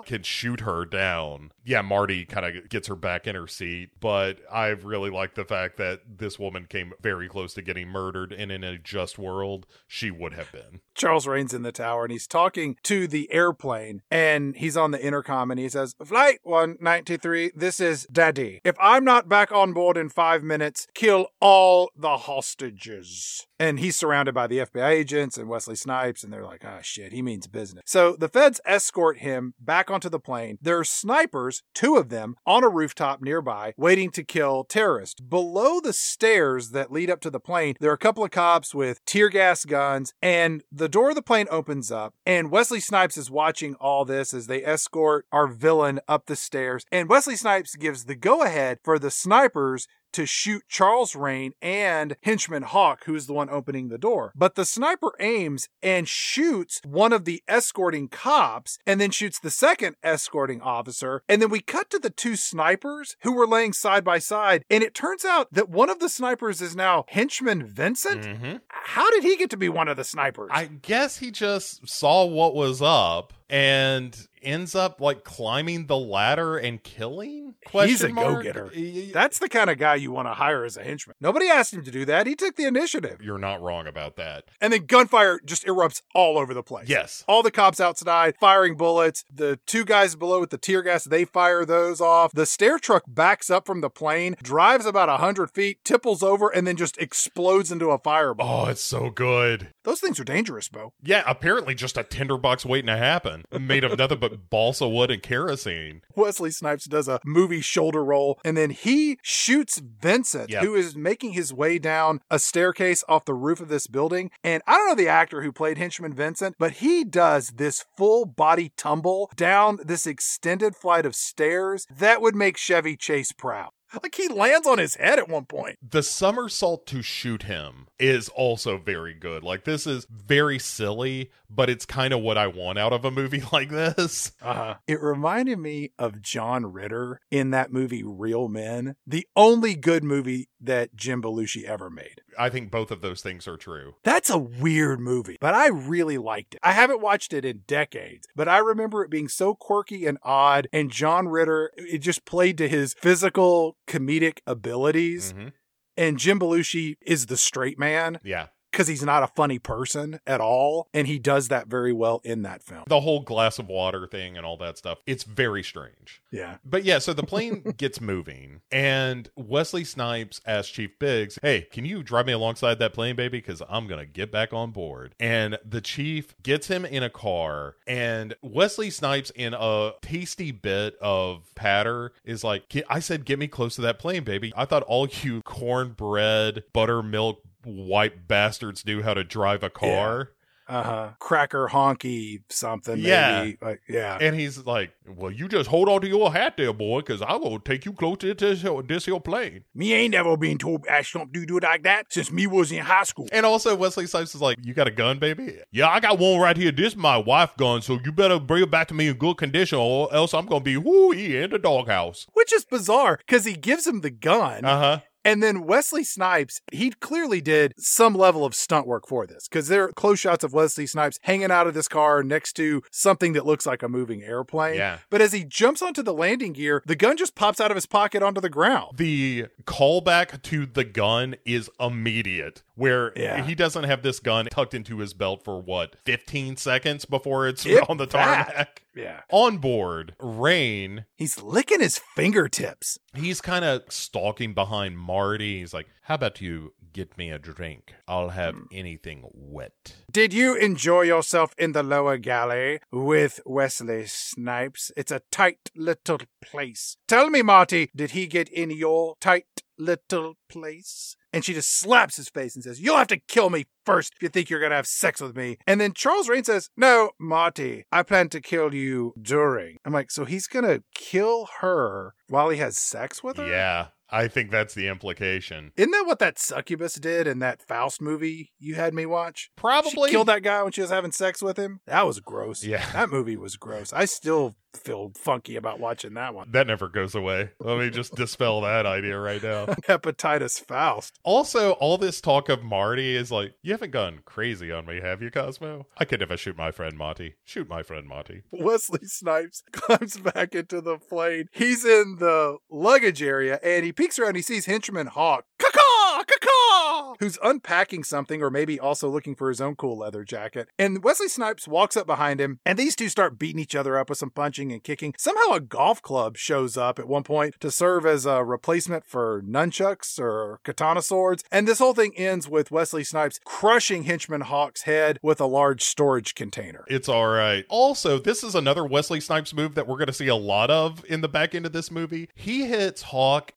can shoot her down. Yeah, Marty kind of gets her back in her seat, but I really like the fact that this woman came very close to getting murdered, and in a just world, she would have been. Charles Rane's in the tower and he's talking to the airplane and he's on the intercom and he says, Flight 193, this is Daddy. If I'm not back on board in five minutes, kill all the hostages. And he's surrounded by the FBI agents and Wesley Snipes, and they're like, ah, shit, he means business. So the feds escort him back onto the plane. There are snipers, two of them, on a rooftop nearby, waiting to kill terrorists. Below the stairs that lead up to the plane, there are a couple of cops with tear gas guns, and the door of the plane opens up, and Wesley Snipes is watching all this as they escort our villain up the stairs. And Wesley Snipes gives the go ahead for the snipers to shoot Charles Rane and henchman Hawk, who's the one opening the door. But the sniper aims and shoots one of the escorting cops and then shoots the second escorting officer. And then we cut to the two snipers who were laying side by side. And it turns out that one of the snipers is now henchman Vincent. Mm-hmm. How did he get to be one of the snipers? I guess he just saw what was up and ends up like climbing the ladder and killing. He's a mark? go-getter. That's the kind of guy you want to hire as a henchman. Nobody asked him to do that. He took the initiative. You're not wrong about that. And then gunfire just erupts all over the place. Yes. All the cops outside firing bullets. The two guys below with the tear gas, they fire those off. The stair truck backs up from the plane, drives about 100 feet, tipples over, and then just explodes into a fireball. Oh, it's so good. Those things are dangerous, Bo. Yeah, apparently just a tinderbox waiting to happen. Made of nothing but balsa wood and kerosene. Wesley Snipes does a movie shoulder roll, and then he shoots Vincent, Yep. who is making his way down a staircase off the roof of this building. And I don't know the actor who played Henchman Vincent, but he does this full body tumble down this extended flight of stairs that would make Chevy Chase proud. Like he lands on his head at one point. The somersault to shoot him is also very good. Like this is very silly, but it's kind of what I want out of a movie like this. Uh-huh. It reminded me of John Ritter in that movie Real Men, the only good movie that Jim Belushi ever made. I think both of those things are true. That's a weird movie, but I really liked it. I haven't watched it in decades, but I remember it being so quirky and odd. And John Ritter, it just played to his physical comedic abilities. Mhm. And Jim Belushi is the straight man. Yeah. Because he's not a funny person at all. And he does that very well in that film. The whole glass of water thing and all that stuff. It's very strange. Yeah. But yeah, so the plane gets moving, and Wesley Snipes asks Chief Biggs, Hey, can you drive me alongside that plane, baby? Because I'm going to get back on board. And the chief gets him in a car, and Wesley Snipes, in a tasty bit of patter, is like, I said, get me close to that plane, baby. I thought all you cornbread, buttermilk, white bastards knew how to drive a car. Uh huh. Cracker honky something. Yeah. Like, yeah. And he's like, Well, you just hold on to your hat there, boy, because I will take you close to this, this here plane. Me ain't never been told astronaut do do it like that since me was in high school. And also, Wesley Snipes is like, You got a gun, baby? Yeah, I got one right here. This is my wife gun, so you better bring it back to me in good condition, or else I'm going to be whoo in the doghouse. Which is bizarre because he gives him the gun. Uh huh. And then Wesley Snipes, he clearly did some level of stunt work for this because there are close shots of Wesley Snipes hanging out of this car next to something that looks like a moving airplane. Yeah. But as he jumps onto the landing gear, the gun just pops out of his pocket onto the ground. The callback to the gun is immediate, where Yeah. he doesn't have this gun tucked into his belt for what, 15 seconds before it's If on the that. tarmac? Yeah. On board, Rane He's licking his fingertips. he's kind of stalking behind Marty. He's like, How about you get me a drink? I'll have Hmm. anything wet. Did you enjoy yourself in the lower galley with Wesley Snipes? It's a tight little place. Tell me, Marty, did he get in your tight little place? And she just slaps his face and says, You'll have to kill me first if you think you're going to have sex with me. And then Charles Rane says, No, Marty, I plan to kill you during. I'm like, So he's going to kill her while he has sex with her? Yeah, I think that's the implication. Isn't that what that succubus did in that Faust movie you had me watch? Probably. She killed that guy when she was having sex with him. That was gross. Yeah. That movie was gross. I still feel funky about watching that one. That never goes away. Let me just dispel that idea right now. Hepatitis Faust. Also, all this talk of Marty is like, you haven't gone crazy on me, have you, Cosmo? I could never shoot my friend Marty. Shoot my friend Marty. Wesley Snipes climbs back into the plane. He's in the luggage area and he peeks around. He sees henchman Hawk. Caw caw Who's unpacking something or maybe also looking for his own cool leather jacket. And Wesley Snipes walks up behind him and these two start beating each other up with some punching and kicking. Somehow a golf club shows up at one point to serve as a replacement for nunchucks or katana swords. And this whole thing ends with Wesley Snipes crushing henchman Hawk's head with a large storage container. It's all right. Also, this is another Wesley Snipes move that we're going to see a lot of in the back end of this movie. He hits Hawk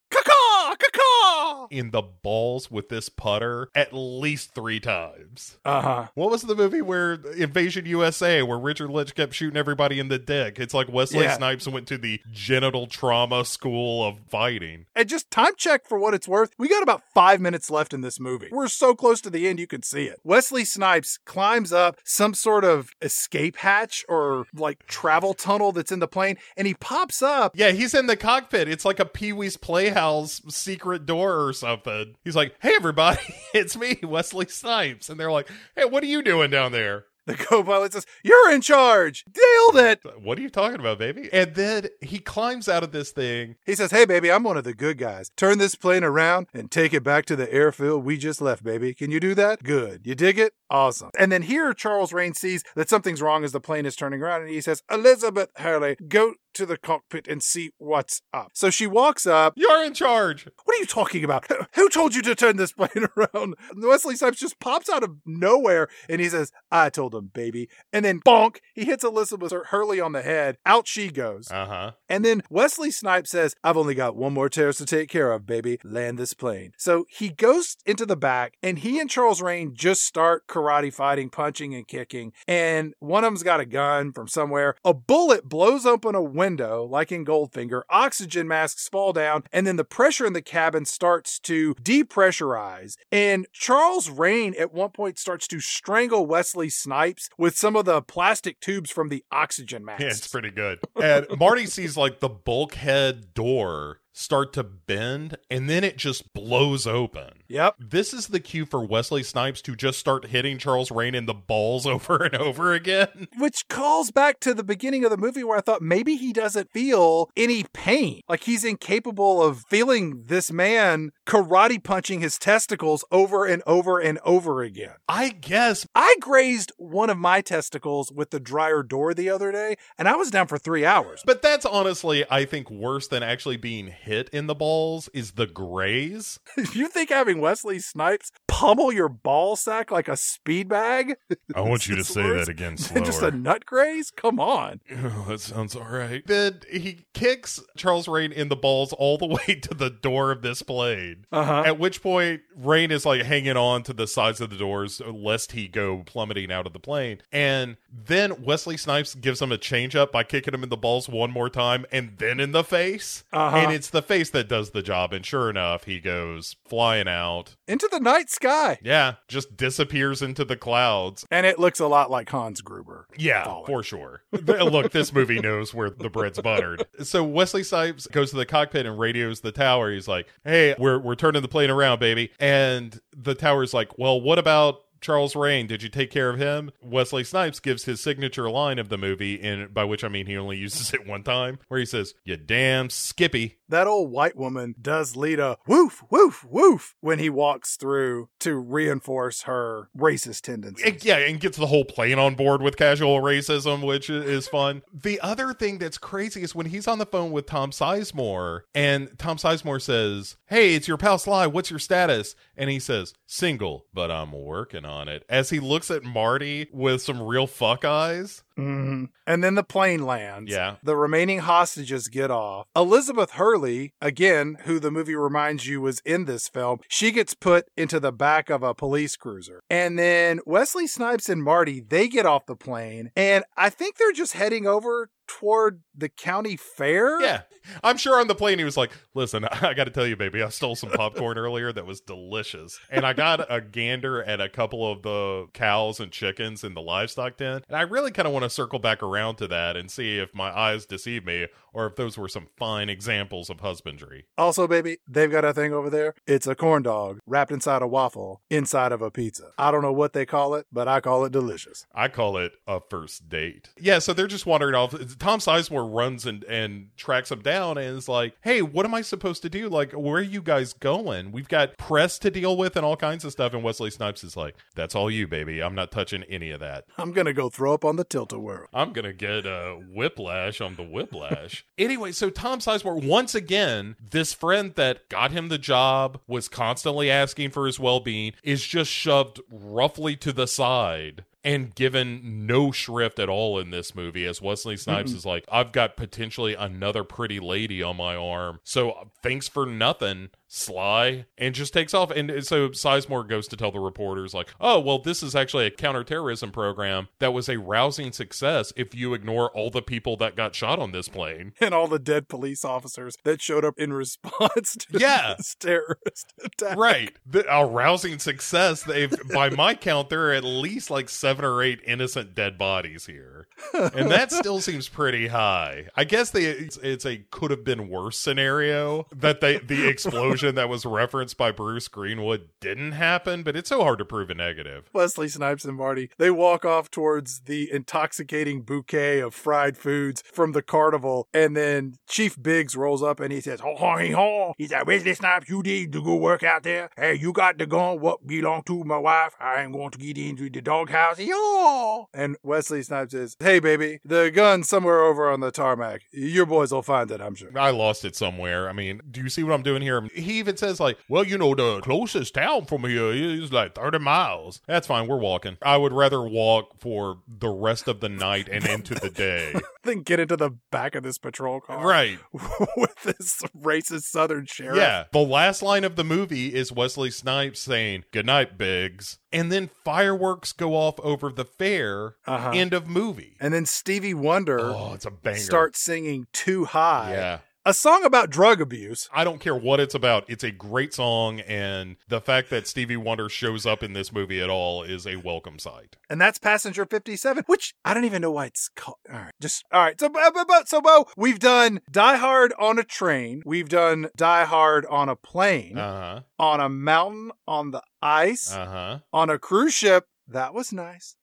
in the balls with this putter at least three times. Uh huh. What was the movie where Invasion USA, where Richard Lynch kept shooting everybody in the dick? It's like Wesley Yeah. Snipes went to the genital trauma school of fighting. And just time check for what it's worth. We got about five minutes left in this movie. We're so close to the end, you can see it. Wesley Snipes climbs up some sort of escape hatch or like travel tunnel that's in the plane, and he pops up. Yeah, he's in the cockpit. It's like a Pee Wee's Playhouse secret door or something. He's like, "Hey, everybody, it's me, Wesley Snipes," and they're like, "Hey, what are you doing down there?" The co pilot says, You're in charge. Nailed it. What are you talking about, baby? And then he climbs out of this thing. He says, Hey, baby, I'm one of the good guys. Turn this plane around and take it back to the airfield we just left, baby. Can you do that? Good. You dig it? Awesome. And then here, Charles Rane sees that something's wrong as the plane is turning around, and he says, Elizabeth Hurley, go to the cockpit and see what's up. So she walks up. You're in charge. What are you talking about? Who told you to turn this plane around? Wesley Snipes just pops out of nowhere and he says, I told him, baby. And then bonk, he hits Elizabeth Hurley on the head. Out she goes. Uh huh. And then Wesley Snipes says, I've only got one more terrorist to take care of, baby. Land this plane. So he goes into the back and he and Charles Rane just start karate fighting, punching and kicking. And one of them's got a gun from somewhere. A bullet blows open a window, like in Goldfinger. Oxygen masks fall down. And then the pressure in the cabin starts to depressurize. And Charles Rane at one point starts to strangle Wesley Snipes with some of the plastic tubes from the oxygen mask. Yeah, it's pretty good. And Marty sees like the bulkhead door start to bend and then it just blows open. Yep. This is the cue for Wesley Snipes to just start hitting Charles Rane in the balls over and over again. Which calls back to the beginning of the movie where I thought maybe he doesn't feel any pain. Like he's incapable of feeling this man karate punching his testicles over and over and over again. I guess. I grazed one of my testicles with the dryer door the other day, and I was down for three hours. But that's honestly, I think, worse than actually being hit in the balls is the graze. you think having Wesley Snipes pummel your ball sack like a speed bag? I want you to say that again than Just a nut graze? Come on. Oh, that sounds all right. Then he kicks Charles Rane in the balls all the way to the door of this plane. Uh huh. At which point, Rane is like hanging on to the sides of the doors lest he go plummeting out of the plane. And then Wesley Snipes gives him a change up by kicking him in the balls one more time and then in the face. Uh-huh. And it's the face that does the job. And sure enough, he goes flying out. Into the night sky. Yeah, just disappears into the clouds. And it looks a lot like Hans Gruber. Yeah, Falling. for sure. Look, this movie knows where the bread's buttered. So Wesley Snipes goes to the cockpit and radios the tower. He's like, "Hey, we're we're turning the plane around, baby." And the tower's like, "Well, what about Charles Rane? Did you take care of him?" Wesley Snipes gives his signature line of the movie, and by which I mean he only uses it one time, where he says, "You damn Skippy." That old white woman does lead a woof, woof, woof when he walks through to reinforce her racist tendencies. And- yeah, and gets the whole plane on board with casual racism, which is fun. The other thing that's crazy is when he's on the phone with Tom Sizemore, and Tom Sizemore says, Hey, it's your pal Sly. What's your status? And he says, Single, but I'm working on it. As he looks at Marty with some real fuck eyes. Mhm. And then the plane lands. Yeah. The remaining hostages get off. Elizabeth Hurley, again, who the movie reminds you was in this film, she gets put into the back of a police cruiser. And then Wesley Snipes and Marty, they get off the plane. And I think they're just heading over toward the county fair. Yeah. I'm sure on the plane he was like, Listen, I got to tell you, baby, I stole some popcorn earlier that was delicious. And I got a gander at a couple of the cows and chickens in the livestock den. And I really kind of want to circle back around to that and see if my eyes deceive me or if those were some fine examples of husbandry. Also, baby, they've got a thing over there. It's a corn dog wrapped inside a waffle inside of a pizza. I don't know what they call it, but I call it delicious. I call it a first date. Yeah, so they're just wandering off. Tom Sizemore runs and, and tracks him down and is like, hey, what am I supposed to do? Like, where are you guys going? We've got press to deal with and all kinds of stuff. And Wesley Snipes is like, that's all you, baby. I'm not touching any of that. I'm gonna go throw up on the tilt-a-whirl. I'm going to get a whiplash on the whiplash. anyway, so Tom Sizemore, once again, this friend that got him the job, was constantly asking for his well being, is just shoved roughly to the side. And given no shrift at all in this movie, as Wesley Snipes is like, I've got potentially another pretty lady on my arm. So uh, thanks for nothing, Sly, and just takes off. And so Sizemore goes to tell the reporters, like, oh, well, this is actually a counterterrorism program that was a rousing success if you ignore all the people that got shot on this plane. And all the dead police officers that showed up in response to Yeah. this terrorist attack. Right. The, a rousing success. They've, by my count, there are at least like seven or eight innocent dead bodies here. And that still seems pretty high. I guess they, it's, it's a could have been worse scenario that they, the explosion that was referenced by Bruce Greenwood didn't happen, but it's so hard to prove a negative. Wesley Snipes and Marty, they walk off towards the intoxicating bouquet of fried foods from the carnival. And then Chief Biggs rolls up and he says, Ho, ho, he, ho. He said, Wesley Snipes, you need to go work out there. Hey, you got the gun what belong to my wife. I ain't going to get into the doghouse. Yo! And Wesley Snipes says, Hey, baby, the gun's somewhere over on the tarmac. Your boys will find it, I'm sure. I lost it somewhere. I mean, do you see what I'm doing here? He even says like, "Well, you know, the closest town from here is like 30 miles." That's fine. We're walking. I would rather walk for the rest of the night and into the day. Then get into the back of this patrol car. right. with this racist southern sheriff. Yeah. The last line of the movie is Wesley Snipes saying, "Good night, Biggs," and then fireworks go off over the fair. Uh-huh. End of movie. And then Stevie Wonder Oh, it's a banger. starts singing Too High. Yeah. A song about drug abuse. I don't care what it's about. It's a great song, and the fact that Stevie Wonder shows up in this movie at all is a welcome sight. And that's Passenger 57, which I don't even know why it's called. All right, just all right. So, but so Bo, we've done Die Hard on a train. We've done Die Hard on a plane, Uh on a mountain, on the ice. Uh huh. on a cruise ship. That was nice.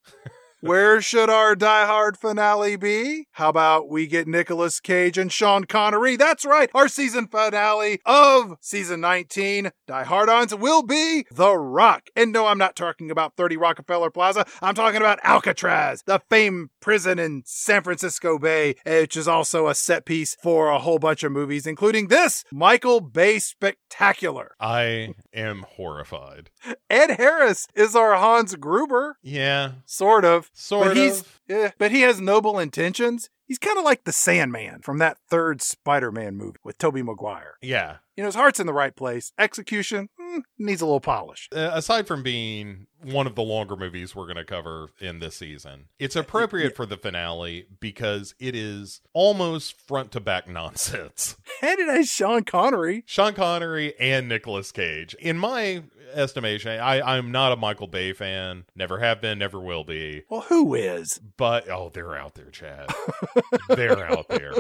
Where should our Die Hard finale be? How about we get Nicolas Cage and Sean Connery? That's right, our season finale of season 19, Die Hard Ons, will be The Rock. And no, I'm not talking about 30 Rockefeller Plaza. I'm talking about Alcatraz, the famed prison in San Francisco Bay, which is also a set piece for a whole bunch of movies, including this Michael Bay Spectacular. I am horrified. Ed Harris is our Hans Gruber, Yeah, sort of. Sort but he's of. yeah, but he has noble intentions. He's kind of like the Sandman from that third Spider-Man movie with Tobey Maguire. Yeah. You know, his heart's in the right place. Execution hmm, needs a little polish. Uh, aside from being one of the longer movies we're going to cover in this season, it's appropriate for the finale because it is almost front to back nonsense. And it has Sean Connery. Sean Connery and Nicolas Cage. In my estimation, I, I'm not a Michael Bay fan. Never have been, never will be. Well, who is? But oh, they're out there, Chad. they're out there.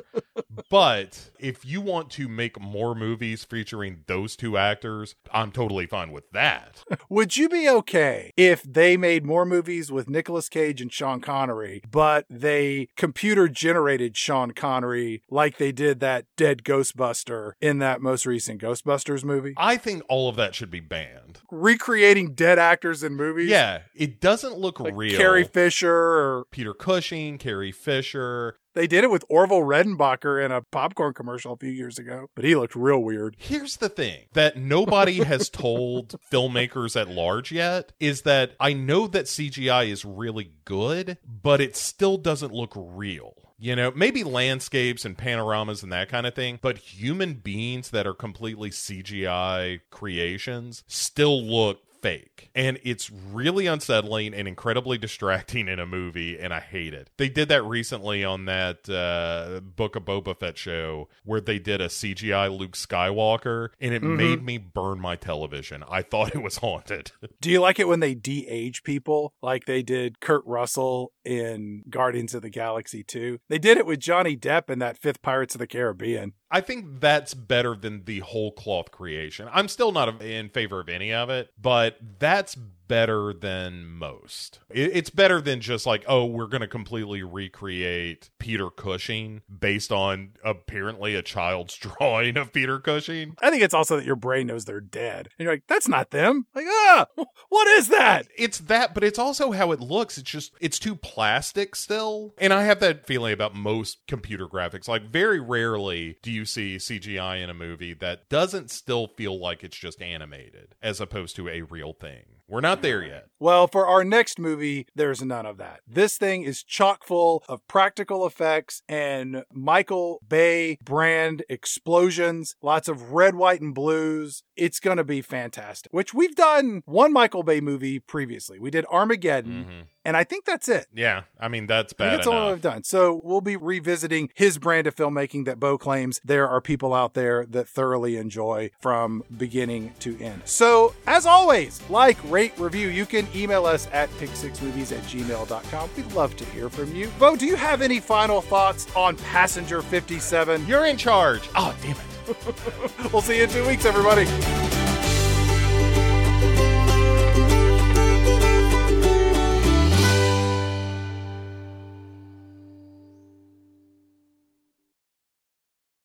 But if you want to make more movies featuring those two actors, I'm totally fine with that. Would you be okay if they made more movies with Nicolas Cage and Sean Connery, but they computer generated Sean Connery like they did that dead Ghostbuster in that most recent Ghostbusters movie? I think all of that should be banned. Recreating dead actors in movies? Yeah, it doesn't look Like real. Carrie Fisher or Peter Cushing, Carrie Fisher. They did it with Orville Redenbacher in a popcorn commercial a few years ago, but he looked real weird. Here's the thing that nobody has told filmmakers at large yet is that I know that CGI is really good, but it still doesn't look real. You know, maybe landscapes and panoramas and that kind of thing, but human beings that are completely CGI creations still look fake. And it's really unsettling and incredibly distracting in a movie, and I hate it. They did that recently on that uh, Book of Boba Fett show where they did a CGI Luke Skywalker, and it Mhm. made me burn my television. I thought it was haunted. Do you like it when they de age people like they did Kurt Russell in Guardians of the Galaxy 2? They did it with Johnny Depp in that fifth Pirates of the Caribbean. I think that's better than the whole cloth creation. I'm still not in favor of any of it, but that's better than most. It's better than just like, oh, we're going to completely recreate Peter Cushing based on apparently a child's drawing of Peter Cushing. I think it's also that your brain knows they're dead. And you're like, that's not them. Like, ah, what is that? It's that, but it's also how it looks. It's just, it's too plastic still. And I have that feeling about most computer graphics. Like, very rarely do you see CGI in a movie that doesn't still feel like it's just animated as opposed to a real thing. We're not there yet. Well, for our next movie, there's none of that. This thing is chock full of practical effects and Michael Bay brand explosions, lots of red, white, and blues. It's going to be fantastic, which we've done one Michael Bay movie previously. We did Armageddon, hmm and I think that's it. Yeah, I mean, that's bad that's all. I've done. So we'll be revisiting his brand of filmmaking that Bo claims there are people out there that thoroughly enjoy from beginning to end. So as always, like, rate, review. You can email us at pick6movies at gmail.com. We'd love to hear from you. Bo, do you have any final thoughts on Passenger 57? You're in charge. Oh, damn it. We'll see you in two weeks, everybody.